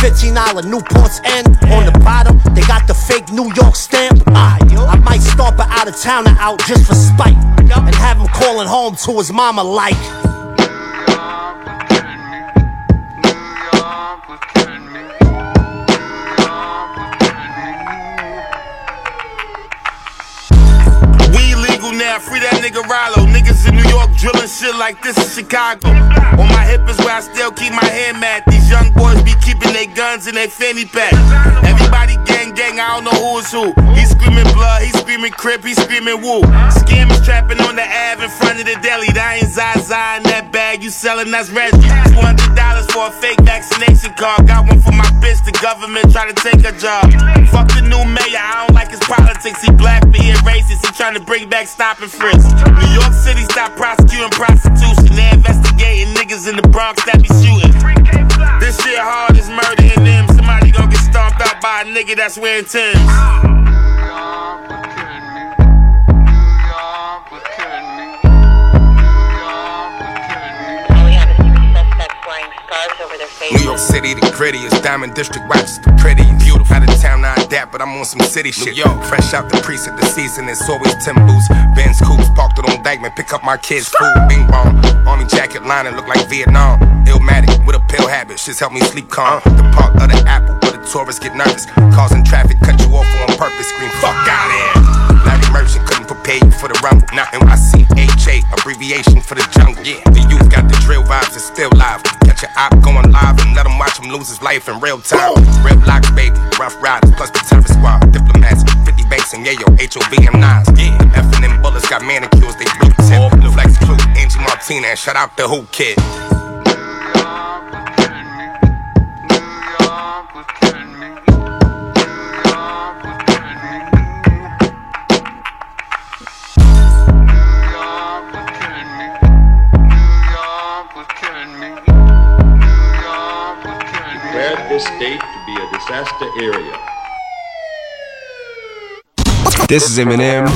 $15 Newport's end on the bottom. They got the fake New York stamp. I, I might stomp an out of towner out just for spite. And have him calling home to his mama like. Free that nigga Rallo. Niggas in New York drilling shit like this in Chicago. On my hip is where I still keep my hand mat. These young boys be keeping their guns in their fanny pack. Everybody gang gang, I don't know who is who. He screaming blood, he screaming crip, he screaming woo. Scammers trapping on the Ave in front of the deli. That ain't Zaza in that bag you selling, that's Reggie. $200 for a fake vaccination card. Got one for my bitch, the government try to take a job. Fuck the new mayor, I don't like his politics. He black, being racist, he trying to bring back stop and frisk. New York City stop prosecuting prostitution. They investigating niggas in the Bronx that be shooting. This shit hard as murdering them. Somebody gon' get stomped out by a nigga that's wearing Timbs. New York City, the grittiest. Diamond District, watches the prettiest. Beautiful. Out of town, I adapt, but I'm on some city shit. Yo, fresh out the precinct, the season, it's always Timbers. Benz Coops, parked it on Dyckman, pick up my kids' food. Bing bong, army jacket lining, look like Vietnam. Illmatic with a pill habit, shit's help me sleep calm. The park of the Apple, where the tourists get nervous. Causing traffic, cut you off on purpose, scream, fuck out here. Larry Merchant couldn't prepare you for the rumble. Now NYCHA, abbreviation for the jungle. Yeah, the youth got the drill vibes, it's still live. Catch your op going live and let him watch him lose his life in real time. Red blocks, baby, Ruff Ryders, plus the terrorist squad. Diplomats, 50 banks and yayo, HOV and nines. Yeah, F and M bullets got manicures, they blue tip. Flex crew, Angie Martinez, shout out the Whoo Kid. State to be a disaster area. This is Eminem.